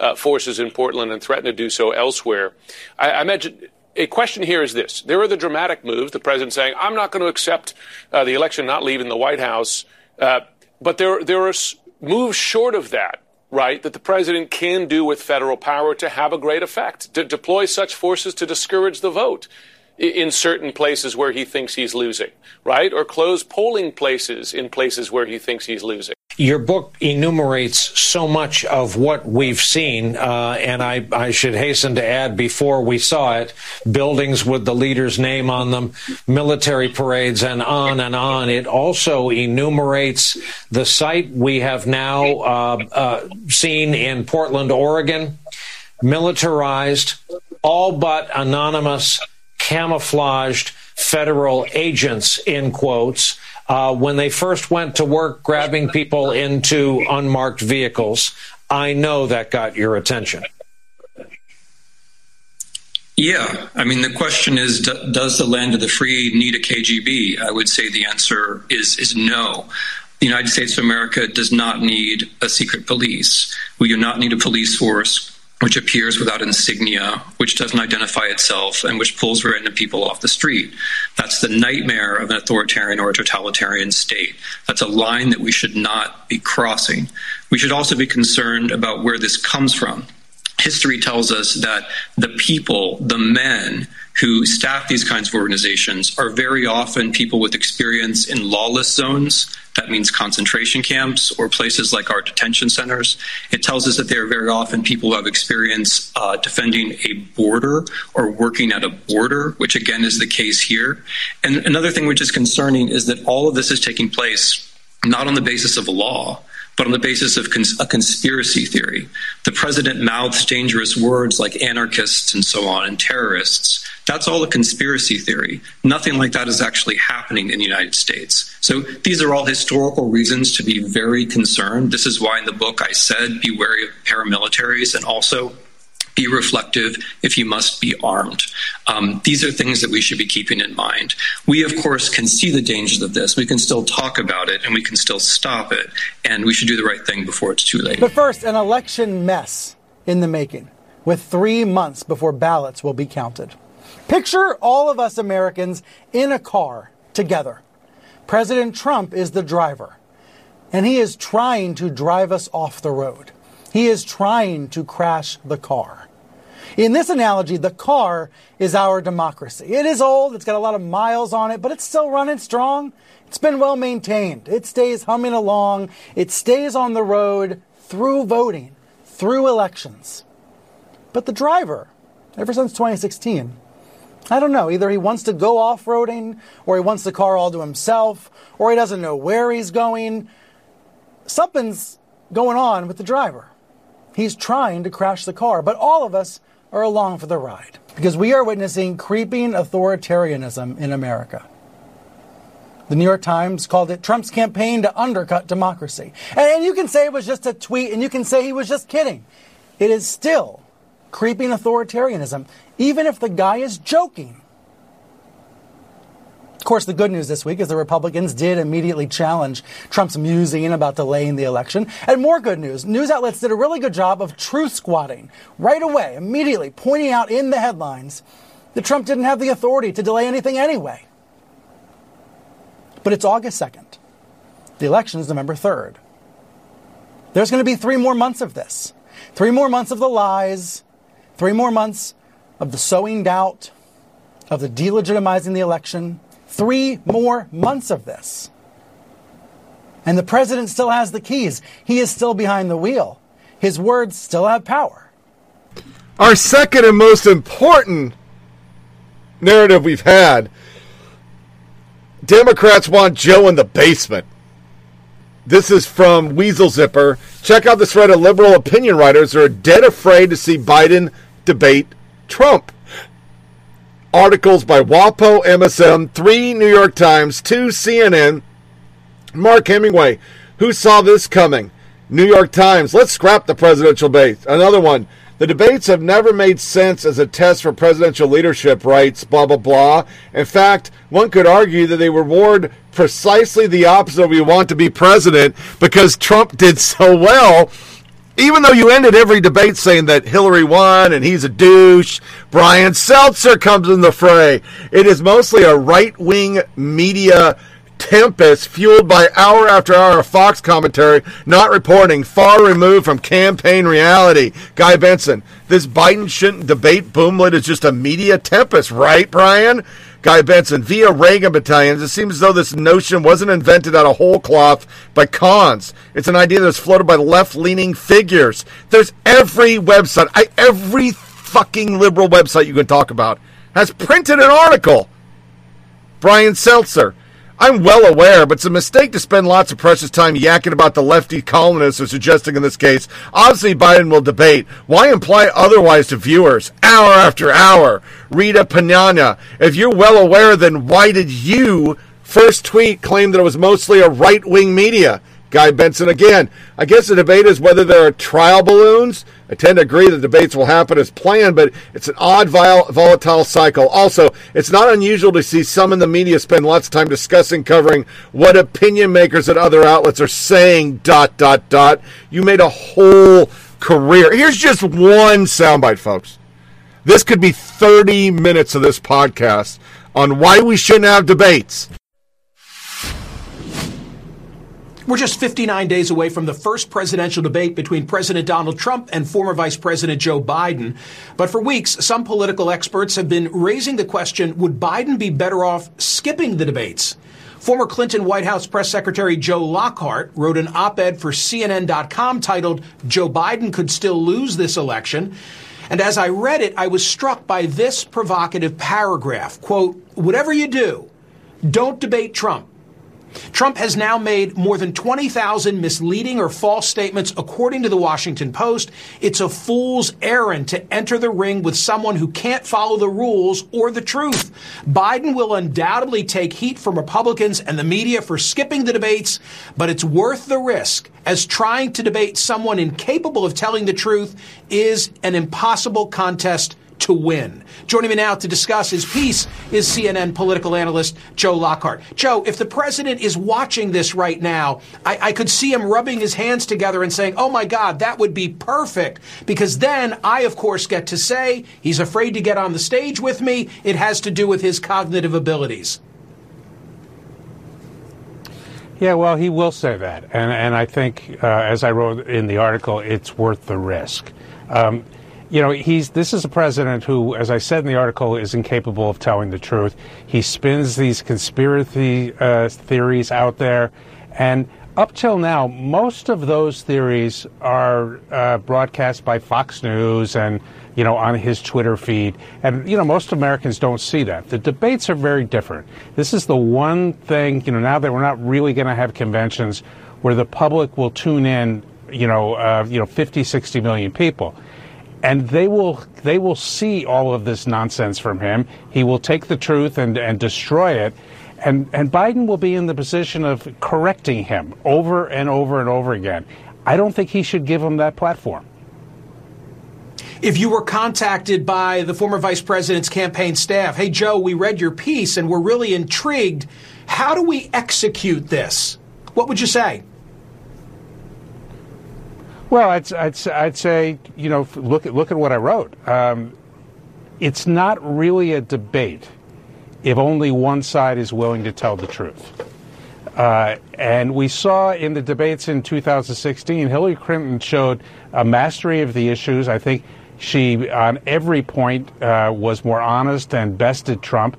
S43: uh, forces in Portland and threaten to do so elsewhere. I, I imagine a question here is this. There are the dramatic moves, the president saying, I'm not going to accept uh, the election not leaving the White House. Uh, but there, there are moves short of that, right, that the president can do with federal power to have a great effect, to deploy such forces to discourage the vote in certain places where he thinks he's losing, right? Or close polling places in places where he thinks he's losing.
S44: Your book enumerates so much of what we've seen, uh, and I, I, should hasten to add before we saw it buildings with the leader's name on them, military parades, and on and on. It also enumerates the site we have now uh, uh, seen in Portland, Oregon, militarized, all but anonymous, camouflaged federal agents, in quotes uh, when they first went to work grabbing people into unmarked vehicles. I know that got your attention.
S45: Yeah, I mean the question is, does the land of the free need a KGB? I would say the answer is is no. The United States of America does not need a secret police. We do not need a police force which appears without insignia, which doesn't identify itself, and which pulls random people off the street. That's the nightmare of an authoritarian or a totalitarian state. That's a line that we should not be crossing. We should also be concerned about where this comes from. History tells us that the people, the men, who staff these kinds of organizations are very often people with experience in lawless zones. That means concentration camps or places like our detention centers. It tells us that they are very often people who have experience uh, defending a border or working at a border, which again is the case here. And another thing which is concerning is that all of this is taking place not on the basis of law, but on the basis of cons- a conspiracy theory. The president mouths dangerous words like anarchists and so on and terrorists. That's all a conspiracy theory. Nothing like that is actually happening in the United States. So these are all historical reasons to be very concerned. This is why in the book I said be wary of paramilitaries and also be reflective if you must be armed. Um, these are things that we should be keeping in mind. We, of course, can see the dangers of this. We can still talk about it and we can still stop it. And we should do the right thing before it's too late.
S46: But first, an election mess in the making, with three months before ballots will be counted. Picture all of us Americans in a car together. President Trump is the driver, and he is trying to drive us off the road. He is trying to crash the car. In this analogy, the car is our democracy. It is old, it's got a lot of miles on it, but it's still running strong. It's been well maintained. It stays humming along. It stays on the road through voting, through elections. But the driver, ever since 2016, I don't know. Either he wants to go off roading, or he wants the car all to himself, or he doesn't know where he's going. Something's going on with the driver. He's trying to crash the car, but all of us are along for the ride because we are witnessing creeping authoritarianism in America. The New York Times called it Trump's campaign to undercut democracy. And you can say it was just a tweet, and you can say he was just kidding. It is still creeping authoritarianism, even if the guy is joking. Of course, the good news this week is the Republicans did immediately challenge Trump's musing about delaying the election. And more good news news outlets did a really good job of truth squatting right away, immediately pointing out in the headlines that Trump didn't have the authority to delay anything anyway. But it's August 2nd. The election is November 3rd. There's going to be three more months of this. Three more months of the lies, three more months of the sowing doubt, of the delegitimizing the election, three more months of this. And the president still has the keys. He is still behind the wheel. His words still have power.
S3: Our second and most important narrative we've had Democrats want Joe in the basement. This is from Weasel Zipper. Check out this thread of liberal opinion writers who are dead afraid to see Biden debate Trump. Articles by WAPO, MSM, three New York Times, two CNN. Mark Hemingway, who saw this coming? New York Times, let's scrap the presidential debate. Another one, the debates have never made sense as a test for presidential leadership, writes blah, blah, blah. In fact, one could argue that they reward precisely the opposite of we want to be president because Trump did so well even though you ended every debate saying that Hillary won and he's a douche, Brian Stelter comes in the fray. It is mostly a right wing media tempest fueled by hour after hour of Fox commentary, not reporting, far removed from campaign reality. Guy Benson, this Biden shouldn't debate boomlet is just a media tempest, right, Brian? Guy Benson, via Reagan battalions, it seems as though this notion wasn't invented out of whole cloth by cons. It's an idea that's floated by left leaning figures. There's every website, I, every fucking liberal website you can talk about has printed an article. Brian Stelter, I'm well aware, but it's a mistake to spend lots of precious time yakking about the lefty columnists are suggesting in this case. Obviously, Biden will debate. Why imply otherwise to viewers? Hour after hour. Rita Panahi, if you're well aware, then why did you first tweet claim that it was mostly a right wing media? Guy Benson again. I guess the debate is whether there are trial balloons. I tend to agree that debates will happen as planned, but it's an odd, volatile cycle. Also, it's not unusual to see some in the media spend lots of time discussing, covering what opinion makers at other outlets are saying, dot, dot, dot. You made a whole career. Here's just one soundbite, folks. This could be 30 minutes of this podcast on why we shouldn't have debates.
S47: We're just 59 days away from the first presidential debate between President Donald Trump and former Vice President Joe Biden. But for weeks, some political experts have been raising the question would Biden be better off skipping the debates? Former Clinton White House Press Secretary Joe Lockhart wrote an op ed for CNN.com titled, Joe Biden Could Still Lose This Election. And as I read it, I was struck by this provocative paragraph. Quote, whatever you do, don't debate Trump. Trump has now made more than 20,000 misleading or false statements, according to the Washington Post. It's a fool's errand to enter the ring with someone who can't follow the rules or the truth. Biden will undoubtedly take heat from Republicans and the media for skipping the debates, but it's worth the risk, as trying to debate someone incapable of telling the truth is an impossible contest to win. Joining me now to discuss his piece is CNN political analyst Joe Lockhart. Joe, if the president is watching this right now, I, I could see him rubbing his hands together and saying, oh my God, that would be perfect. Because then I, of course, get to say he's afraid to get on the stage with me. It has to do with his cognitive abilities.
S48: Yeah, well, he will say that. And, and I think, uh, as I wrote in the article, it's worth the risk. Um, you know, he's this is a president who, as I said in the article, is incapable of telling the truth. He spins these conspiracy uh, theories out there, and up till now, most of those theories are uh, broadcast by Fox News and you know on his Twitter feed, and you know most Americans don't see that. The debates are very different. This is the one thing you know now that we're not really going to have conventions where the public will tune in. You know, uh, you know, 50, 60 million people and they will they will see all of this nonsense from him. He will take the truth and, and destroy it. And, and Biden will be in the position of correcting him over and over and over again. I don't think he should give him that platform.
S47: If you were contacted by the former vice president's campaign staff, hey, Joe, we read your piece and we're really intrigued. How do we execute this? What would you say?
S48: Well, I'd, I'd, I'd say, you know, look at, look at what I wrote. Um, it's not really a debate if only one side is willing to tell the truth. Uh, and we saw in the debates in 2016, Hillary Clinton showed a mastery of the issues. I think she, on every point, uh, was more honest and bested Trump.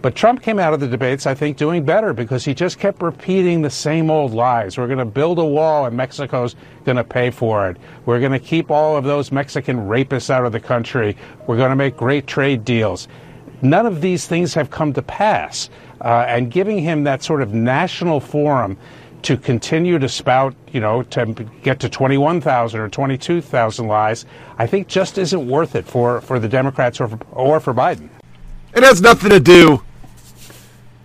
S48: But Trump came out of the debates, I think, doing better because he just kept repeating the same old lies. We're going to build a wall and Mexico's going to pay for it. We're going to keep all of those Mexican rapists out of the country. We're going to make great trade deals. None of these things have come to pass. Uh, and giving him that sort of national forum to continue to spout, you know, to get to 21,000 or 22,000 lies, I think just isn't worth it for, for the Democrats or for, or for Biden.
S3: It has nothing to do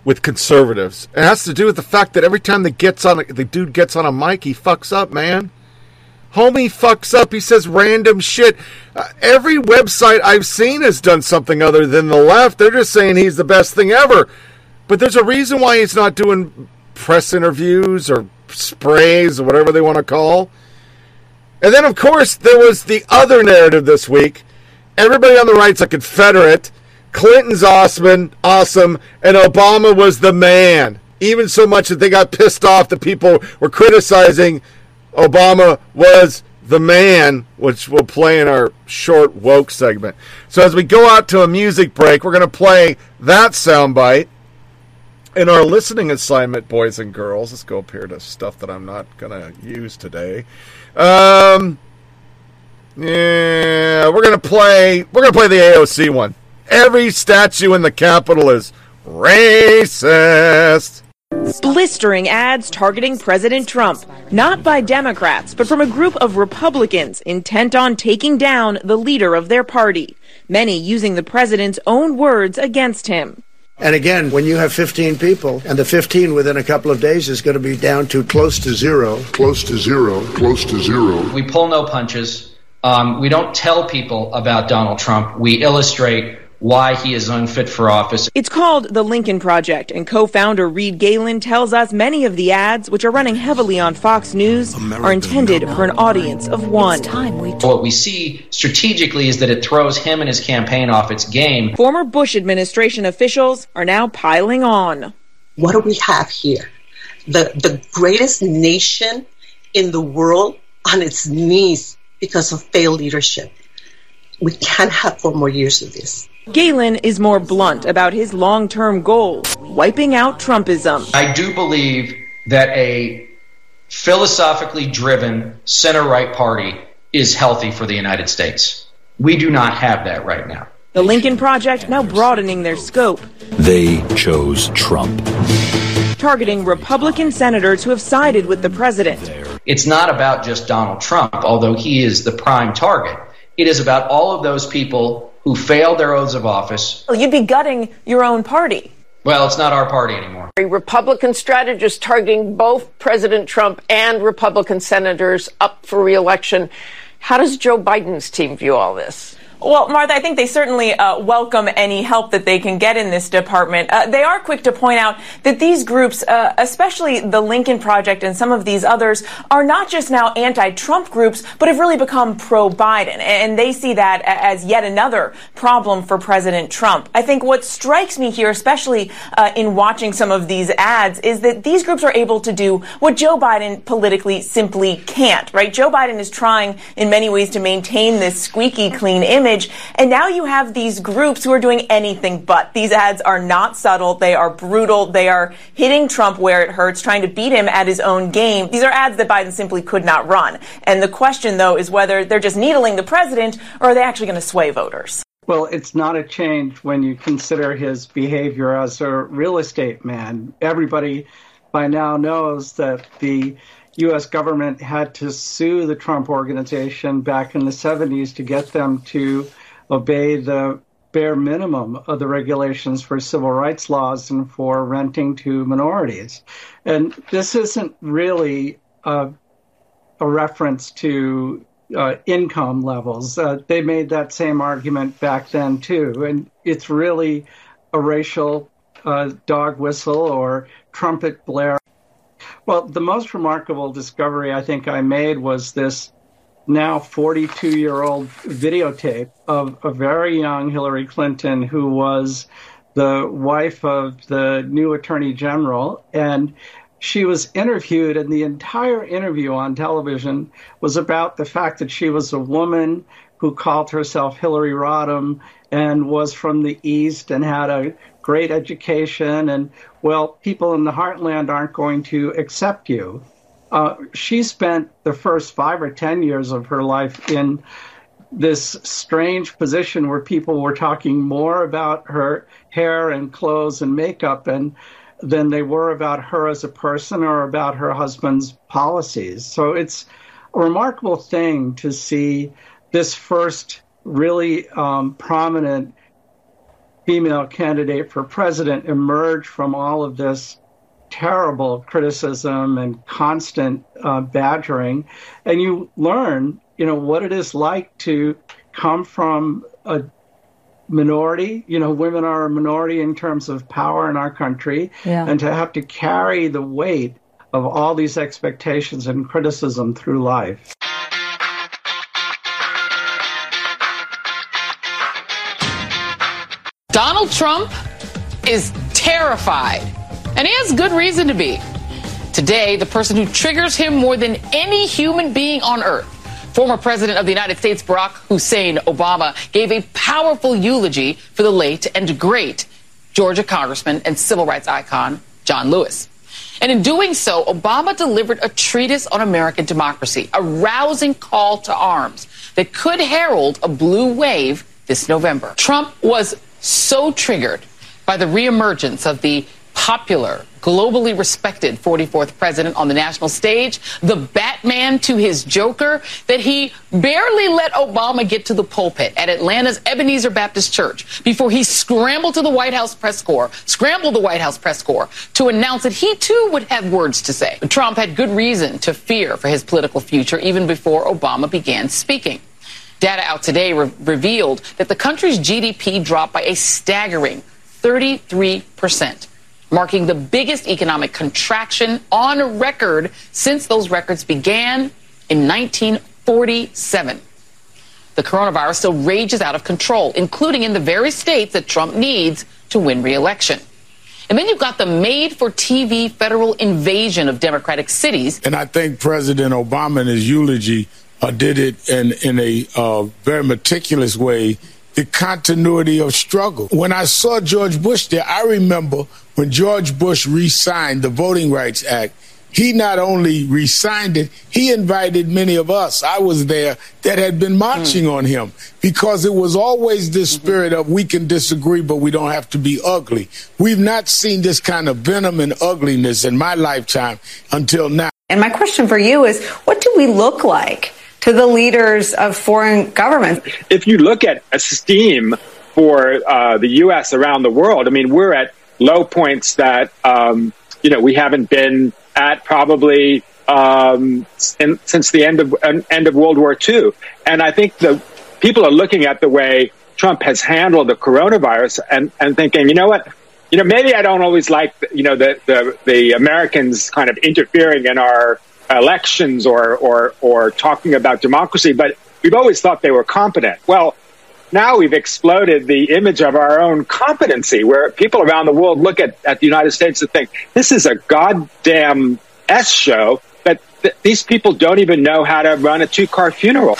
S3: with conservatives. It has to do with the fact that every time the gets on the dude gets on a mic, he fucks up, man. Homie fucks up. He says random shit. Uh, every website I've seen has done something other than the left. They're just saying he's the best thing ever. But there's a reason why he's not doing press interviews or sprays or whatever they want to call. And then, of course, there was the other narrative this week. Everybody on the right's a Confederate. Clinton's awesome, awesome, and Obama was the man. Even so much that they got pissed off that people were criticizing Obama was the man, which we'll play in our short woke segment. So as we go out to a music break, we're going to play that soundbite in our listening assignment, boys and girls. Let's go up here to stuff that I'm not going to use today. Um, yeah, we're going to play. We're going to play the AOC one. Every statue in the Capitol is racist.
S45: Blistering ads targeting President Trump, not by Democrats, but from a group of Republicans intent on taking down the leader of their party, many using the president's own words against him.
S49: And again, when you have 15 people, and the 15 within a couple of days is going to be down to close to zero.
S50: Close to zero. Close to zero.
S51: We pull no punches. Um, we don't tell people about Donald Trump. We illustrate why he is unfit for office.
S45: It's called The Lincoln Project, and co founder Reed Galen tells us many of the ads, which are running heavily on Fox News, America, are intended no, for an audience of one.
S51: We what we see strategically is that it throws him and his campaign off its game.
S45: Former Bush administration officials are now piling on.
S52: What do we have here? The, the greatest nation in the world on its knees because of failed leadership. We can't have four more years of this.
S45: Galen is more blunt about his long term goal wiping out Trumpism.
S51: I do believe that a philosophically driven center right party is healthy for the United States. We do not have that right now.
S45: The Lincoln Project now broadening their scope.
S53: They chose Trump.
S45: Targeting Republican senators who have sided with the president.
S51: It's not about just Donald Trump, although he is the prime target. It is about all of those people who failed their oaths of office.
S45: Well, you'd be gutting your own party.
S51: Well, it's not our party anymore.
S54: A Republican strategist targeting both President Trump and Republican senators up for reelection. How does Joe Biden's team view all this?
S45: Well, Martha, I think they certainly uh, welcome any help that they can get in this department. Uh, they are quick to point out that these groups, uh, especially the Lincoln Project and some of these others, are not just now anti-Trump groups, but have really become pro-Biden, and they see that as yet another problem for President Trump. I think what strikes me here, especially uh, in watching some of these ads, is that these groups are able to do what Joe Biden politically simply can't. Right? Joe Biden is trying, in many ways, to maintain this squeaky clean image image. And now you have these groups who are doing anything but. These ads are not subtle. They are brutal. They are hitting Trump where it hurts, trying to beat him at his own game. These are ads that Biden simply could not run. And the question, though, is whether they're just needling the president or are they actually going to sway voters?
S55: Well, it's not a change when you consider his behavior as a real estate man. Everybody by now knows that the U.S. government had to sue the Trump organization back in the 70s to get them to obey the bare minimum of the regulations for civil rights laws and for renting to minorities. And this isn't really a, a reference to uh, income levels. Uh, they made that same argument back then, too. And it's really a racial uh, dog whistle or trumpet blare. Well, the most remarkable discovery I think I made was this now 42 year old videotape of a very young Hillary Clinton who was the wife of the new attorney general. And she was interviewed, and the entire interview on television was about the fact that she was a woman who called herself Hillary Rodham and was from the East and had a great education. And, well, people in the heartland aren't going to accept you. Uh, she spent the first five or 10 years of her life in this strange position where people were talking more about her hair and clothes and makeup and than they were about her as a person or about her husband's policies. So it's a remarkable thing to see this first really um, prominent female candidate for president emerge from all of this terrible criticism and constant uh, badgering, and you learn, you know, what it is like to come from a minority. You know, women are a minority in terms of power in our country, yeah. and to have to carry the weight of all these expectations and criticism through life.
S56: Donald Trump is terrified, and he has good reason to be. Today, the person who triggers him more than any human being on earth, former President of the United States Barack Hussein Obama, gave a powerful eulogy for the late and great Georgia Congressman and civil rights icon John Lewis. And in doing so, Obama delivered a treatise on American democracy, a rousing call to arms that could herald a blue wave this November. Trump was so triggered by the reemergence of the popular, globally respected 44th president on the national stage, the Batman to his Joker, that he barely let Obama get to the pulpit at Atlanta's Ebenezer Baptist Church before he scrambled to the White House press corps, scrambled the White House press corps to announce that he too would have words to say. Trump had good reason to fear for his political future even before Obama began speaking. Data out today re- revealed that the country's GDP dropped by a staggering 33%, marking the biggest economic contraction on record since those records began in 1947. The coronavirus still rages out of control, including in the very states that Trump needs to win re-election. And then you've got the made for TV federal invasion of Democratic cities.
S57: And I think President Obama in his eulogy uh, did it in, in a uh, very meticulous way the continuity of struggle. When I saw George Bush there, I remember when George Bush re signed the Voting Rights Act. He not only re signed it, he invited many of us, I was there, that had been marching mm. on him because it was always this mm-hmm. spirit of we can disagree, but we don't have to be ugly. We've not seen this kind of venom and ugliness in my lifetime until now.
S39: And my question for you is what do we look like? To the leaders of foreign governments.
S58: If you look at esteem for uh, the U.S. around the world, I mean, we're at low points that um, you know we haven't been at probably um, in, since the end of end of World War II, and I think the people are looking at the way Trump has handled the coronavirus and, and thinking, you know what? You know, maybe I don't always like, you know, the, the, the Americans kind of interfering in our elections or, or, or talking about democracy, but we've always thought they were competent. Well, now we've exploded the image of our own competency where people around the world look at, at the United States and think, this is a goddamn S show that th- these people don't even know how to run a two car funeral.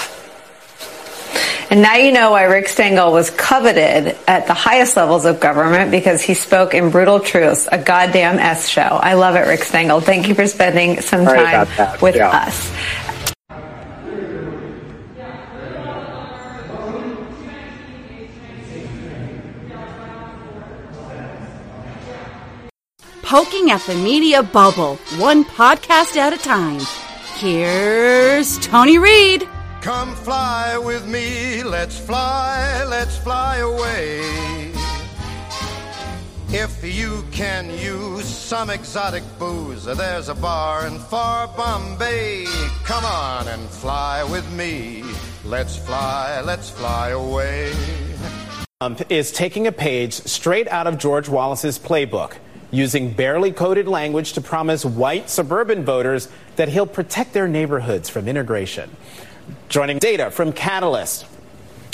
S59: And now you know why Rick Stengel was coveted at the highest levels of government because he spoke in brutal truths, a goddamn S show. I love it, Rick Stengel. Thank you for spending some time with yeah. us.
S60: Poking at the media bubble, one podcast at a time. Here's Tony Reed.
S61: Come fly with me, let's fly, let's fly away. If you can use some exotic booze, there's a bar in far Bombay. Come on and fly with me. Let's fly, let's fly away.
S62: Trump is taking a page straight out of George Wallace's playbook, using barely coded language to promise white suburban voters that he'll protect their neighborhoods from integration. Joining data from Catalist.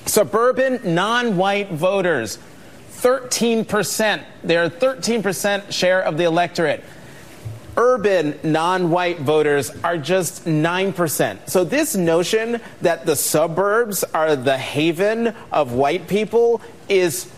S62: Suburban non white voters, 13%. They're 13% share of the electorate. Urban non white voters are just 9%. So, this notion that the suburbs are the haven of white people is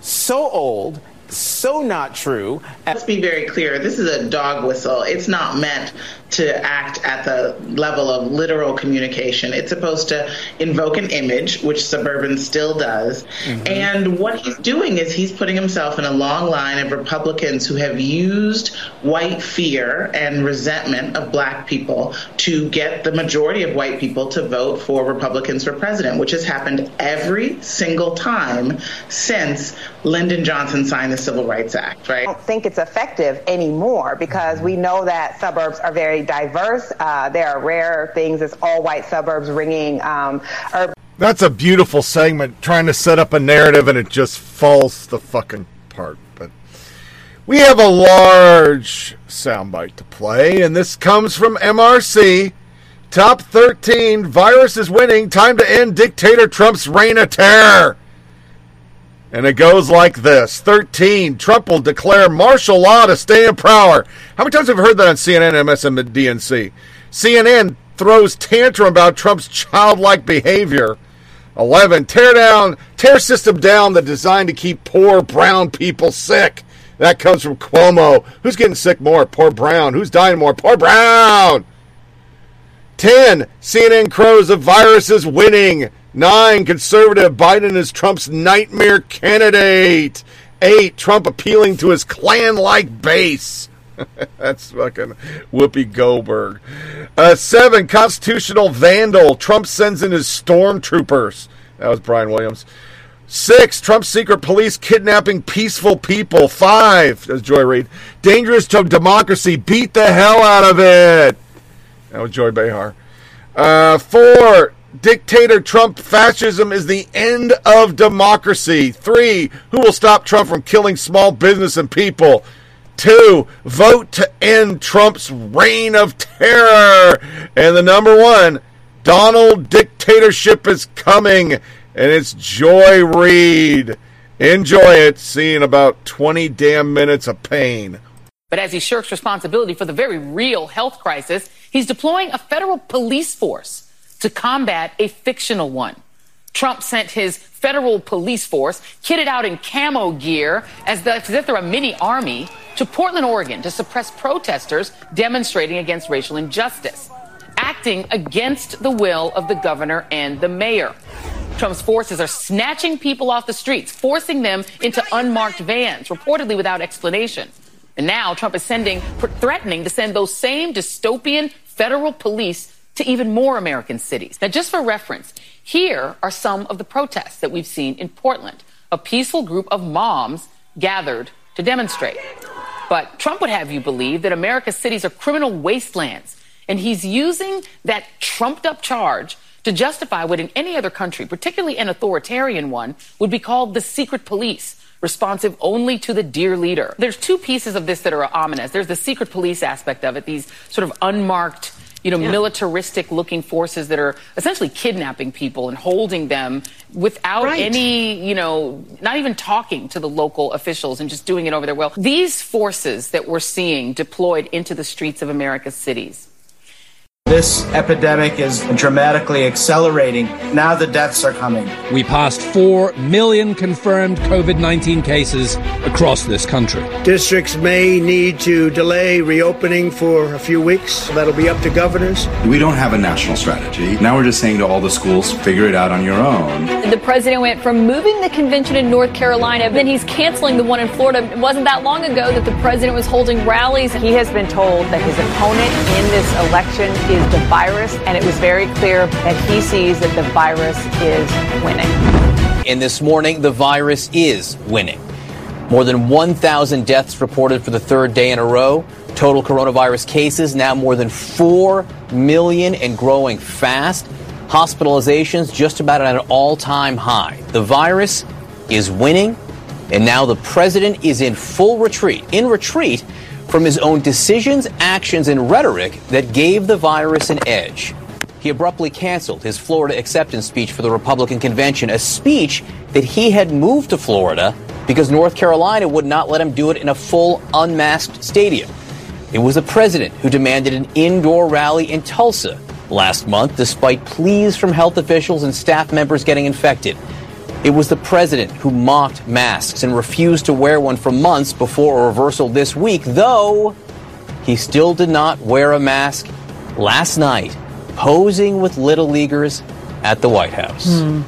S62: so old so not true.
S63: Let's be very clear. This is a dog whistle. It's not meant to act at the level of literal communication. It's supposed to invoke an image, which Suburban still does. Mm-hmm. And what he's doing is he's putting himself in a long line of Republicans who have used white fear and resentment of black people to get the majority of white people to vote for Republicans for president, which has happened every single time since Lyndon Johnson signed the Civil Rights Act, right?
S64: I don't think it's effective anymore because we know that suburbs are very diverse. Uh, there are rare things as all white suburbs ringing um, urban.
S3: That's a beautiful segment trying to set up a narrative and it just falls the fucking part. We have a large soundbite to play, and this comes from MRC. Top 13 virus is winning. Time to end dictator Trump's reign of terror. And it goes like this 13. Trump will declare martial law to stay in power. How many times have you heard that on CNN, MSNBC? CNN throws tantrum about Trump's childlike behavior. 11. Tear down, tear system down that designed to keep poor brown people sick. That comes from Cuomo. Who's getting sick more? Poor Brown. Who's dying more? Poor Brown. 10. CNN crows the virus is winning. Nine, conservative Biden is Trump's nightmare candidate. Eight, Trump appealing to his Klan like base. That's fucking Whoopi Goldberg. Uh, seven, constitutional vandal. Trump sends in his stormtroopers. That was Brian Williams. Six, Trump's secret police kidnapping peaceful people. Five, as Joy Reid, dangerous to democracy. Beat the hell out of it. That was Joy Behar. Uh, four, dictator Trump fascism is the end of democracy. Three, who will stop Trump from killing small business and people? Two, vote to end Trump's reign of terror. And the number one, Donald dictatorship is coming, and it's Joy Reid. Enjoy it. seeing about 20 damn minutes of pain.
S56: But as he shirks responsibility for the very real health crisis, he's deploying a federal police force to combat a fictional one. Trump sent his federal police force, kitted out in camo gear as, the, as if they're a mini army, to Portland, Oregon to suppress protesters demonstrating against racial injustice, acting against the will of the governor and the mayor. Trump's forces are snatching people off the streets, forcing them into unmarked vans, reportedly without explanation. And now Trump is sending, threatening to send those same dystopian federal police to even more American cities. Now, just for reference, here are some of the protests that we've seen in Portland. A peaceful group of moms gathered to demonstrate. But Trump would have you believe that America's cities are criminal wastelands, and he's using that trumped up charge to justify what in any other country, particularly an authoritarian one, would be called the secret police responsive only to the dear leader. There's two pieces of this that are ominous. There's the secret police aspect of it, these sort of unmarked, you know,
S65: Yeah.
S56: militaristic looking forces that are essentially kidnapping people and holding them without
S65: Right.
S56: any, you know, not even talking to the local officials and just doing it over their will. These forces that we're seeing deployed into the streets of America's cities.
S14: This epidemic is dramatically accelerating. Now the deaths are coming.
S66: We passed 4 million confirmed COVID 19 cases across this country.
S67: Districts may need to delay reopening for a few weeks. That'll be up to governors.
S68: We don't have a national strategy. Now we're just saying to all the schools, figure it out on your own.
S69: The president went from moving the convention in North Carolina, then he's canceling the one in Florida. It wasn't that long ago that the president was holding rallies.
S41: He has been told that his opponent in this election is the virus, and it was very clear that he sees that the virus is winning.
S30: And this morning, the virus is winning. More than 1,000 deaths reported for the third day in a row. Total coronavirus cases now more than 4 million and growing fast. Hospitalizations just about at an all time high. The virus is winning, and now the president is in full retreat. In retreat from his own decisions, actions, and rhetoric that gave the virus an edge. He abruptly canceled his Florida acceptance speech for the Republican convention, a speech that he had moved to Florida because North Carolina would not let him do it in a full unmasked stadium. It was the president who demanded an indoor rally in Tulsa last month, despite pleas from health officials and staff members getting infected. It was the president who mocked masks and refused to wear one for months before a reversal this week, though he still did not wear a mask last night, posing with little leaguers at the White House.
S70: Hmm.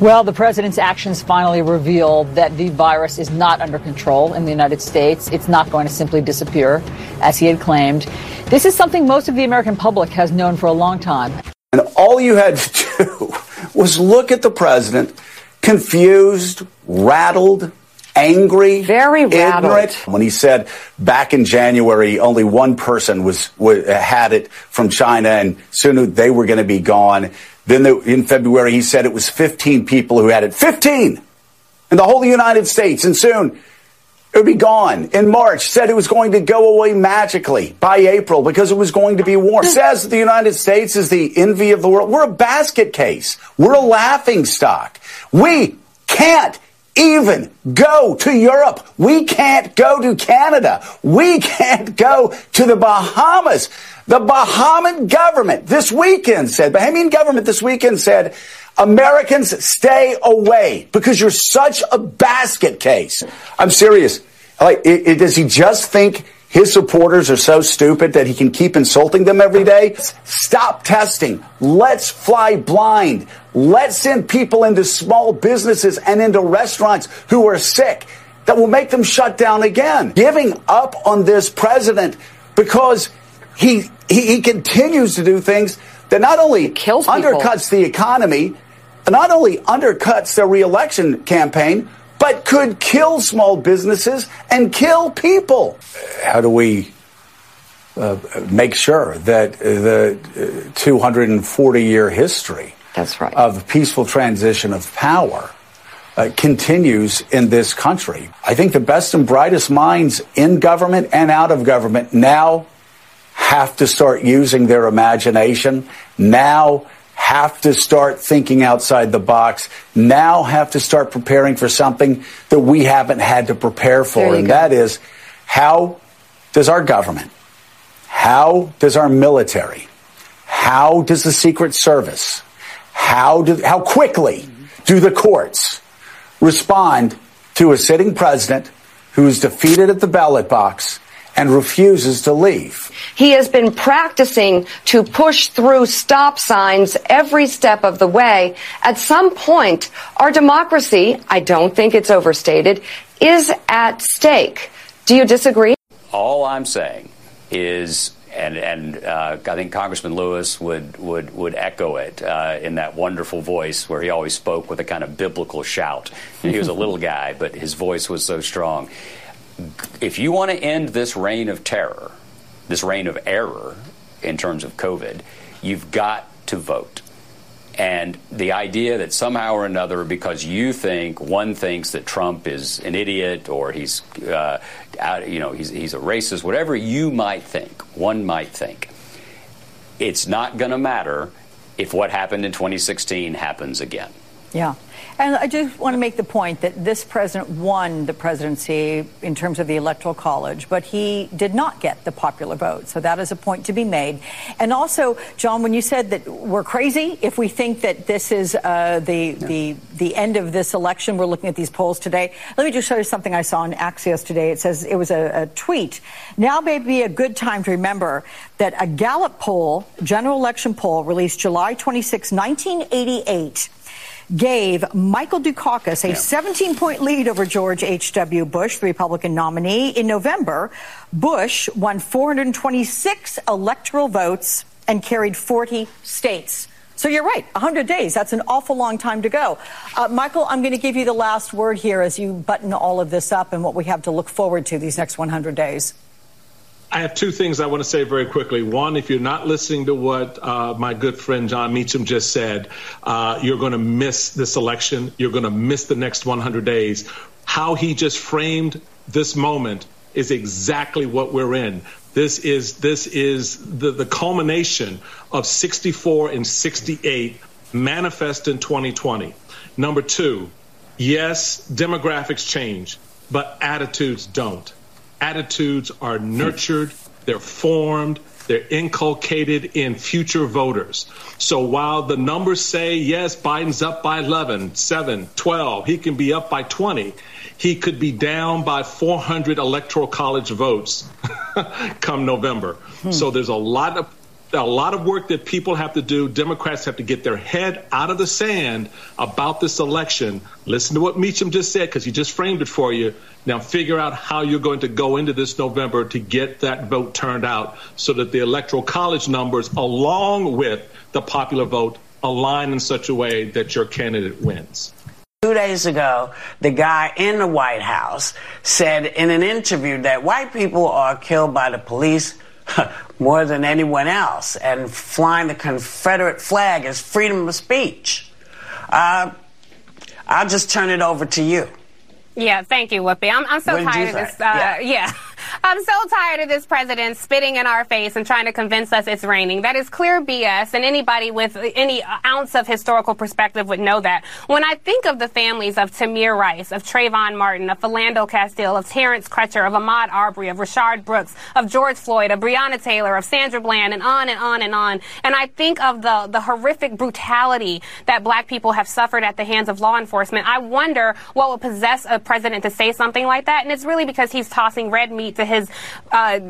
S70: Well, the president's actions finally reveal that the virus is not under control in the United States. It's not going to simply disappear, as he had claimed. This is something most of the American public has known for a long time.
S25: And all you had to do was look at the president, confused, rattled, angry, very
S71: rattled.
S25: ignorant. When he said back in January, only one person was, wa had it from China, and soon they were going to be gone. Then the, in February, he said it was 15 people who had it. 15 in the whole United States, and soon it would be gone. In March, said it was going to go away magically by April because it was going to be warm. Says the United States is the envy of the world. We're a basket case. We're a laughing stock. We can't even go to Europe. We can't go to Canada. We can't go to the Bahamas. The Bahamian government this weekend said, Bahamian government this weekend said, Americans stay away because you're such a basket case. I'm serious. Like, it, it- does he just think his supporters are so stupid that he can keep insulting them every day? Stop testing. Let's fly blind. Let's send people into small businesses and into restaurants who are sick that will make them shut down again. Giving up on this president because he, he, he continues to do things that not only kills undercuts the economy, not only undercuts their reelection campaign, but could kill small businesses and kill people. How do we uh, make sure that the 240 year history
S71: That's right.
S25: of peaceful transition of power uh, continues in this country? I think the best and brightest minds in government and out of government now have to start using their imagination, now have to start thinking outside the box, now have to start preparing for something that we haven't had to prepare for. And
S71: go.
S25: that is how does our government, how does our military, how does the Secret Service, how, do, how quickly do the courts respond to a sitting president who is defeated at the ballot box and refuses to leave?
S71: He has been practicing to push through stop signs every step of the way. At some point, our democracy, I don't think it's overstated, is at stake. Do you disagree?
S1: All I'm saying is, and and uh, I think Congressman Lewis would would would echo it uh, in that wonderful voice where he always spoke with a kind of biblical shout. And he was a little guy, but his voice was so strong. If you want to end this reign of terror, this reign of error in terms of COVID, you've got to vote.
S72: And the idea that somehow or another, because you think one thinks that Trump is an idiot or he's, uh, out, you know, he's, he's a racist, whatever you might think, one might think, it's not going to matter if what happened in 2016 happens again.
S70: Yeah. And I just want to make the point that this president won the presidency in terms of the electoral college, but he did not get the popular vote. So that is a point to be made. And also, Jon, when you said that we're crazy if we think that this is uh, the yeah. the the end of this election, we're looking at these polls today. Let me just show you something I saw on Axios today. It says it was a, a tweet. Now may be a good time to remember that a Gallup poll, general election poll, released July 26, 1988 gave Michael Dukakis a yeah. 17 point lead over George H.W. Bush, the Republican nominee. In November, Bush won 426 electoral votes and carried 40 states. So you're right, 100 days. That's an awful long time to go. Uh, Michael, I'm going to give you the last word here as you button all of this up and what we have to look forward to these next 100 days.
S73: I have two things I want to say very quickly. One, if you're not listening to what uh, my good friend Jon Meacham just said, uh, you're going to miss this election. You're going to miss the next 100 days. How he just framed this moment is exactly what we're in. This is this is the, the culmination of 64 and 68 manifest in 2020. Number two, yes, demographics change, but attitudes don't attitudes are nurtured, they're formed, they're inculcated in future voters. So while the numbers say, yes, Biden's up by 11, 7, 12, he can be up by 20, he could be down by 400 electoral college votes come November. Hmm. So there's a lot of a lot of work that people have to do. Democrats have to get their head out of the sand about this election. Listen to what Meacham just said because he just framed it for you. Now figure out how you're going to go into this November to get that vote turned out so that the electoral college numbers, along with the popular vote, align in such a way that your candidate wins.
S74: Two days ago, the guy in the White House said in an interview that white people are killed by the police more than anyone else, and flying the Confederate flag is freedom of speech. Uh, I'll just turn it over to you.
S75: Yeah, thank you, Whoopi. I'm, I'm so tired of this. Uh, yeah. yeah. I'm so tired of this president spitting in our face and trying to convince us it's raining. That is clear BS, and anybody with any ounce of historical perspective would know that. When I think of the families of Tamir Rice, of Trayvon Martin, of Philando Castile, of Terrence Crutcher, of Ahmaud Arbery, of Rayshard Brooks, of George Floyd, of Breonna Taylor, of Sandra Bland, and on and on and on, and I think of the, the horrific brutality that black people have suffered at the hands of law enforcement, I wonder what would possess a president to say something like that, and it's really because he's tossing red meat to his uh,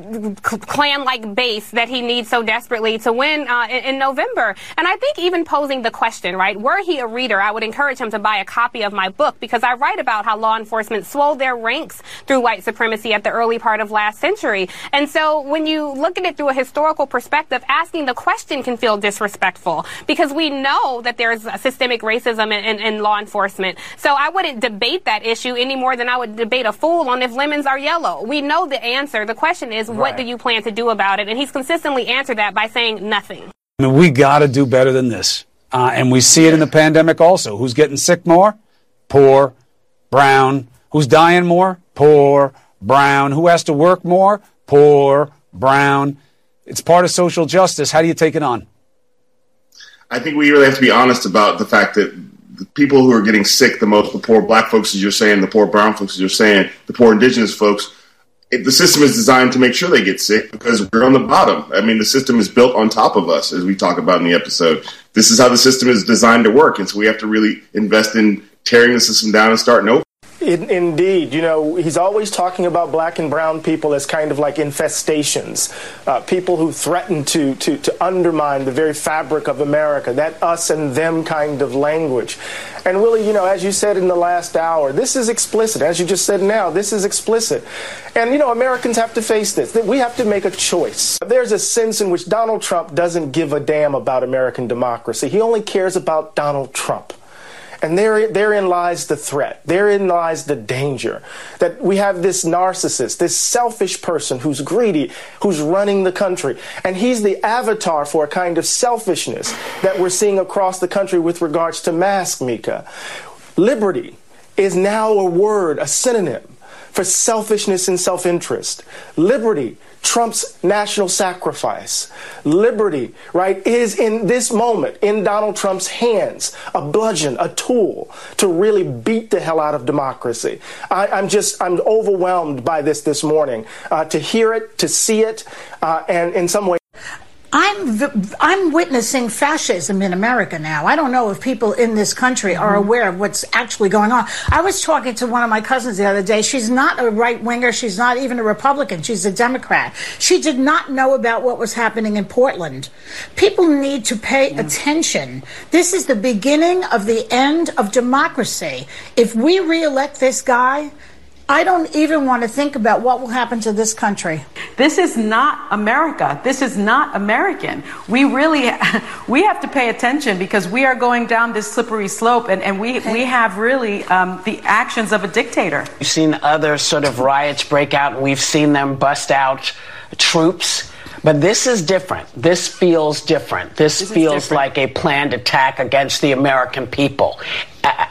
S75: Klan-like base that he needs so desperately to win uh, in, in, November. And I think even posing the question, right, were he a reader, I would encourage him to buy a copy of my book because I write about how law enforcement swelled their ranks through white supremacy at the early part of last century. And so when you look at it through a historical perspective, asking the question can feel disrespectful because we know that there's systemic racism in, in, in law enforcement. So I wouldn't debate that issue any more than I would debate a fool on if lemons are yellow. We know the answer. The question is, right. what do you plan to do about it? And he's consistently answered that by saying nothing.
S76: I mean, we got to do better than this. Uh, and we see it in the pandemic also. Who's getting sick more? Poor, brown. Who's dying more? Poor, brown. Who has to work more? Poor, brown. It's part of social justice. How do you take it on?
S24: I think we really have to be honest about the fact that the people who are getting sick the most, the poor black folks, as you're saying, the poor brown folks, as you're saying, the poor indigenous folks, it, the system is designed to make sure they get sick because we're on the bottom. I mean, the system is built on top of us, as we talk about in the episode. This is how the system is designed to work. And so we have to really invest in tearing the system down and starting over.
S77: In, indeed, you know, he's always talking about black and brown people as kind of like infestations, uh, people who threaten to, to, to undermine the very fabric of America, that us and them kind of language. And really, you know, as you said in the last hour, this is explicit. As you just said now, this is explicit. And, you know, Americans have to face this. We have to make a choice. There's a sense in which Donald Trump doesn't give a damn about American democracy. He only cares about Donald Trump. And there, therein lies the threat. Therein lies the danger that we have this narcissist, this selfish person who's greedy, who's running the country. And he's the avatar for a kind of selfishness that we're seeing across the country with regards to mask, Mika. Liberty is now a word, a synonym for selfishness and self interest. Liberty trumps national sacrifice. Liberty, right, is in this moment in Donald Trump's hands a bludgeon, a tool to really beat the hell out of democracy. I, am just, I'm overwhelmed by this this morning uh, to hear it, to see it, uh, and in some ways.
S78: I'm I'm witnessing fascism in America now. I don't know if people in this country are mm-hmm. aware of what's actually going on. I was talking to one of my cousins the other day. She's not a right winger. She's not even a Republican. She's a Democrat. She did not know about what was happening in Portland. People need to pay mm. attention. This is the beginning of the end of democracy. If we reelect this guy, I don't even want to think about what will happen to this country.
S79: This is not America. This is not American. We really we have to pay attention because we are going down this slippery slope, and, and we, we have really um, the actions of a dictator.
S74: We've seen other sort of riots break out, we've seen them bust out troops. But this is different. This feels different. This, this feels different. like a planned attack against the American people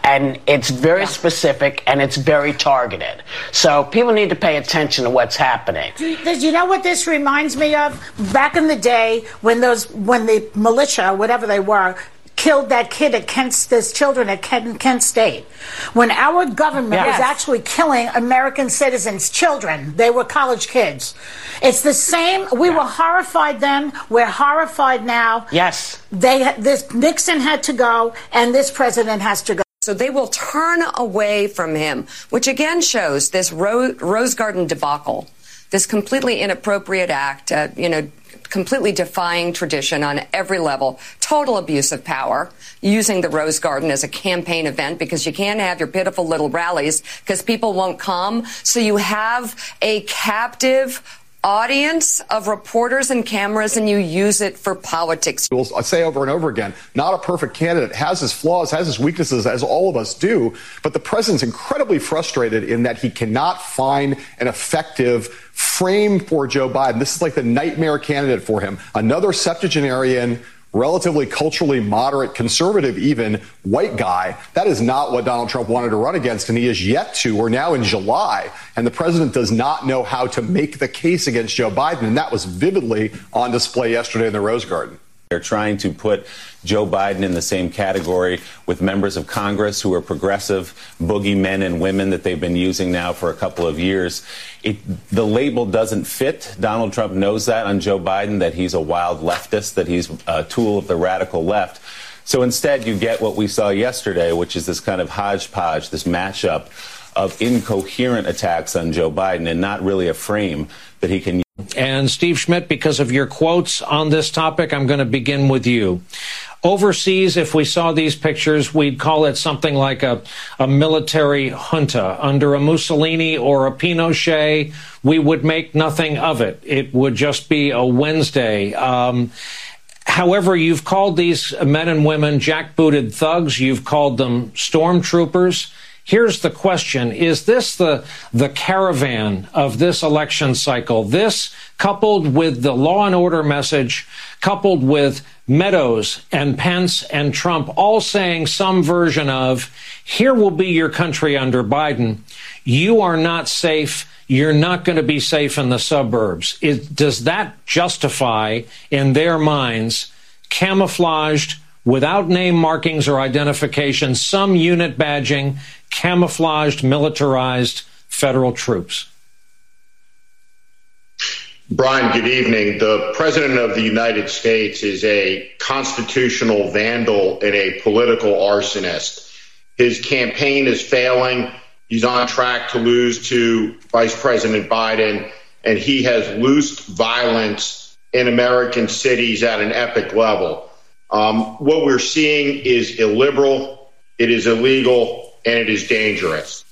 S74: and it's very yeah. specific and it's very targeted. So people need to pay attention to what's happening.
S78: Do you, you, know what this reminds me of? Back in the day when those when the militia, whatever they were, killed that kid at Kent, those children at Kent, Kent State. When our government yes. was actually killing American citizens' children, they were college kids. It's the same. We yeah. were horrified then. We're horrified now.
S74: Yes.
S78: They this Nixon had to go, and this president has to go.
S71: So they will turn away from him, which again shows this Rose Garden debacle, this completely inappropriate act, uh, you know, completely defying tradition on every level, total abuse of power, using the Rose Garden as a campaign event because you can't have your pitiful little rallies because people won't come. So you have a captive audience of reporters and cameras and you use it for politics.
S80: I say over and over again, not a perfect candidate, has his flaws, has his weaknesses, as all of us do, but the president's incredibly frustrated in that he cannot find an effective frame for Joe Biden. This is like the nightmare candidate for him. Another septuagenarian relatively culturally moderate, conservative even, white guy. That is not what Donald Trump wanted to run against, and he is yet to. We're now in July, and the president does not know how to make the case against Joe Biden, and that was vividly on display yesterday in the Rose Garden.
S81: They're trying to put Joe Biden in the same category with members of Congress who are progressive boogeymen and women that they've been using now for a couple of years. It, the label doesn't fit. Donald Trump knows that on Joe Biden, that he's a wild leftist, that he's a tool of the radical left. So instead, you get what we saw yesterday, which is this kind of hodgepodge, this matchup of incoherent attacks on Joe Biden and not really a frame that he can
S82: and Steve Schmidt, because of your quotes on this topic, I'm going to begin with you. Overseas, if we saw these pictures, we'd call it something like a, a military junta. Under a Mussolini or a Pinochet, we would make nothing of it. It would just be a Wednesday. Um, however, you've called these men and women jackbooted thugs. You've called them stormtroopers. Here's the question. Is this the, the caravan of this election cycle? This coupled with the law and order message, coupled with Meadows and Pence and Trump all saying some version of, here will be your country under Biden. You are not safe. You're not going to be safe in the suburbs. It, does that justify, in their minds, camouflaged, without name markings or identification, some unit badging, camouflaged, militarized federal troops.
S43: Brian, good evening. The President of the United States is a constitutional vandal and a political arsonist. His campaign is failing. He's on track to lose to Vice President Biden, and he has loosed violence in American cities at an epic level. Um, what we're seeing is illiberal, it is illegal, and it is dangerous.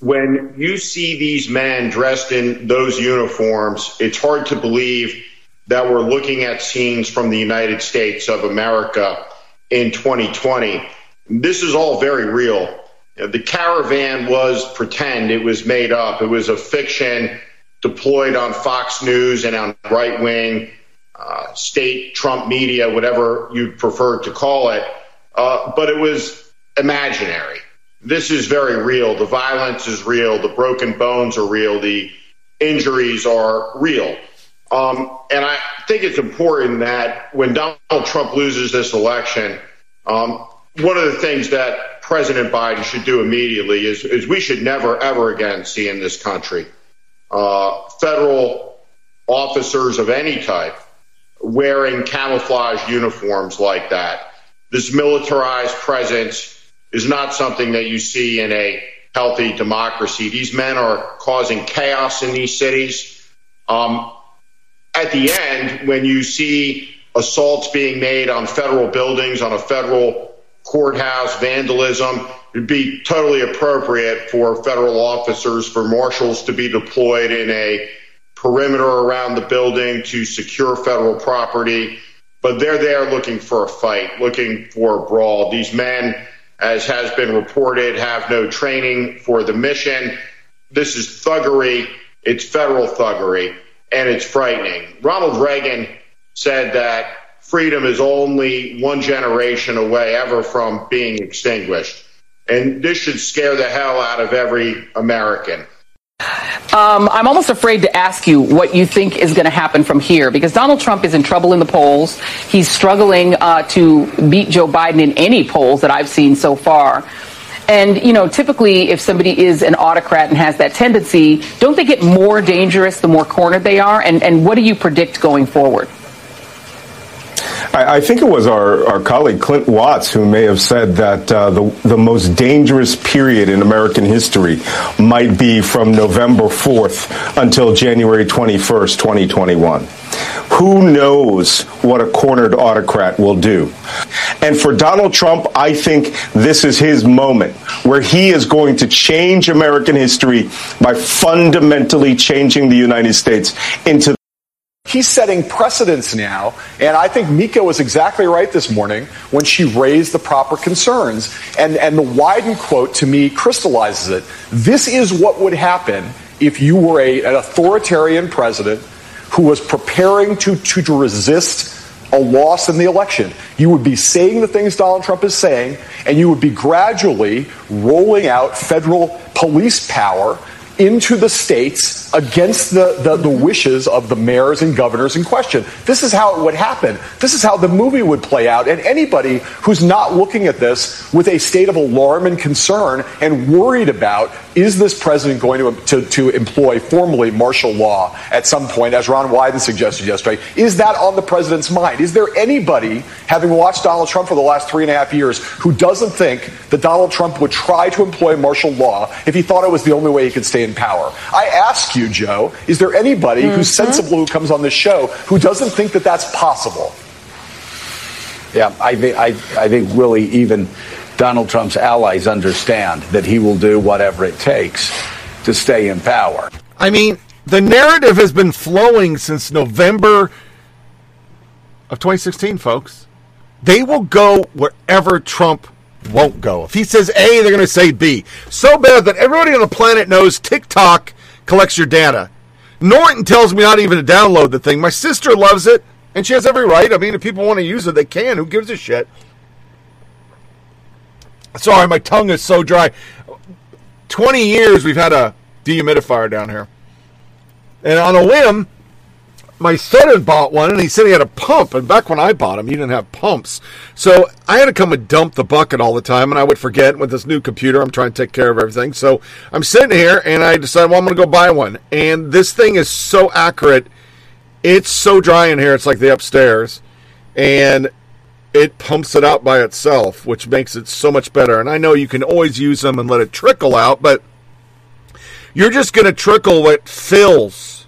S43: When you see these men dressed in those uniforms, it's hard to believe that we're looking at scenes from the United States of America in 2020. This is all very real. The caravan was pretend, it was made up, it was a fiction deployed on Fox News and on right wing uh, state Trump media, whatever you prefer to call it. Uh, but it was imaginary. This is very real. The violence is real. The broken bones are real. The injuries are real. Um, and I think it's important that when Donald Trump loses this election, um, one of the things that President Biden should do immediately is, is we should never, ever again see in this country uh, federal officers of any type wearing camouflage uniforms like that. This militarized presence is not something that you see in a healthy democracy. These men are causing chaos in these cities. Um, at the end, when you see assaults being made on federal buildings, on a federal courthouse, vandalism, it'd be totally appropriate for federal officers, for marshals to be deployed in a perimeter around the building to secure federal property. But they're there looking for a fight, looking for a brawl. These men, as has been reported, have no training for the mission. This is thuggery. It's federal thuggery, and it's frightening. Ronald Reagan said that freedom is only one generation away ever from being extinguished. And this should scare the hell out of every American.
S56: Um, I'm almost afraid to ask you what you think is going to happen from here because Donald Trump is in trouble in the polls. He's struggling uh, to beat Joe Biden in any polls that I've seen so far. And, you know, typically if somebody is an autocrat and has that tendency, don't they get more dangerous the more cornered they are? And, and what do you predict going forward?
S83: I, I, think it was our, our colleague Clint Watts who may have said that uh, the, the most dangerous period in American history might be from November 4th until January 21st, 2021. Who knows what a cornered autocrat will do? And for Donald Trump, I think this is his moment where he is going to change American history by fundamentally changing the United States into
S80: He's setting precedents now, and I think Mika was exactly right this morning when she raised the proper concerns. And, and the Wyden quote to me crystallizes it. This is what would happen if you were a, an authoritarian president who was preparing to, to, to resist a loss in the election. You would be saying the things Donald Trump is saying, and you would be gradually rolling out federal police power into the states against the, the, the, wishes of the mayors and governors in question. This is how it would happen. This is how the movie would play out. And anybody who's not looking at this with a state of alarm and concern and worried about is this president going to, to, to employ formally martial law at some point, as Ron Wyden suggested yesterday, is that on the president's mind? Is there anybody, having watched Donald Trump for the last three and a half years, who doesn't think that Donald Trump would try to employ martial law if he thought it was the only way he could stay in power? I ask you, Joe, is there anybody mm-hmm. who's sensible who comes on this show who doesn't think that that's possible?
S25: Yeah, I think I, I think really even Donald Trump's allies understand that he will do whatever it takes to stay in power.
S3: I mean, the narrative has been flowing since November of 2016, folks. They will go wherever Trump won't go. If he says A, they're going to say B. So bad that everybody on the planet knows TikTok collects your data. Norton tells me not even to download the thing. My sister loves it, and she has every right. I mean, if people want to use it, they can. Who gives a shit? Sorry, my tongue is so dry. 20 years we've had a dehumidifier down here. And on a whim, my son had bought one and he said he had a pump. And back when I bought him, he didn't have pumps. So I had to come and dump the bucket all the time. And I would forget with this new computer, I'm trying to take care of everything. So I'm sitting here and I decided, well, I'm going to go buy one. And this thing is so accurate. It's so dry in here. It's like the upstairs. And it pumps it out by itself, which makes it so much better. And I know you can always use them and let it trickle out, but you're just going to trickle what fills.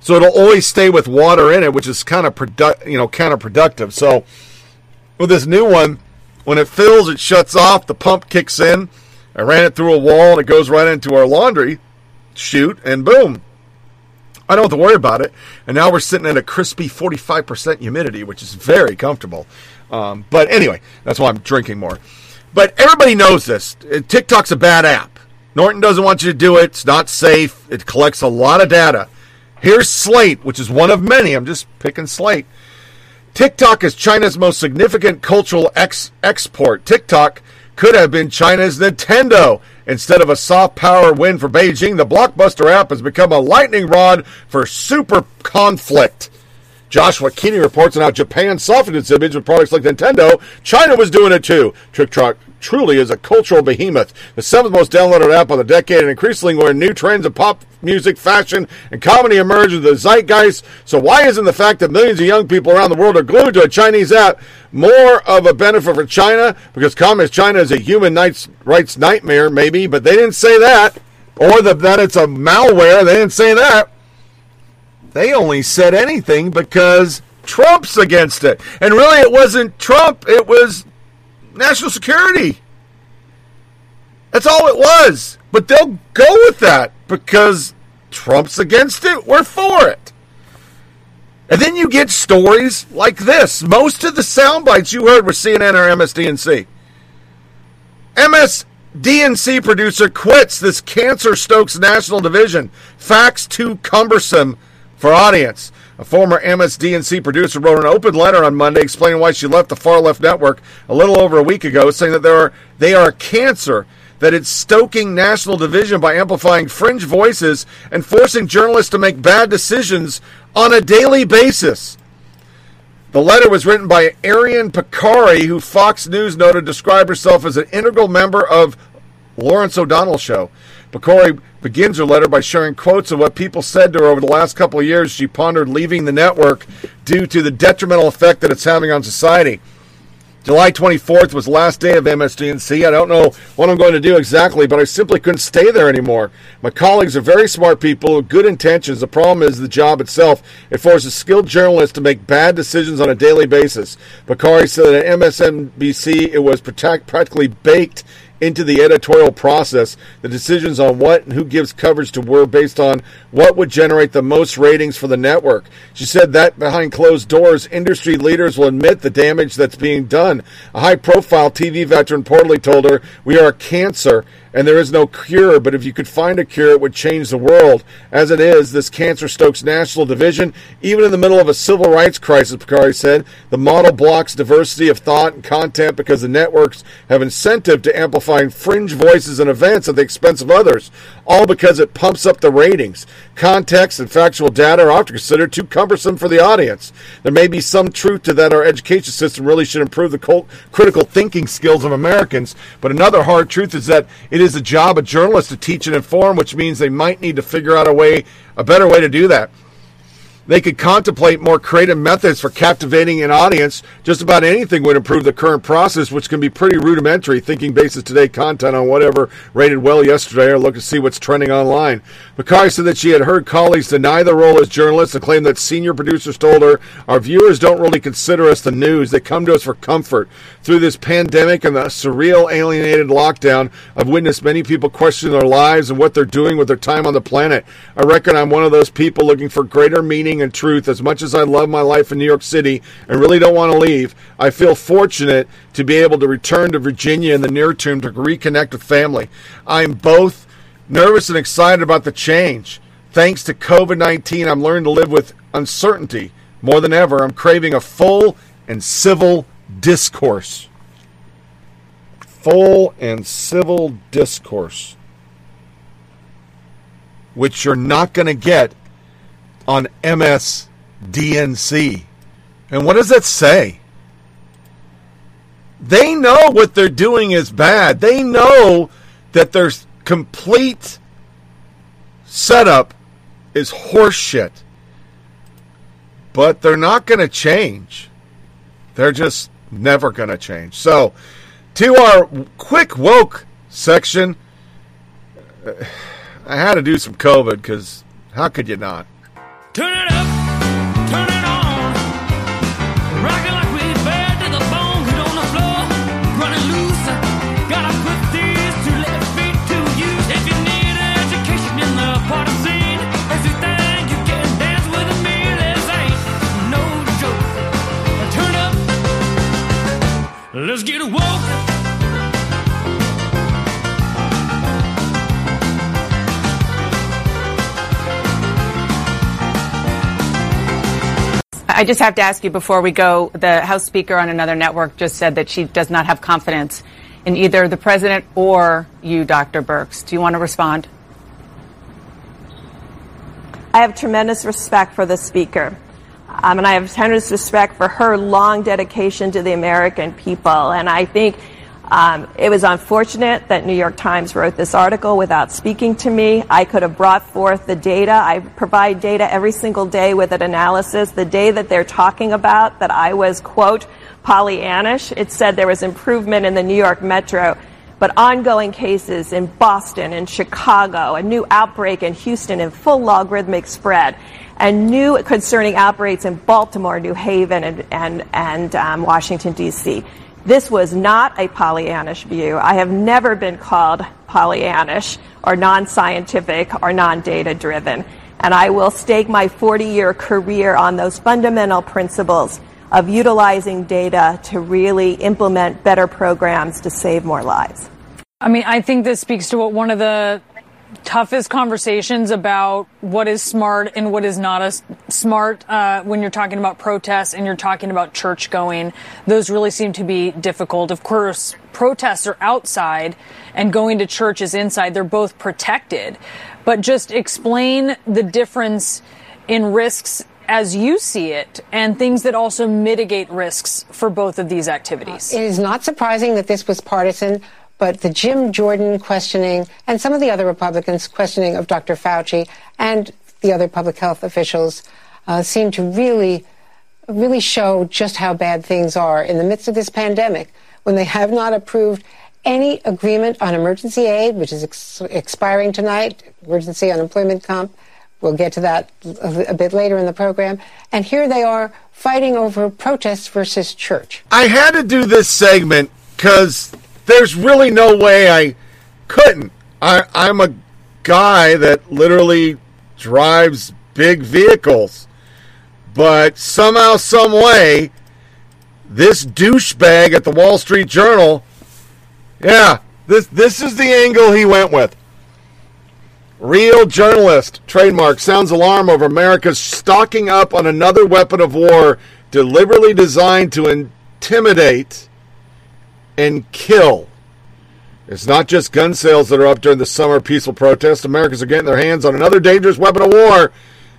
S3: So it'll always stay with water in it, which is kind of produ- you know counterproductive. So with this new one, when it fills, it shuts off. The pump kicks in. I ran it through a wall and it goes right into our laundry chute, and boom, I don't have to worry about it. And now we're sitting at a crispy 45% humidity, which is very comfortable. Um, but anyway, that's why I'm drinking more. But everybody knows this. TikTok's a bad app. Norton doesn't want you to do it. It's not safe. It collects a lot of data. Here's Slate, which is one of many. I'm just picking Slate. TikTok is China's most significant cultural ex- export. TikTok could have been China's Nintendo. Instead of a soft power win for Beijing, the blockbuster app has become a lightning rod for super conflict. Joshua Keating reports on how Japan softened its image with products like Nintendo. China was doing it too. TikTok truly is a cultural behemoth, the seventh most downloaded app of the decade, and increasingly where new trends of pop music, fashion, and comedy emerge into the zeitgeist. So why isn't the fact that millions of young people around the world are glued to a Chinese app more of a benefit for China? Because communist China is a human rights nightmare, maybe, but they didn't say that. Or the, that it's a malware, they didn't say that. They only said anything because Trump's against it. And really, it wasn't Trump, it was national security. That's all it was. But they'll go with that because Trump's against it, we're for it. And then you get stories like this. Most of the sound bites you heard were CNN or MSDNC. MSDNC producer quits this Cancer Stokes National Division. Facts too cumbersome for audience. A former MSDNC producer wrote an open letter on Monday explaining why she left the far left network a little over a week ago, saying that there are, they are a cancer, that it's stoking national division by amplifying fringe voices and forcing journalists to make bad decisions on a daily basis. The letter was written by Arian Pekary, who Fox News noted described herself as an integral member of Lawrence O'Donnell show. Pekary begins her letter by sharing quotes of what people said to her over the last couple of years. She pondered leaving the network due to the detrimental effect that it's having on society. July 24th was the last day of MSDNC. I don't know what I'm going to do exactly, but I simply couldn't stay there anymore. My colleagues are very smart people with good intentions. The problem is the job itself. It forces skilled journalists to make bad decisions on a daily basis. Pekary said that at MSNBC it was practically baked into the editorial process. The decisions on what and who gives coverage to were based on what would generate the most ratings for the network. She said that behind closed doors, industry leaders will admit the damage that's being done. A high profile TV veteran reportedly told her, We are a cancer and there is no cure, but if you could find a cure, it would change the world. As it is, this cancer stokes national division, even in the middle of a civil rights crisis, Pekary said. The model blocks diversity of thought and content because the networks have incentive to amplify fringe voices and events at the expense of others, all because it pumps up the ratings. Context and factual data are often considered too cumbersome for the audience. There may be some truth to that our education system really should improve the critical thinking skills of Americans, but another hard truth is that it is the job of journalists to teach and inform, which means they might need to figure out a way, a better way to do that. They could contemplate more creative methods for captivating an audience. Just about anything would improve the current process, which can be pretty rudimentary. Thinking bases today content on whatever rated well yesterday or look to see what's trending online. Pekary said that she had heard colleagues deny the role as journalists and claim that senior producers told her, Our viewers don't really consider us the news. They come to us for comfort. Through this pandemic and the surreal alienated lockdown, I've witnessed many people question their lives and what they're doing with their time on the planet. I reckon I'm one of those people looking for greater meaning meaning and truth. As much as I love my life in New York City and really don't want to leave, I feel fortunate to be able to return to Virginia in the near term to reconnect with family. I'm both nervous and excited about the change. Thanks to COVID 19, I'm learning to live with uncertainty. More than ever, I'm craving a full and civil discourse. Full and civil discourse. Which you're not going to get on MSDNC. And what does that say? They know what they're doing is bad. They know that their complete setup is horseshit. But they're not going to change. They're just never going to change. So, to our quick woke section, I had to do some COVID because how could you not? Turn it up, turn it on. Rock it like we bad to the bone. Get on the floor, running loose. Gotta put these two left feet to use. If you need education in the party scene, you think you can dance with me, this ain't no joke. Turn up, let's get woke.
S41: I just have to ask you before we go. The House Speaker on another network just said that she does not have confidence in either the president or you, Dr. Birx. Do you want to respond?
S84: I have tremendous respect for the Speaker. Um, and I have tremendous respect for her long dedication to the American people. And I think um, it was unfortunate that New York Times wrote this article without speaking to me. I could have brought forth the data. I provide data every single day with an analysis. The day that they're talking about that I was, quote, Pollyannish, it said there was improvement in the New York metro, but ongoing cases in Boston and Chicago, a new outbreak in Houston in full logarithmic spread, and new concerning outbreaks in Baltimore, New Haven, and, and, and um, Washington, D.C. This was not a Pollyannish view. I have never been called Pollyannish or non scientific or non data driven. And I will stake my 40 year career on those fundamental principles of utilizing data to really implement better programs to save more lives.
S85: I mean, I think this speaks to what one of the toughest conversations about what is smart and what is not as smart uh, when you're talking about protests and you're talking about church going. Those really seem to be difficult. Of course, protests are outside and going to church is inside. They're both protected. But just explain the difference in risks as you see it and things that also mitigate risks for both of these activities.
S86: It is not surprising that this was partisan. But the Jim Jordan questioning and some of the other Republicans questioning of Dr. Fauci and the other public health officials uh, seem to really, really show just how bad things are in the midst of this pandemic when they have not approved any agreement on emergency aid, which is ex- expiring tonight, emergency unemployment comp. We'll get to that a, a bit later in the program. And here they are fighting over protests versus church.
S3: I had to do this segment because there's really no way I couldn't. I, I'm a guy that literally drives big vehicles. But somehow, some way, this douchebag at the Wall Street Journal, yeah, this this is the angle he went with. Real journalist, trademark, sounds alarm over America's stocking up on another weapon of war deliberately designed to intimidate and kill. It's not just gun sales that are up during the summer peaceful protests. Americans are getting their hands on another dangerous weapon of war.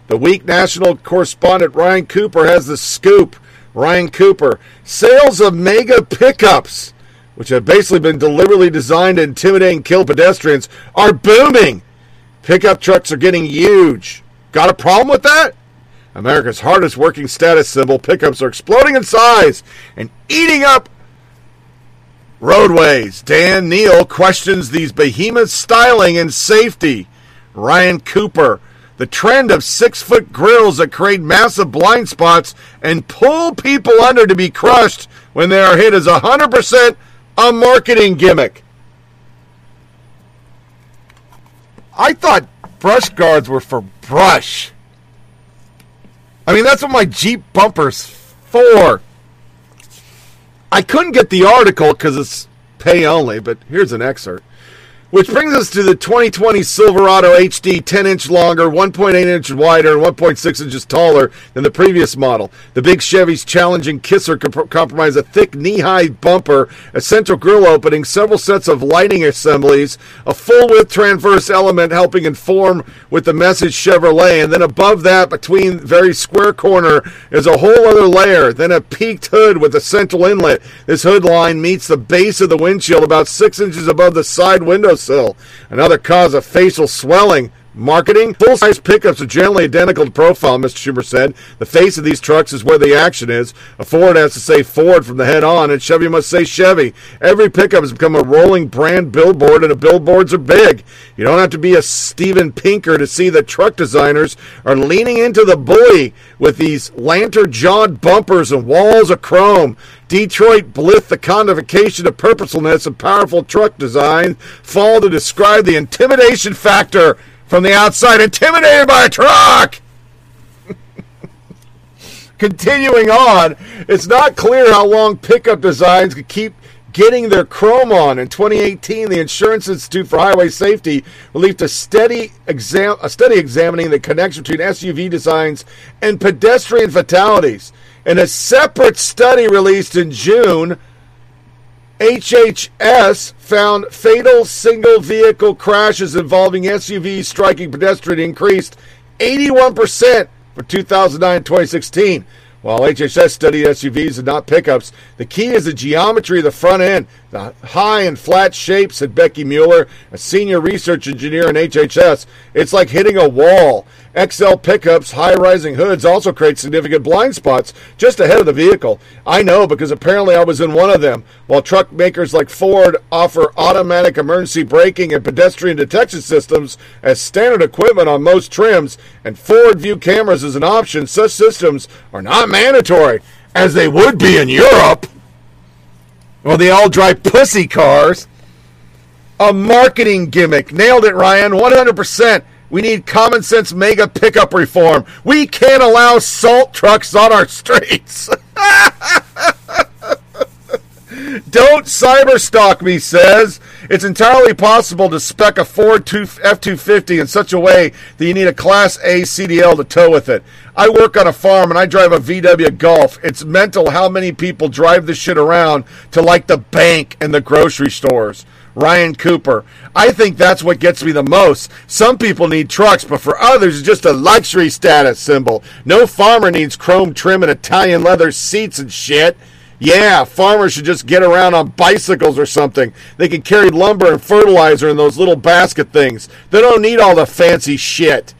S3: The Week national correspondent Ryan Cooper has the scoop. Ryan Cooper. Sales of mega pickups, which have basically been deliberately designed to intimidate and kill pedestrians, are booming. Pickup trucks are getting huge. Got a problem with that? America's hardest working status symbol, pickups are exploding in size and eating up Roadways. Dan Neil questions these behemoths' styling and safety. Ryan Cooper. The trend of six foot grills that create massive blind spots and pull people under to be crushed when they are hit is 100% a marketing gimmick. I thought brush guards were for brush. I mean, that's what my Jeep bumper's for. I couldn't get the article because it's pay only, but here's an excerpt. Which brings us to the 2020 Silverado HD 10 inch longer, 1.8 inches wider, and 1.6 inches taller than the previous model. The big Chevy's challenging kisser comp- a thick knee high bumper, a central grille opening, several sets of lighting assemblies, a full width transverse element helping inform with the message Chevrolet, and then above that, between very square corner, is a whole other layer, then a peaked hood with a central inlet. This hood line meets the base of the windshield about six inches above the side window windowsill. Another cause of facial swelling. Marketing? Full size pickups are generally identical to profile, Mr. Schumer said. The face of these trucks is where the action is. A Ford has to say Ford from the head on, and Chevy must say Chevy. Every pickup has become a rolling brand billboard, and the billboards are big. You don't have to be a Steven Pinker to see that truck designers are leaning into the bully with these lantern jawed bumpers and walls of chrome. Detroit Blith, the codification of purposefulness and powerful truck design, fall to describe the intimidation factor from the outside. Intimidated by a truck! Continuing on, it's not clear how long pickup designs could keep getting their chrome on. In 2018, the Insurance Institute for Highway Safety released a study, exam- a study examining the connection between SUV designs and pedestrian fatalities. In a separate study released in June, IIHS found fatal single vehicle crashes involving SUVs striking pedestrian increased 81% for 2009 2016. While IIHS studied SUVs and not pickups, the key is the geometry of the front end, the high and flat shape, said Becky Mueller, a senior research engineer in IIHS. It's like hitting a wall. XL pickups, high rising hoods also create significant blind spots just ahead of the vehicle. I know because apparently I was in one of them. While truck makers like Ford offer automatic emergency braking and pedestrian detection systems as standard equipment on most trims, and Ford view cameras as an option, such systems are not mandatory, as they would be in Europe. Well, they all drive pussy cars. A marketing gimmick. Nailed it, Ryan. 100%. We need common sense mega pickup reform. We can't allow salt trucks on our streets. Don't cyberstalk me, says. It's entirely possible to spec a Ford F 250 in such a way that you need a Class A CDL to tow with it. I work on a farm and I drive a VW Golf. It's mental how many people drive this shit around to like the bank and the grocery stores. Ryan Cooper. I think that's what gets me the most. Some people need trucks, but for others, it's just a luxury status symbol. No farmer needs chrome trim and Italian leather seats and shit. Yeah, farmers should just get around on bicycles or something. They can carry lumber and fertilizer in those little basket things. They don't need all the fancy shit.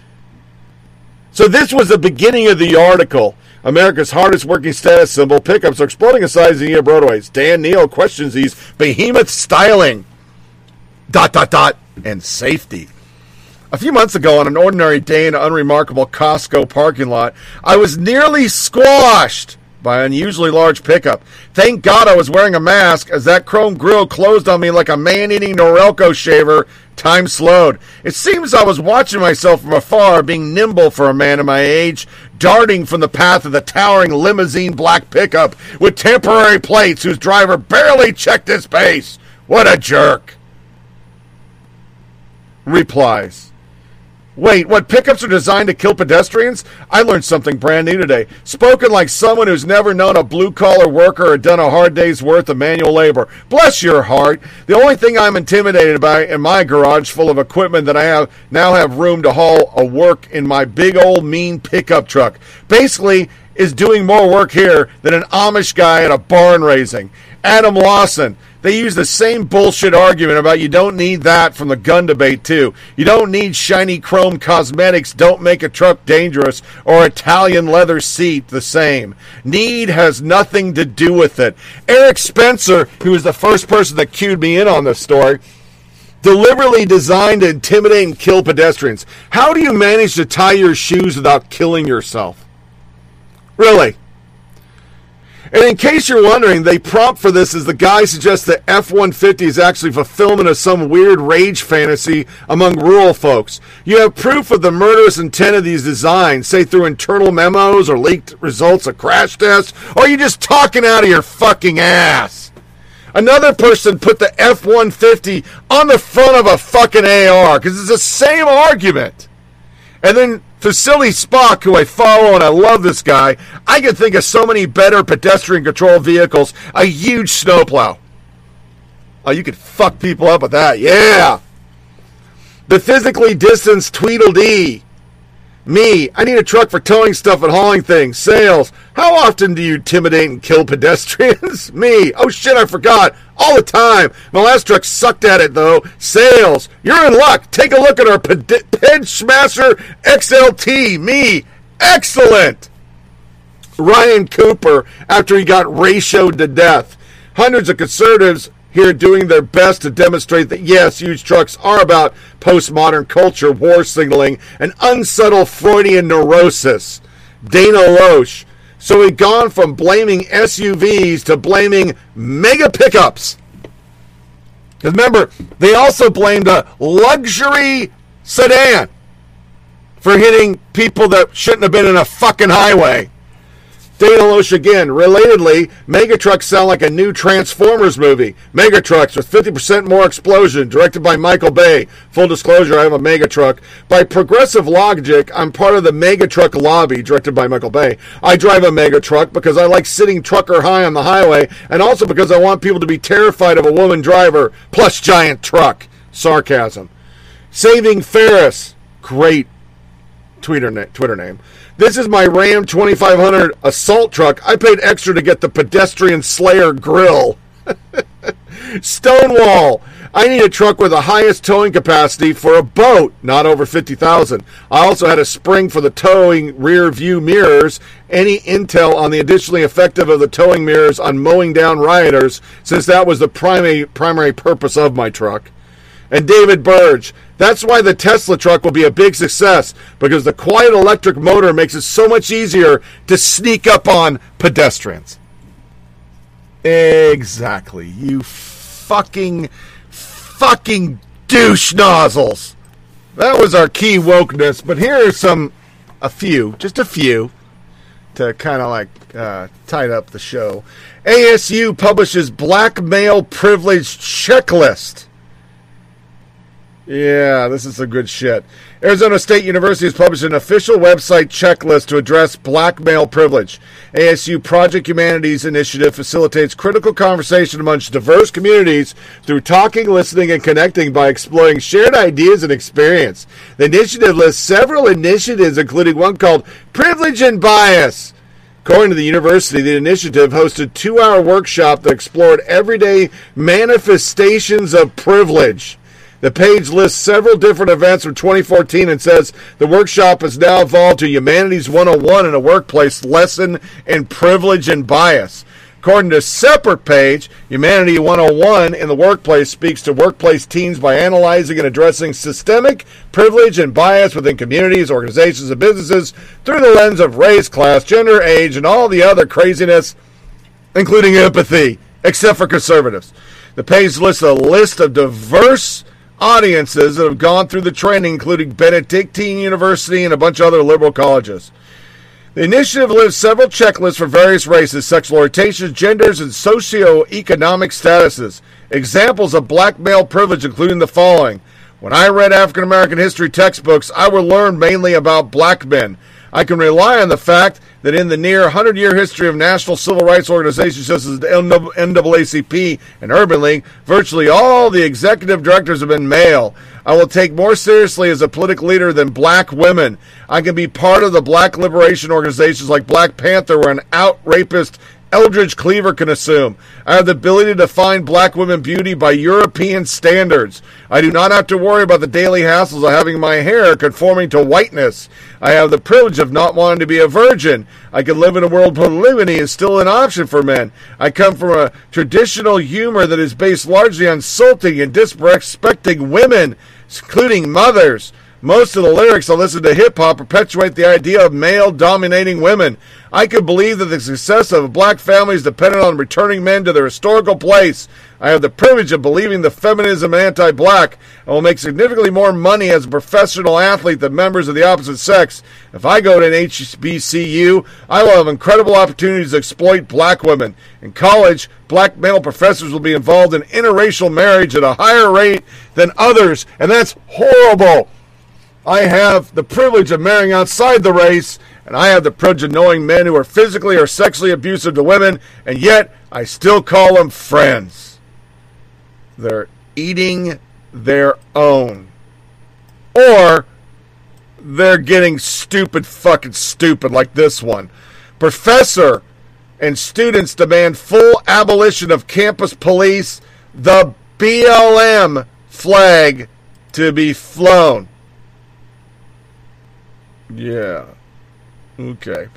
S3: So this was the beginning of the article. America's hardest working status symbol pickups are exploding in size in roadways. Dan Neil questions these behemoth styling. Dot dot dot and safety. A few months ago, on an ordinary day in an unremarkable Costco parking lot, I was nearly squashed by an unusually large pickup. Thank God I was wearing a mask as that chrome grill closed on me like a man eating Norelco shaver. Time slowed. It seems I was watching myself from afar, being nimble for a man of my age, darting from the path of the towering limousine black pickup with temporary plates whose driver barely checked his pace. What a jerk! Replies. Wait, what pickups are designed to kill pedestrians? I learned something brand new today. Spoken like someone who's never known a blue collar worker or done a hard day's worth of manual labor. Bless your heart. The only thing I'm intimidated by in my garage full of equipment that I have now have room to haul a work in my big old mean pickup truck. Basically, is doing more work here than an Amish guy at a barn raising. Adam Lawson. They use the same bullshit argument about you don't need that from the gun debate, too. You don't need shiny chrome cosmetics, don't make a truck dangerous, or Italian leather seat the same. Need has nothing to do with it. Eric Spencer, who was the first person that cued me in on this story, deliberately designed to intimidate and kill pedestrians. How do you manage to tie your shoes without killing yourself? Really? And in case you're wondering, they prompt for this is the guy suggests that F 150 is actually fulfillment of some weird rage fantasy among rural folks. You have proof of the murderous intent of these designs, say through internal memos or leaked results of crash tests, or you just talking out of your fucking ass? Another person put the F 150 on the front of a fucking AR because it's the same argument. And then Vasily Spock, who I follow and I love this guy, I can think of so many better pedestrian control vehicles. A huge snowplow. Oh, you could fuck people up with that. Yeah. The physically distanced Tweedledee. Me, I need a truck for towing stuff and hauling things. Sales, how often do you intimidate and kill pedestrians? Me, oh shit, I forgot. All the time. My last truck sucked at it though. Sales, you're in luck. Take a look at our Ped Smasher XLT. Me, excellent. Ryan Cooper, after he got ratioed to death. Hundreds of conservatives here doing their best to demonstrate that yes, huge trucks are about postmodern culture, war signaling, and unsubtle Freudian neurosis. Dana Loesch. So we've gone from blaming SUVs to blaming mega pickups. Because remember, they also blamed a luxury sedan for hitting people that shouldn't have been in a fucking highway. Dana Loesch again. Relatedly, Megatrucks sound like a new Transformers movie. Megatrucks with 50% more explosion, directed by Michael Bay. Full disclosure, I have a Megatruck. By Progressive Logic, I'm part of the Megatruck lobby, directed by Michael Bay. I drive a Megatruck because I like sitting trucker high on the highway, and also because I want people to be terrified of a woman driver, plus giant truck. Sarcasm. Saving Ferris. Great Twitter, na- Twitter name. This is my Ram 2500 assault truck. I paid extra to get the pedestrian slayer grill. Stonewall. I need a truck with the highest towing capacity for a boat, not over 50,000. I also had a spring for the towing rear view mirrors. Any intel on the additionally effective of the towing mirrors on mowing down rioters, since that was the primary primary purpose of my truck. And David Burge. That's why the Tesla truck will be a big success because the quiet electric motor makes it so much easier to sneak up on pedestrians. Exactly. You fucking, fucking douche nozzles. That was our key wokeness, but here are some, a few, just a few, to kind of like uh, tied up the show. ASU publishes black male privilege checklist. Yeah, this is some good shit. Arizona State University has published an official website checklist to address black male privilege. ASU Project Humanities Initiative facilitates critical conversation amongst diverse communities through talking, listening, and connecting by exploring shared ideas and experience. The initiative lists several initiatives, including one called Privilege and Bias. According to the university, the initiative hosted two-hour workshop that explored everyday manifestations of privilege. The page lists several different events from 2014 and says the workshop has now evolved to Humanities 101 in a workplace lesson in privilege and bias. According to a separate page, Humanity 101 in the workplace speaks to workplace teens by analyzing and addressing systemic privilege and bias within communities, organizations, and businesses through the lens of race, class, gender, age, and all the other craziness, including empathy, except for conservatives. The page lists a list of diverse audiences that have gone through the training, including Benedictine University and a bunch of other liberal colleges. The initiative lists several checklists for various races, sexual orientations, genders, and socioeconomic statuses. Examples of black male privilege, including the following. When I read African American history textbooks, I would learn mainly about black men. I can rely on the fact that in the near 100 year history of national civil rights organizations such as the NAACP and Urban League, virtually all the executive directors have been male. I will take more seriously as a political leader than black women. I can be part of the black liberation organizations like Black Panther, where an out rapist Eldridge Cleaver can assume. I have the ability to define black women beauty by European standards. I do not have to worry about the daily hassles of having my hair conforming to whiteness. I have the privilege of not wanting to be a virgin. I can live in a world where polygamy is still an option for men. I come from a traditional humor that is based largely on insulting and disrespecting women, including mothers. Most of the lyrics I listen to hip hop perpetuate the idea of male dominating women. I could believe that the success of a black family is dependent on returning men to their historical place. I have the privilege of believing the feminism anti black and will make significantly more money as a professional athlete than members of the opposite sex. If I go to an HBCU, I will have incredible opportunities to exploit black women. In college, black male professors will be involved in interracial marriage at a higher rate than others, and that's horrible. I have the privilege of marrying outside the race, and I have the privilege of knowing men who are physically or sexually abusive to women, and yet I still call them friends. They're eating their own. Or they're getting stupid, fucking stupid, like this one. Professor and students demand full abolition of campus police, the BLM flag to be flown. Yeah. Okay.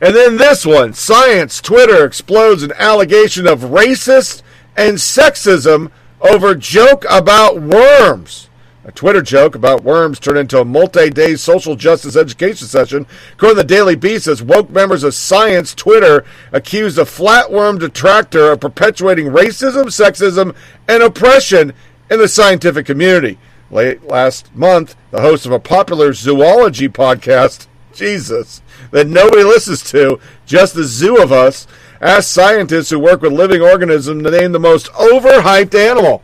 S3: And then this one Science Twitter explodes an allegation of racist and sexism over joke about worms. A Twitter joke about worms turned into a multi day social justice education session. According to the Daily Beast, as woke members of Science Twitter accused a flatworm detractor of perpetuating racism, sexism, and oppression in the scientific community. Late last month, the host of a popular zoology podcast Jesus, that nobody listens to, just the zoo of us, asked scientists who work with living organisms to name the most overhyped animal.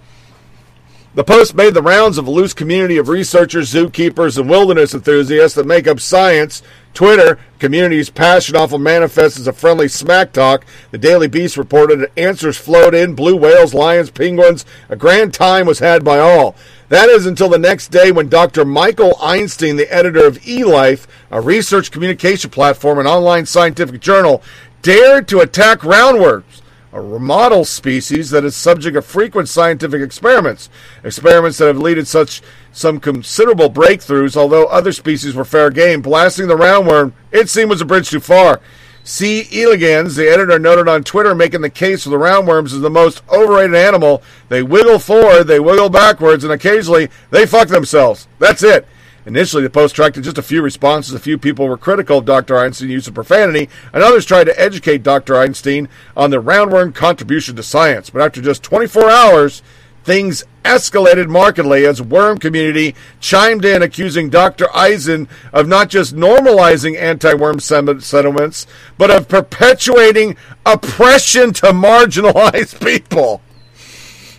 S3: The post made the rounds of a loose community of researchers, zookeepers, and wilderness enthusiasts that make up science. Twitter, community's passion often manifests as a friendly smack talk. The Daily Beast reported that answers flowed in blue whales, lions, penguins. A grand time was had by all. That is until the next day when Dr. Michael Eisen, the editor of eLife, a research communication platform and online scientific journal, dared to attack roundworms a model species that is subject of frequent scientific experiments, experiments that have led to such some considerable breakthroughs, although other species were fair game. Blasting the roundworm, it seemed, was a bridge too far. C. elegans, the editor noted on Twitter, making the case for the roundworms as the most overrated animal. They wiggle forward, they wiggle backwards, and occasionally they fuck themselves. That's it. Initially, the post attracted just a few responses. A few people were critical of Dr. Eisen's use of profanity, and others tried to educate Dr. Einstein on the roundworm contribution to science. But after just 24 hours, things escalated markedly as worm community chimed in accusing Dr. Eisen of not just normalizing anti-worm settlements, but of perpetuating oppression to marginalized people.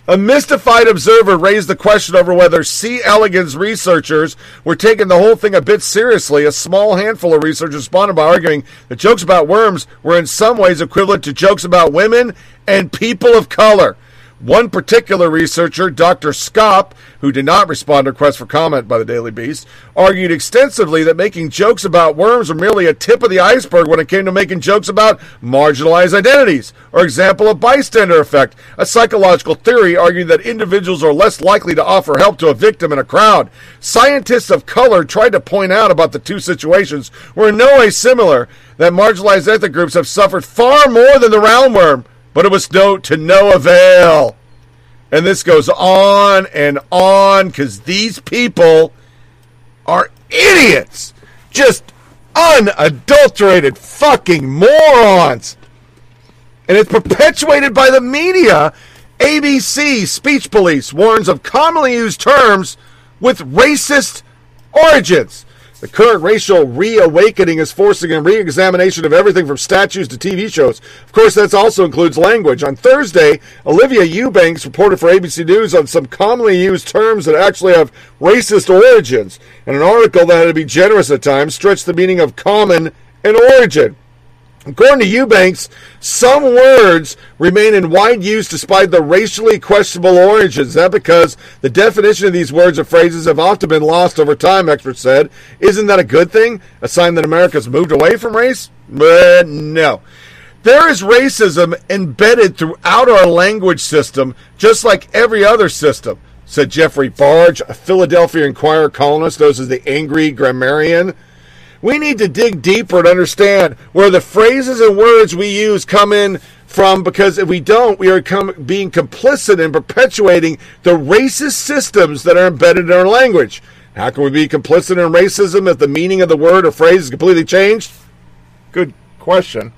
S3: A mystified observer raised the question over whether C. elegans researchers were taking the whole thing a bit seriously. A small handful of researchers responded by arguing that jokes about worms were in some ways equivalent to jokes about women and people of color. One particular researcher, Dr. Skop, who did not respond to requests for comment by the Daily Beast, argued extensively that making jokes about worms were merely a tip of the iceberg when it came to making jokes about marginalized identities, or example of bystander effect, a psychological theory arguing that individuals are less likely to offer help to a victim in a crowd. Scientists of color tried to point out about the two situations were in no way similar, that marginalized ethnic groups have suffered far more than the roundworm but it was no to no avail. And this goes on and on because these people are idiots. Just unadulterated fucking morons. And it's perpetuated by the media. ABC, Speech Police, warns of commonly used terms with racist origins. The current racial reawakening is forcing a re-examination of everything from statues to TV shows. Of course, that also includes language. On Thursday, Olivia Eubanks reported for ABC News on some commonly used terms that actually have racist origins. And an article that had to be generous at times stretched the meaning of common and origin. According to Eubanks, some words remain in wide use despite the racially questionable origins. That because the definition of these words or phrases have often been lost over time, experts said. Isn't that a good thing? A sign that America's moved away from race? But no. There is racism embedded throughout our language system, just like every other system, said Jeffrey Barg, a Philadelphia Inquirer columnist known as the Angry Grammarian. We need to dig deeper to understand where the phrases and words we use come in from because if we don't, we are com- being complicit in perpetuating the racist systems that are embedded in our language. How can we be complicit in racism if the meaning of the word or phrase is completely changed? Good question.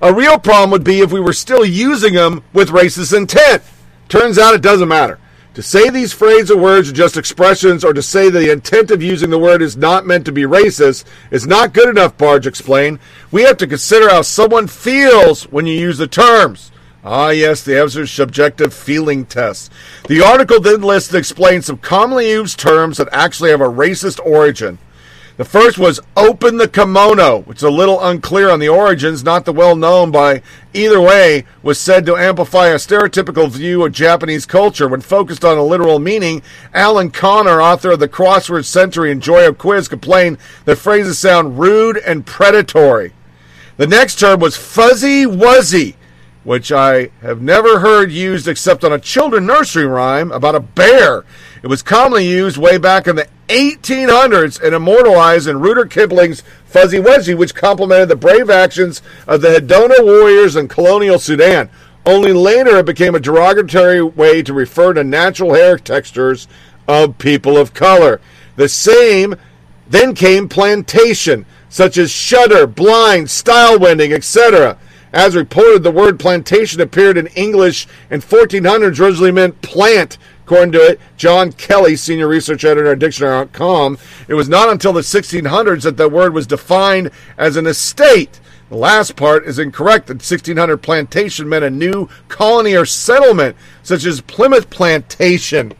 S3: A real problem would be if we were still using them with racist intent. Turns out it doesn't matter. To say these phrases or words are just expressions, or to say the intent of using the word is not meant to be racist, is not good enough, Barg explained. We have to consider how someone feels when you use the terms. Ah, yes, the Evers subjective feeling test. The article then lists and explains some commonly used terms that actually have a racist origin. The first was open the kimono, which is a little unclear on the origins, not the well known by either way, was said to amplify a stereotypical view of Japanese culture. When focused on a literal meaning, Alan Connor, author of the Crossword Century and Joy of Quiz, complained that phrases sound rude and predatory. The next term was fuzzy wuzzy, which I have never heard used except on a children nursery rhyme about a bear. It was commonly used way back in the 1800s and immortalized in Rudyard Kipling's Fuzzy Wuzzy, which complemented the brave actions of the Hadendoa warriors in colonial Sudan. Only later it became a derogatory way to refer to natural hair textures of people of color. The same then came plantation, such as shutter, blind, style wending, etc. As reported, the word plantation appeared in English in 1400s originally meant plant According to it, John Kelly, senior research editor at Dictionary.com, it was not until the 1600s that the word was defined as an estate. The last part is incorrect. The 1600 plantation meant a new colony or settlement, such as Plymouth Plantation,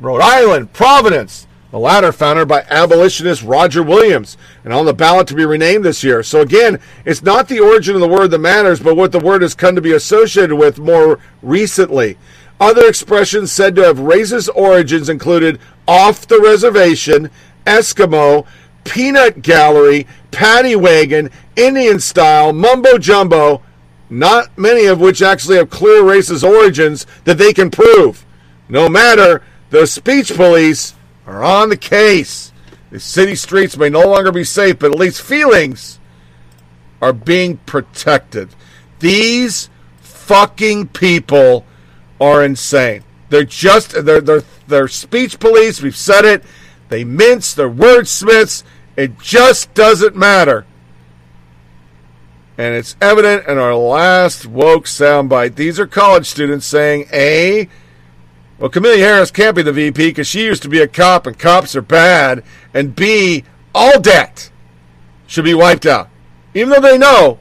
S3: Rhode Island, Providence. The latter founded by abolitionist Roger Williams and on the ballot to be renamed this year. So again, it's not the origin of the word that matters, but what the word has come to be associated with more recently. Other expressions said to have racist origins included off the reservation, Eskimo, peanut gallery, paddy wagon, Indian style, mumbo jumbo, not many of which actually have clear racist origins that they can prove. No matter, the speech police are on the case. The city streets may no longer be safe, but at least feelings are being protected. These fucking people are insane. They're just they're they're they're speech police. We've said it. They mince. They're wordsmiths. It just doesn't matter. And it's evident in our last woke soundbite. These are college students saying, A, well, Kamala Harris can't be the VP because she used to be a cop and cops are bad. And B, all debt should be wiped out. Even though they know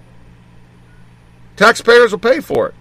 S3: taxpayers will pay for it.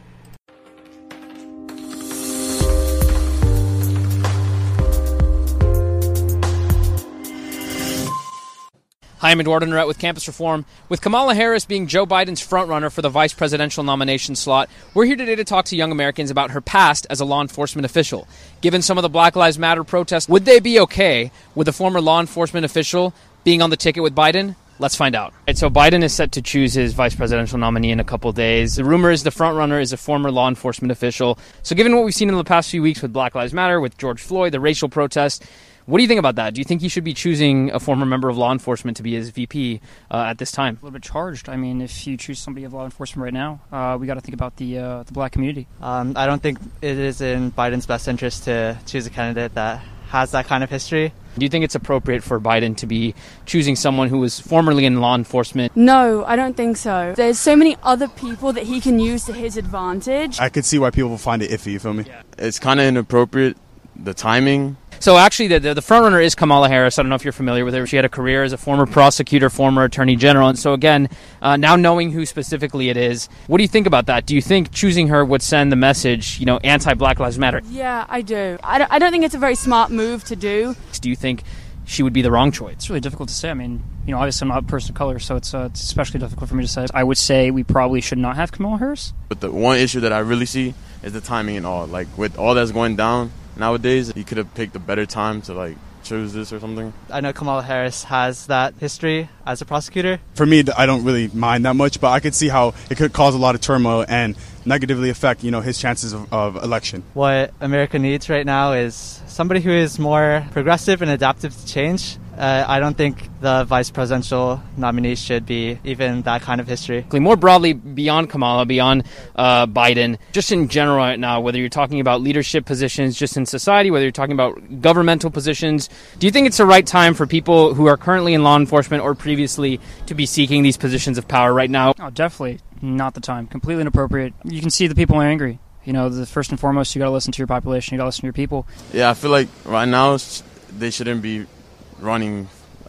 S87: Hi, I'm Eduardo Neret with Campus Reform. With Kamala Harris being Joe Biden's frontrunner for the vice presidential nomination slot, we're here today to talk to young Americans about her past as a law enforcement official. Given some of the Black Lives Matter protests, would they be okay with a former law enforcement official being on the ticket with Biden? Let's find out. Right, so Biden is set to choose his vice presidential nominee in a couple days. The rumor is the frontrunner is a former law enforcement official. So given what we've seen in the past few weeks with Black Lives Matter, with George Floyd, the racial protests, what do you think about that? Do you think he should be choosing a former member of law enforcement to be his VP uh, at this time?
S88: A little bit charged. I mean, if you choose somebody of law enforcement right now, uh, we got to think about the uh, the black community.
S89: Um, I don't think it is in Biden's best interest to choose a candidate that has that kind of history.
S87: Do you think it's appropriate for Biden to be choosing someone who was formerly in law enforcement?
S90: No, I don't think so. There's so many other people that he can use to his advantage.
S91: I could see why people find it iffy, you feel me? Yeah. It's kind of inappropriate, the timing.
S87: So actually, the, the, the frontrunner is Kamala Harris. I don't know if you're familiar with her. She had a career as a former prosecutor, former attorney general, and so again, uh, now knowing who specifically it is, what do you think about that? Do you think choosing her would send the message, you know, anti-Black Lives Matter?
S90: Yeah, I do. I don't, I don't think it's a very smart move to do.
S87: Do you think she would be the wrong choice?
S88: It's really difficult to say. I mean, you know, obviously I'm not a person of color, so it's, uh, it's especially difficult for me to say. I would say we probably should not have Kamala Harris.
S91: But the one issue that I really see is the timing and all. Like with all that's going down nowadays, he could have picked a better time to like choose this or something.
S89: I know Kamala Harris has that history as a prosecutor.
S91: For me, I don't really mind that much, but I could see how it could cause a lot of turmoil and negatively affect, you know, his chances of, of election.
S89: What America needs right now is somebody who is more progressive and adaptive to change uh, I don't think the vice presidential nominee should be even that kind of history.
S87: More broadly, beyond Kamala, beyond uh, Biden, just in general right now, whether you're talking about leadership positions just in society, whether you're talking about governmental positions, do you think it's the right time for people who are currently in law enforcement or previously to be seeking these positions of power right now?
S88: Oh, definitely not the time. Completely inappropriate. You can see the people are angry. You know, the first and foremost, you got to listen to your population. You got to listen to your people.
S91: Yeah, I feel like right now they shouldn't be running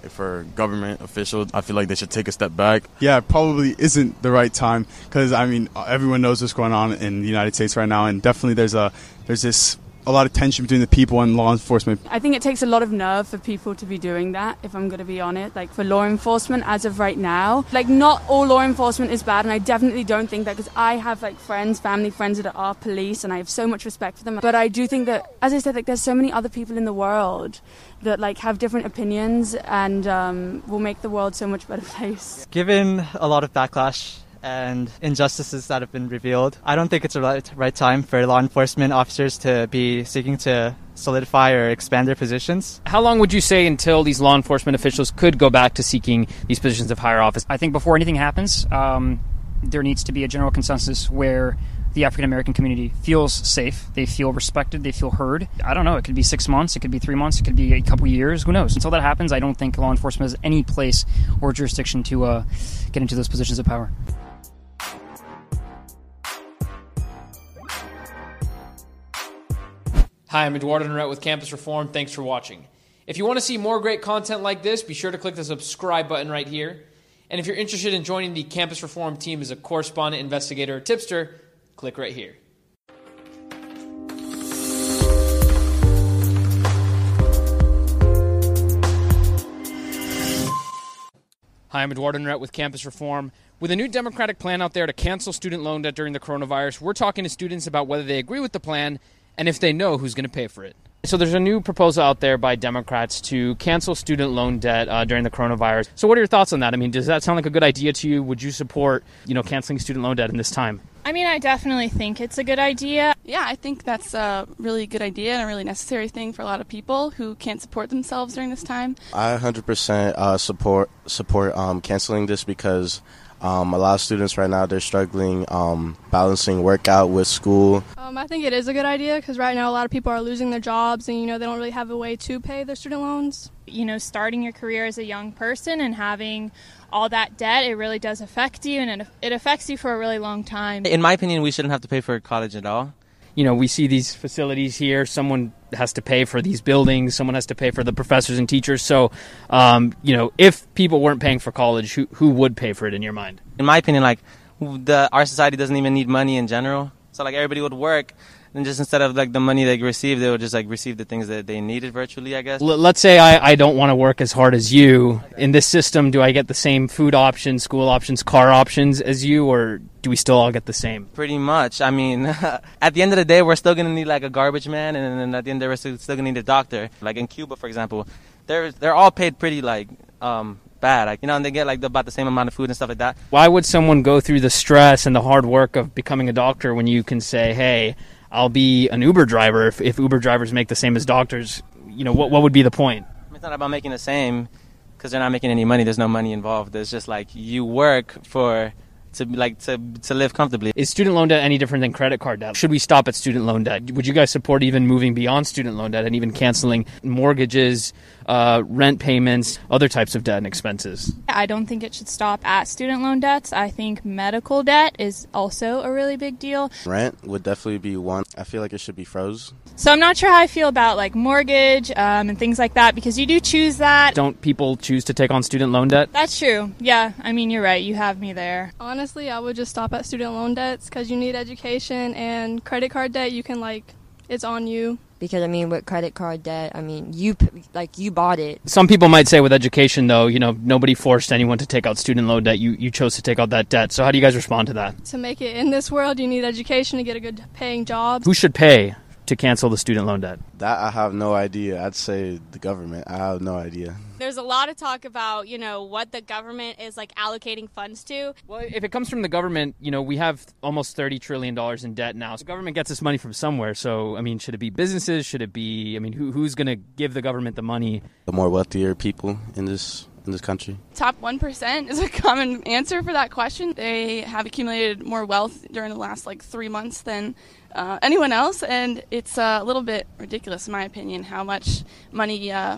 S91: for government officials, I feel like they should take a step back. Yeah, probably isn't the right time because I mean everyone knows what's going on in the United States right now, and definitely there's a there's this a lot of tension between the people and law enforcement.
S90: I think it takes a lot of nerve for people to be doing that, if I'm going to be honest. Like for law enforcement, as of right now, like not all law enforcement is bad, and I definitely don't think that because I have like friends, family friends that are police, and I have so much respect for them. But I do think that, as I said, like there's so many other people in the world that like have different opinions and um, will make the world so much better place.
S89: Given a lot of backlash and injustices that have been revealed. I don't think it's the right, right time for law enforcement officers to be seeking to solidify or expand their positions.
S87: How long would you say until these law enforcement officials could go back to seeking these positions of higher office?
S88: I think before anything happens, um, there needs to be a general consensus where the African American community feels safe, they feel respected, they feel heard. I don't know, it could be six months, it could be three months, it could be a couple years, who knows? Until that happens, I don't think law enforcement has any place or jurisdiction to uh, get into those positions of power.
S87: Hi, I'm Eduardo Neret with Campus Reform. Thanks for watching. If you want to see more great content like this, be sure to click the subscribe button right here. And if you're interested in joining the Campus Reform team as a correspondent, investigator, or tipster, click right here. Hi, I'm Eduardo Neret with Campus Reform. With a new Democratic plan out there to cancel student loan debt during the coronavirus, we're talking to students about whether they agree with the plan and if they know who's going to pay for it. So there's a new proposal out there by Democrats to cancel student loan debt uh, during the coronavirus. So what are your thoughts on that? I mean, does that sound like a good idea to you? Would you support, you know, canceling student loan debt in this time?
S92: I mean, I definitely think it's a good idea. Yeah, I think that's a really good idea and a really necessary thing for a lot of people who can't support themselves during this time.
S93: I 100% uh, support support um, canceling this because um, a lot of students right now they're struggling um, balancing workout with school.
S94: Um, I think it is a good idea because right now a lot of people are losing their jobs and you know they don't really have a way to pay their student loans.
S90: You know, starting your career as a young person and having all that debt, it really does affect you and it, it affects you for a really long time.
S95: In my opinion, we shouldn't have to pay for a college at all.
S87: You know, we see these facilities here. Someone has to pay for these buildings. Someone has to pay for the professors and teachers. So, um, you know, if people weren't paying for college, who who would pay for it in your mind?
S95: In my opinion, like the our society doesn't even need money in general. So like everybody would work, and just instead of like the money they receive, they would just like receive the things that they needed virtually. I guess.
S87: L- let's say I, I don't want to work as hard as you. In this system, do I get the same food options, school options, car options as you, or do we still all get the same?
S95: Pretty much. I mean, at the end of the day, we're still gonna need like a garbage man, and then at the end, of the day, we're still, still gonna need a doctor. Like in Cuba, for example, they're they're all paid pretty like um, bad. Like, you know, and they get like about the same amount of food and stuff like that.
S87: Why would someone go through the stress and the hard work of becoming a doctor when you can say, hey, I'll be an Uber driver if, if Uber drivers make the same as doctors? You know, what, what would be the point?
S95: It's not about making the same because they're not making any money. There's no money involved. It's just like you work for to like to to live comfortably.
S87: Is student loan debt any different than credit card debt? Should we stop at student loan debt? Would you guys support even moving beyond student loan debt and even canceling mortgages, uh, rent payments, other types of debt and expenses?
S90: I don't think it should stop at student loan debts. I think medical debt is also a really big deal.
S93: Rent would definitely be one. I feel like it should be froze.
S90: So I'm not sure how I feel about like mortgage um, and things like that because you do choose that.
S87: Don't people choose to take on student loan debt?
S90: That's true. Yeah, I mean you're right. You have me there.
S94: Honestly, I would just stop at student loan debts because you need education and credit card debt. You can like, it's on you.
S96: Because I mean, with credit card debt, I mean, you like you bought it.
S87: Some people might say with education, though, you know, nobody forced anyone to take out student loan debt. You you chose to take out that debt. So how do you guys respond to that?
S94: To make it in this world, you need education to get a good paying job.
S87: Who should pay to cancel the student loan debt?
S93: That I have no idea. I'd say the government. I have no idea.
S97: There's a lot of talk about, you know, what the government is like allocating funds to.
S87: Well, if it comes from the government, you know, we have almost $30 trillion in debt now. So the government gets this money from somewhere. So, I mean, should it be businesses? Should it be, I mean, who, who's going to give the government the money?
S93: The more wealthier people in this in this country?
S94: Top 1% is a common answer for that question. They have accumulated more wealth during the last like three months than uh, anyone else, and it's a little bit ridiculous, in my opinion, how much money uh,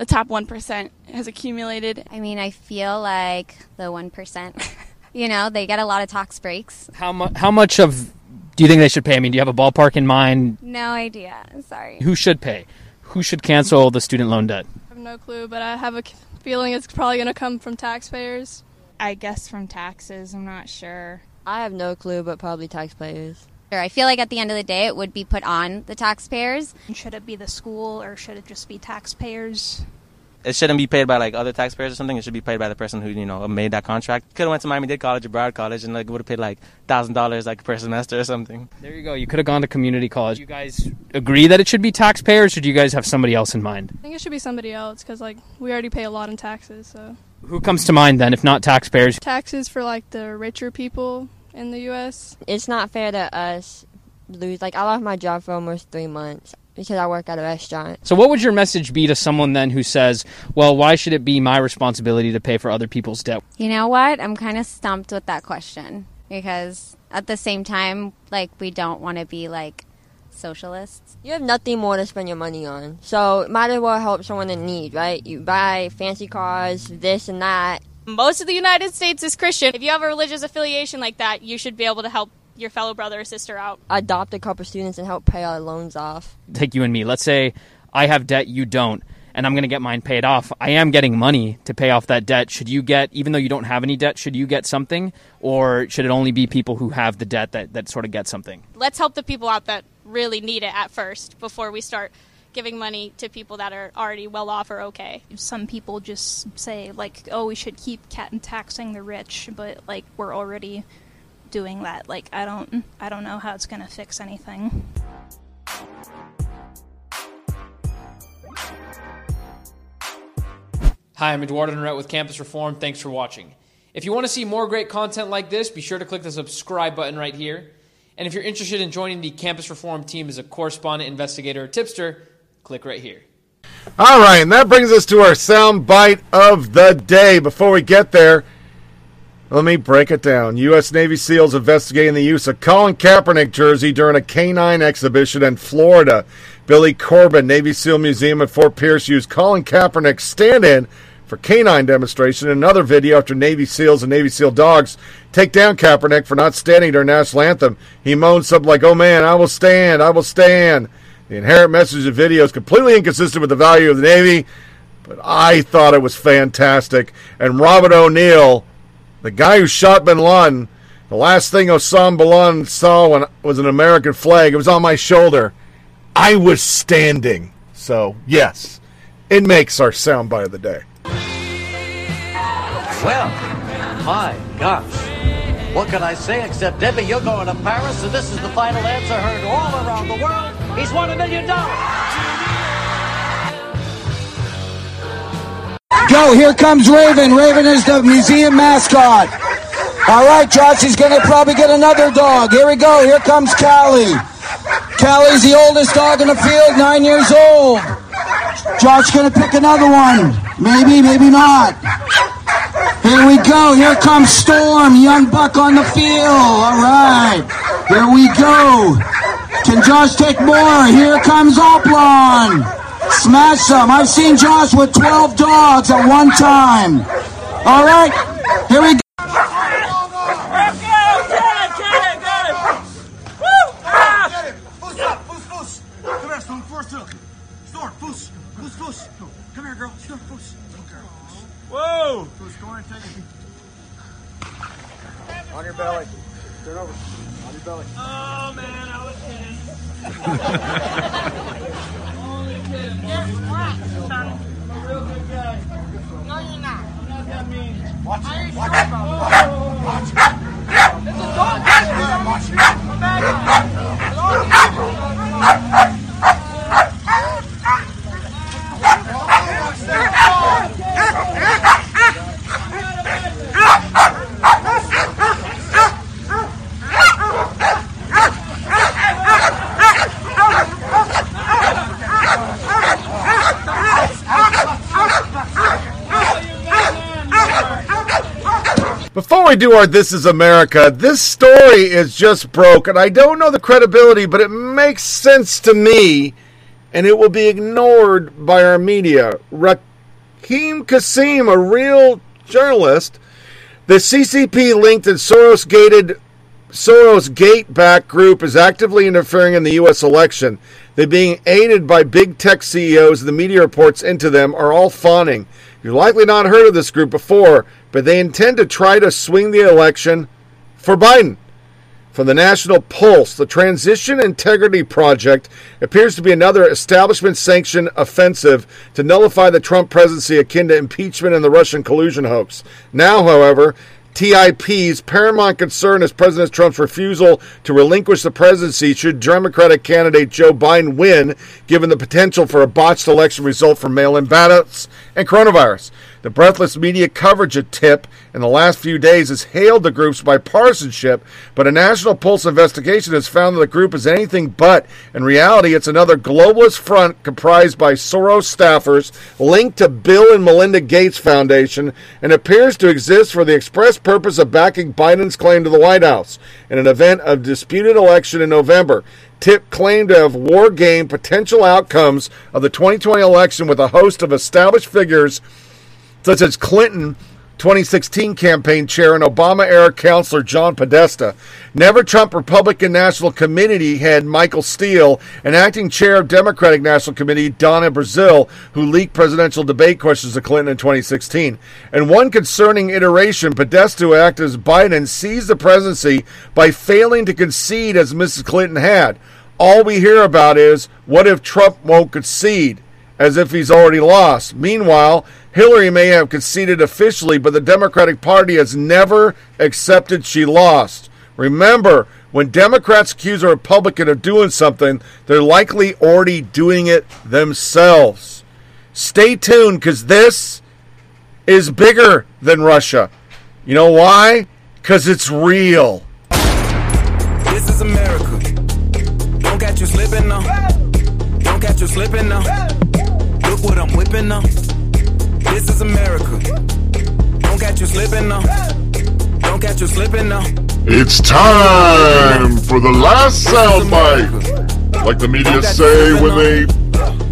S94: the top 1% has accumulated.
S98: I mean, I feel like the 1%, you know, they get a lot of tax breaks.
S87: How, mu- how much of do you think they should pay? I mean, do you have a ballpark in mind?
S98: No idea. Sorry.
S87: Who should pay? Who should cancel the student loan debt?
S94: I have no clue, but I have a feeling it's probably going to come from taxpayers.
S90: I guess from taxes. I'm not sure.
S96: I have no clue, but probably taxpayers.
S98: I feel like at the end of the day, it would be put on the taxpayers.
S99: Should it be the school or should it just be taxpayers?
S95: It shouldn't be paid by like other taxpayers or something. It should be paid by the person who you know made that contract. Could have went to Miami Dade College or Broward College and like would have paid like thousand dollars like per semester or something.
S87: There you go. You could have gone to community college. You guys agree that it should be taxpayers, or do you guys have somebody else in mind?
S94: I think it should be somebody else because like we already pay a lot in taxes. So
S87: Who comes to mind then, if not taxpayers?
S94: taxes for like the richer people in the U.S.
S96: It's not fair to us lose. Like I lost my job for almost three months because I work at a restaurant.
S87: So, what would your message be to someone then who says, "Well, why should it be my responsibility to pay for other people's debt?"
S98: You know what? I'm kind of stumped with that question because at the same time, like we don't want to be like socialists.
S96: You have nothing more to spend your money on, so might as well help someone in need, right? You buy fancy cars, this and that.
S97: Most of the United States is Christian. If you have a religious affiliation like that, you should be able to help
S100: your fellow brother or sister out?
S96: Adopt a couple students and help pay our loans off.
S87: Take you and me. Let's say I have debt, you don't, and I'm going to get mine paid off. I am getting money to pay off that debt. Should you get, even though you don't have any debt, should you get something, or should it only be people who have the debt that that sort of get something?
S100: Let's help the people out that really need it at first before we start giving money to people that are already well off or okay.
S90: Some people just say like, "Oh, we should keep cat and taxing the rich," but like we're already doing that. Like I don't I don't know how it's going to fix anything.
S87: Hi, I'm Eduardo Neret with Campus Reform. Thanks for watching. If you want to see more great content like this, be sure to click the subscribe button right here. And if you're interested in joining the Campus Reform team as a correspondent, investigator, or tipster, click right here.
S3: All right, and that brings us to our sound bite of the day. Before we get there, let me break it down. U.S. Navy SEALs investigating the use of Colin Kaepernick jersey during a canine exhibition in Florida. Billy Corbin, Navy SEAL Museum at Fort Pierce, used Colin Kaepernick's stand-in for canine demonstration. In another video, after Navy SEALs and Navy SEAL dogs take down Kaepernick for not standing during national anthem, he moans something like, "Oh man, I will stand, I will stand." The inherent message of video is completely inconsistent with the value of the Navy, but I thought it was fantastic. And Robert O'Neill the guy who shot bin Laden, the last thing Osama bin Laden saw when, was an American flag. It was on my shoulder. I was standing. So, yes, it makes our soundbite of the day.
S101: Well, my gosh. What can I say except, Debbie, you're going to Paris, and this is the final answer heard all around the world. He's won a million dollars.
S102: Go, here comes Raven. Raven is the museum mascot. All right, Josh, he's going to probably get another dog. Here we go. Here comes Callie. Callie's the oldest dog in the field, nine years old. Josh to pick another one. Maybe, maybe not. Here we go. Here comes Storm, young buck on the field. All right. Here we go. Can Josh take more? Here comes Oplon. Smash them. I've seen Josh with 12 dogs at one time. All right. Here we go.
S103: Whoa! Who's going to take? On your belly. Turn over. On your belly. Oh man, I was kidding. Only kidding. I'm a real good guy. No, you're not. I'm not that mean. Watch it. Watch it. Watch it. It's a dog. Watch it. I'm a bad
S3: Before we do our This Is America, this story is just broken. I don't know the credibility, but it makes sense to me, and it will be ignored by our media. Raheem Kassam, a real journalist, the CCP linked and Soros gated Soros gate back group is actively interfering in the U.S. election. They're being aided by big tech CEOs, the media reports into them are all fawning. You've likely not heard of this group before, but they intend to try to swing the election for Biden. From the National Pulse, the Transition Integrity Project appears to be another establishment sanctioned offensive to nullify the Trump presidency akin to impeachment and the Russian collusion hoax. Now, however, TIP's paramount concern is President Trump's refusal to relinquish the presidency should Democratic candidate Joe Biden win, given the potential for a botched election result from mail in ballots and coronavirus. The breathless media coverage of TIP in the last few days has hailed the group's bipartisanship, but a National Pulse investigation has found that the group is anything but. In reality, it's another globalist front comprised by Soros staffers linked to Bill and Melinda Gates Foundation and appears to exist for the express purpose of backing Biden's claim to the White House in an event of disputed election in November. TIP claimed to have war game potential outcomes of the 2020 election with a host of established figures such as Clinton 2016 campaign chair and Obama era counselor John Podesta, Never Trump Republican National Committee head Michael Steele, and acting chair of Democratic National Committee Donna Brazile, who leaked presidential debate questions to Clinton in 2016. And one concerning iteration, Podesta, who acted as Biden, seized the presidency by failing to concede as Mrs. Clinton had. All we hear about is what if Trump won't concede? As if he's already lost. Meanwhile, Hillary may have conceded officially, but the Democratic Party has never accepted she lost. Remember, when Democrats accuse a Republican of doing something, they're likely already doing it themselves. Stay tuned because this is bigger than Russia. You know why? Because it's real.
S91: This is America. Don't catch you slipping now. Don't catch you slipping now. Look what I'm whipping now. This is America. Don't catch you slipping now. Don't catch you slipping now.
S104: It's time for the last soundbite. Like the media say when they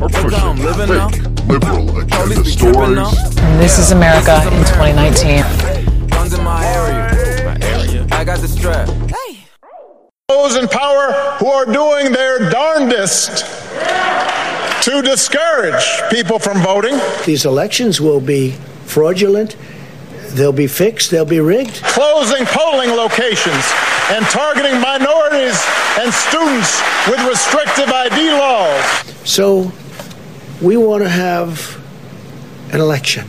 S104: are pushing fake liberal agenda stories.
S41: And this is America in 2019.
S91: Guns in my area. My area. I got the strap.
S27: Those in power who are doing their darndest to discourage people from voting.
S105: These elections will be fraudulent. They'll be fixed. They'll be rigged.
S27: Closing polling locations and targeting minorities and students with restrictive ID laws.
S105: So we want to have an election.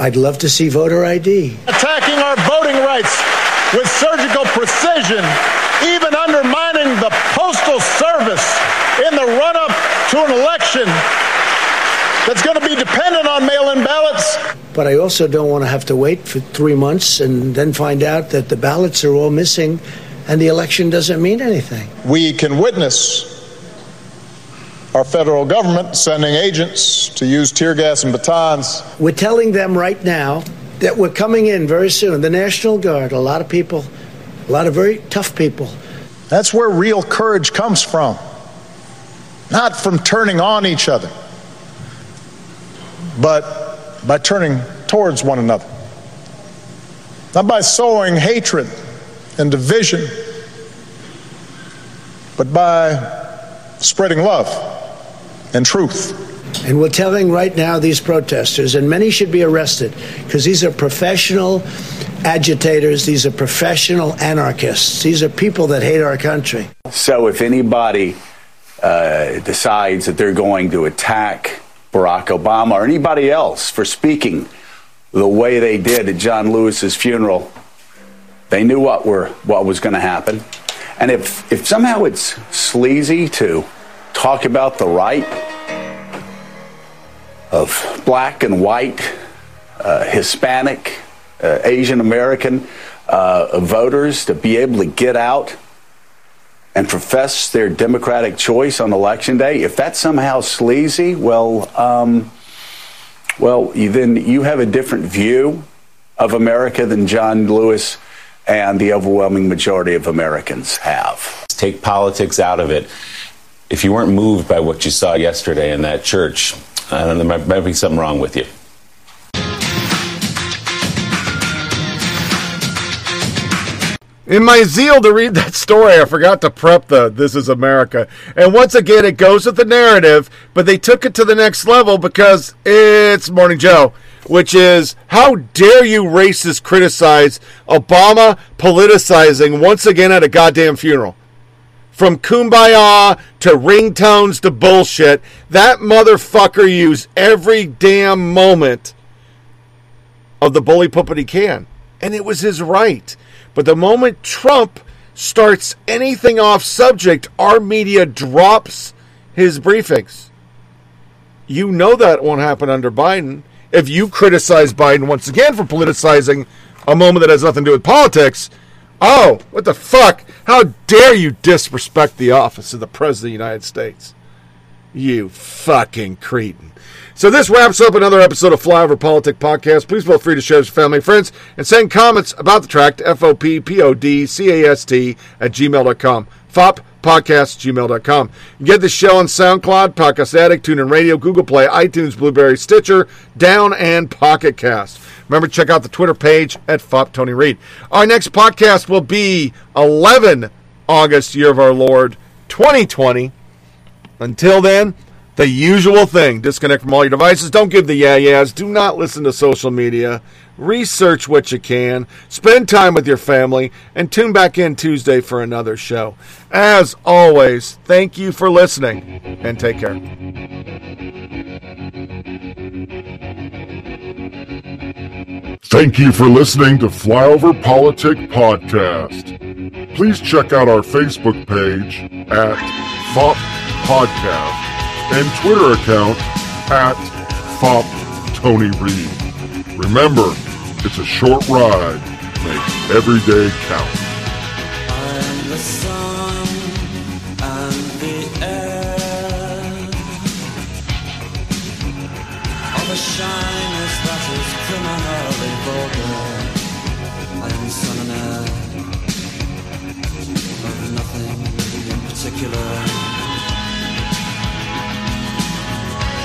S105: I'd love to see voter ID.
S27: Attacking our voting rights with surgical precision, even undermining the Postal Service in the run up to an election that's going to be dependent on mail in ballots.
S105: But I also don't want to have to wait for three months and then find out that the ballots are all missing and the election doesn't mean anything.
S27: We can witness our federal government sending agents to use tear gas and batons.
S105: We're telling them right now that we're coming in very soon. The National Guard, a lot of people, a lot of very tough people.
S27: That's where real courage comes from, not from turning on each other, but by turning towards one another. Not by sowing hatred and division, but by spreading love and truth.
S105: And we're telling right now these protesters, and many should be arrested, because these are professional agitators, these are professional anarchists, these are people that hate our country.
S25: So if anybody uh, decides that they're going to attack Barack Obama or anybody else for speaking the way they did at John Lewis's funeral, they knew what were what was going to happen. And if if somehow it's sleazy to talk about the right of black and white, uh, Hispanic, uh, Asian American uh, voters to be able to get out and profess their democratic choice on election day, if that's somehow sleazy, well, um, well, then you have a different view of America than John Lewis and the overwhelming majority of Americans have.
S1: Take politics out of it. If you weren't moved by what you saw yesterday in that church, I don't know, there might, might be something wrong with you.
S3: In my zeal to read that story, I forgot to prep the This is America. And once again, it goes with the narrative, but they took it to the next level because it's Morning Joe, which is how dare you racists criticize Obama politicizing once again at a goddamn funeral? From kumbaya to ringtones to bullshit, that motherfucker used every damn moment of the bully pulpit he can. And it was his right. But the moment Trump starts anything off subject, our media drops his briefings. You know that won't happen under Biden. If you criticize Biden once again for politicizing a moment that has nothing to do with politics, oh, what the fuck? How dare you disrespect the office of the President of the United States? You fucking cretin. So this wraps up another episode of Flyover Politic Podcast. Please feel free to share with family and friends and send comments about the track to F-O-P-P-O-D-C-A-S-T at gmail.com. FOP podcast gmail.com. You get the show on SoundCloud, Podcast Addict, TuneIn Radio, Google Play, iTunes, Blubrry, Stitcher, Down, and Pocket Cast. Remember, to check out the Twitter page at FOP Tony Reed. Our next podcast will be 11 August, year of our Lord 2020. Until then, the usual thing disconnect from all your devices. Don't give the yeah yeahs. Do not listen to social media. Research what you can. Spend time with your family. And tune back in Tuesday for another show. As always, thank you for listening and take care.
S104: Thank you for listening to Flyover Politic Podcast. Please check out our Facebook page at FOP Podcast and Twitter account at FOP Tony Reed. Remember, it's a short ride. Make every day count.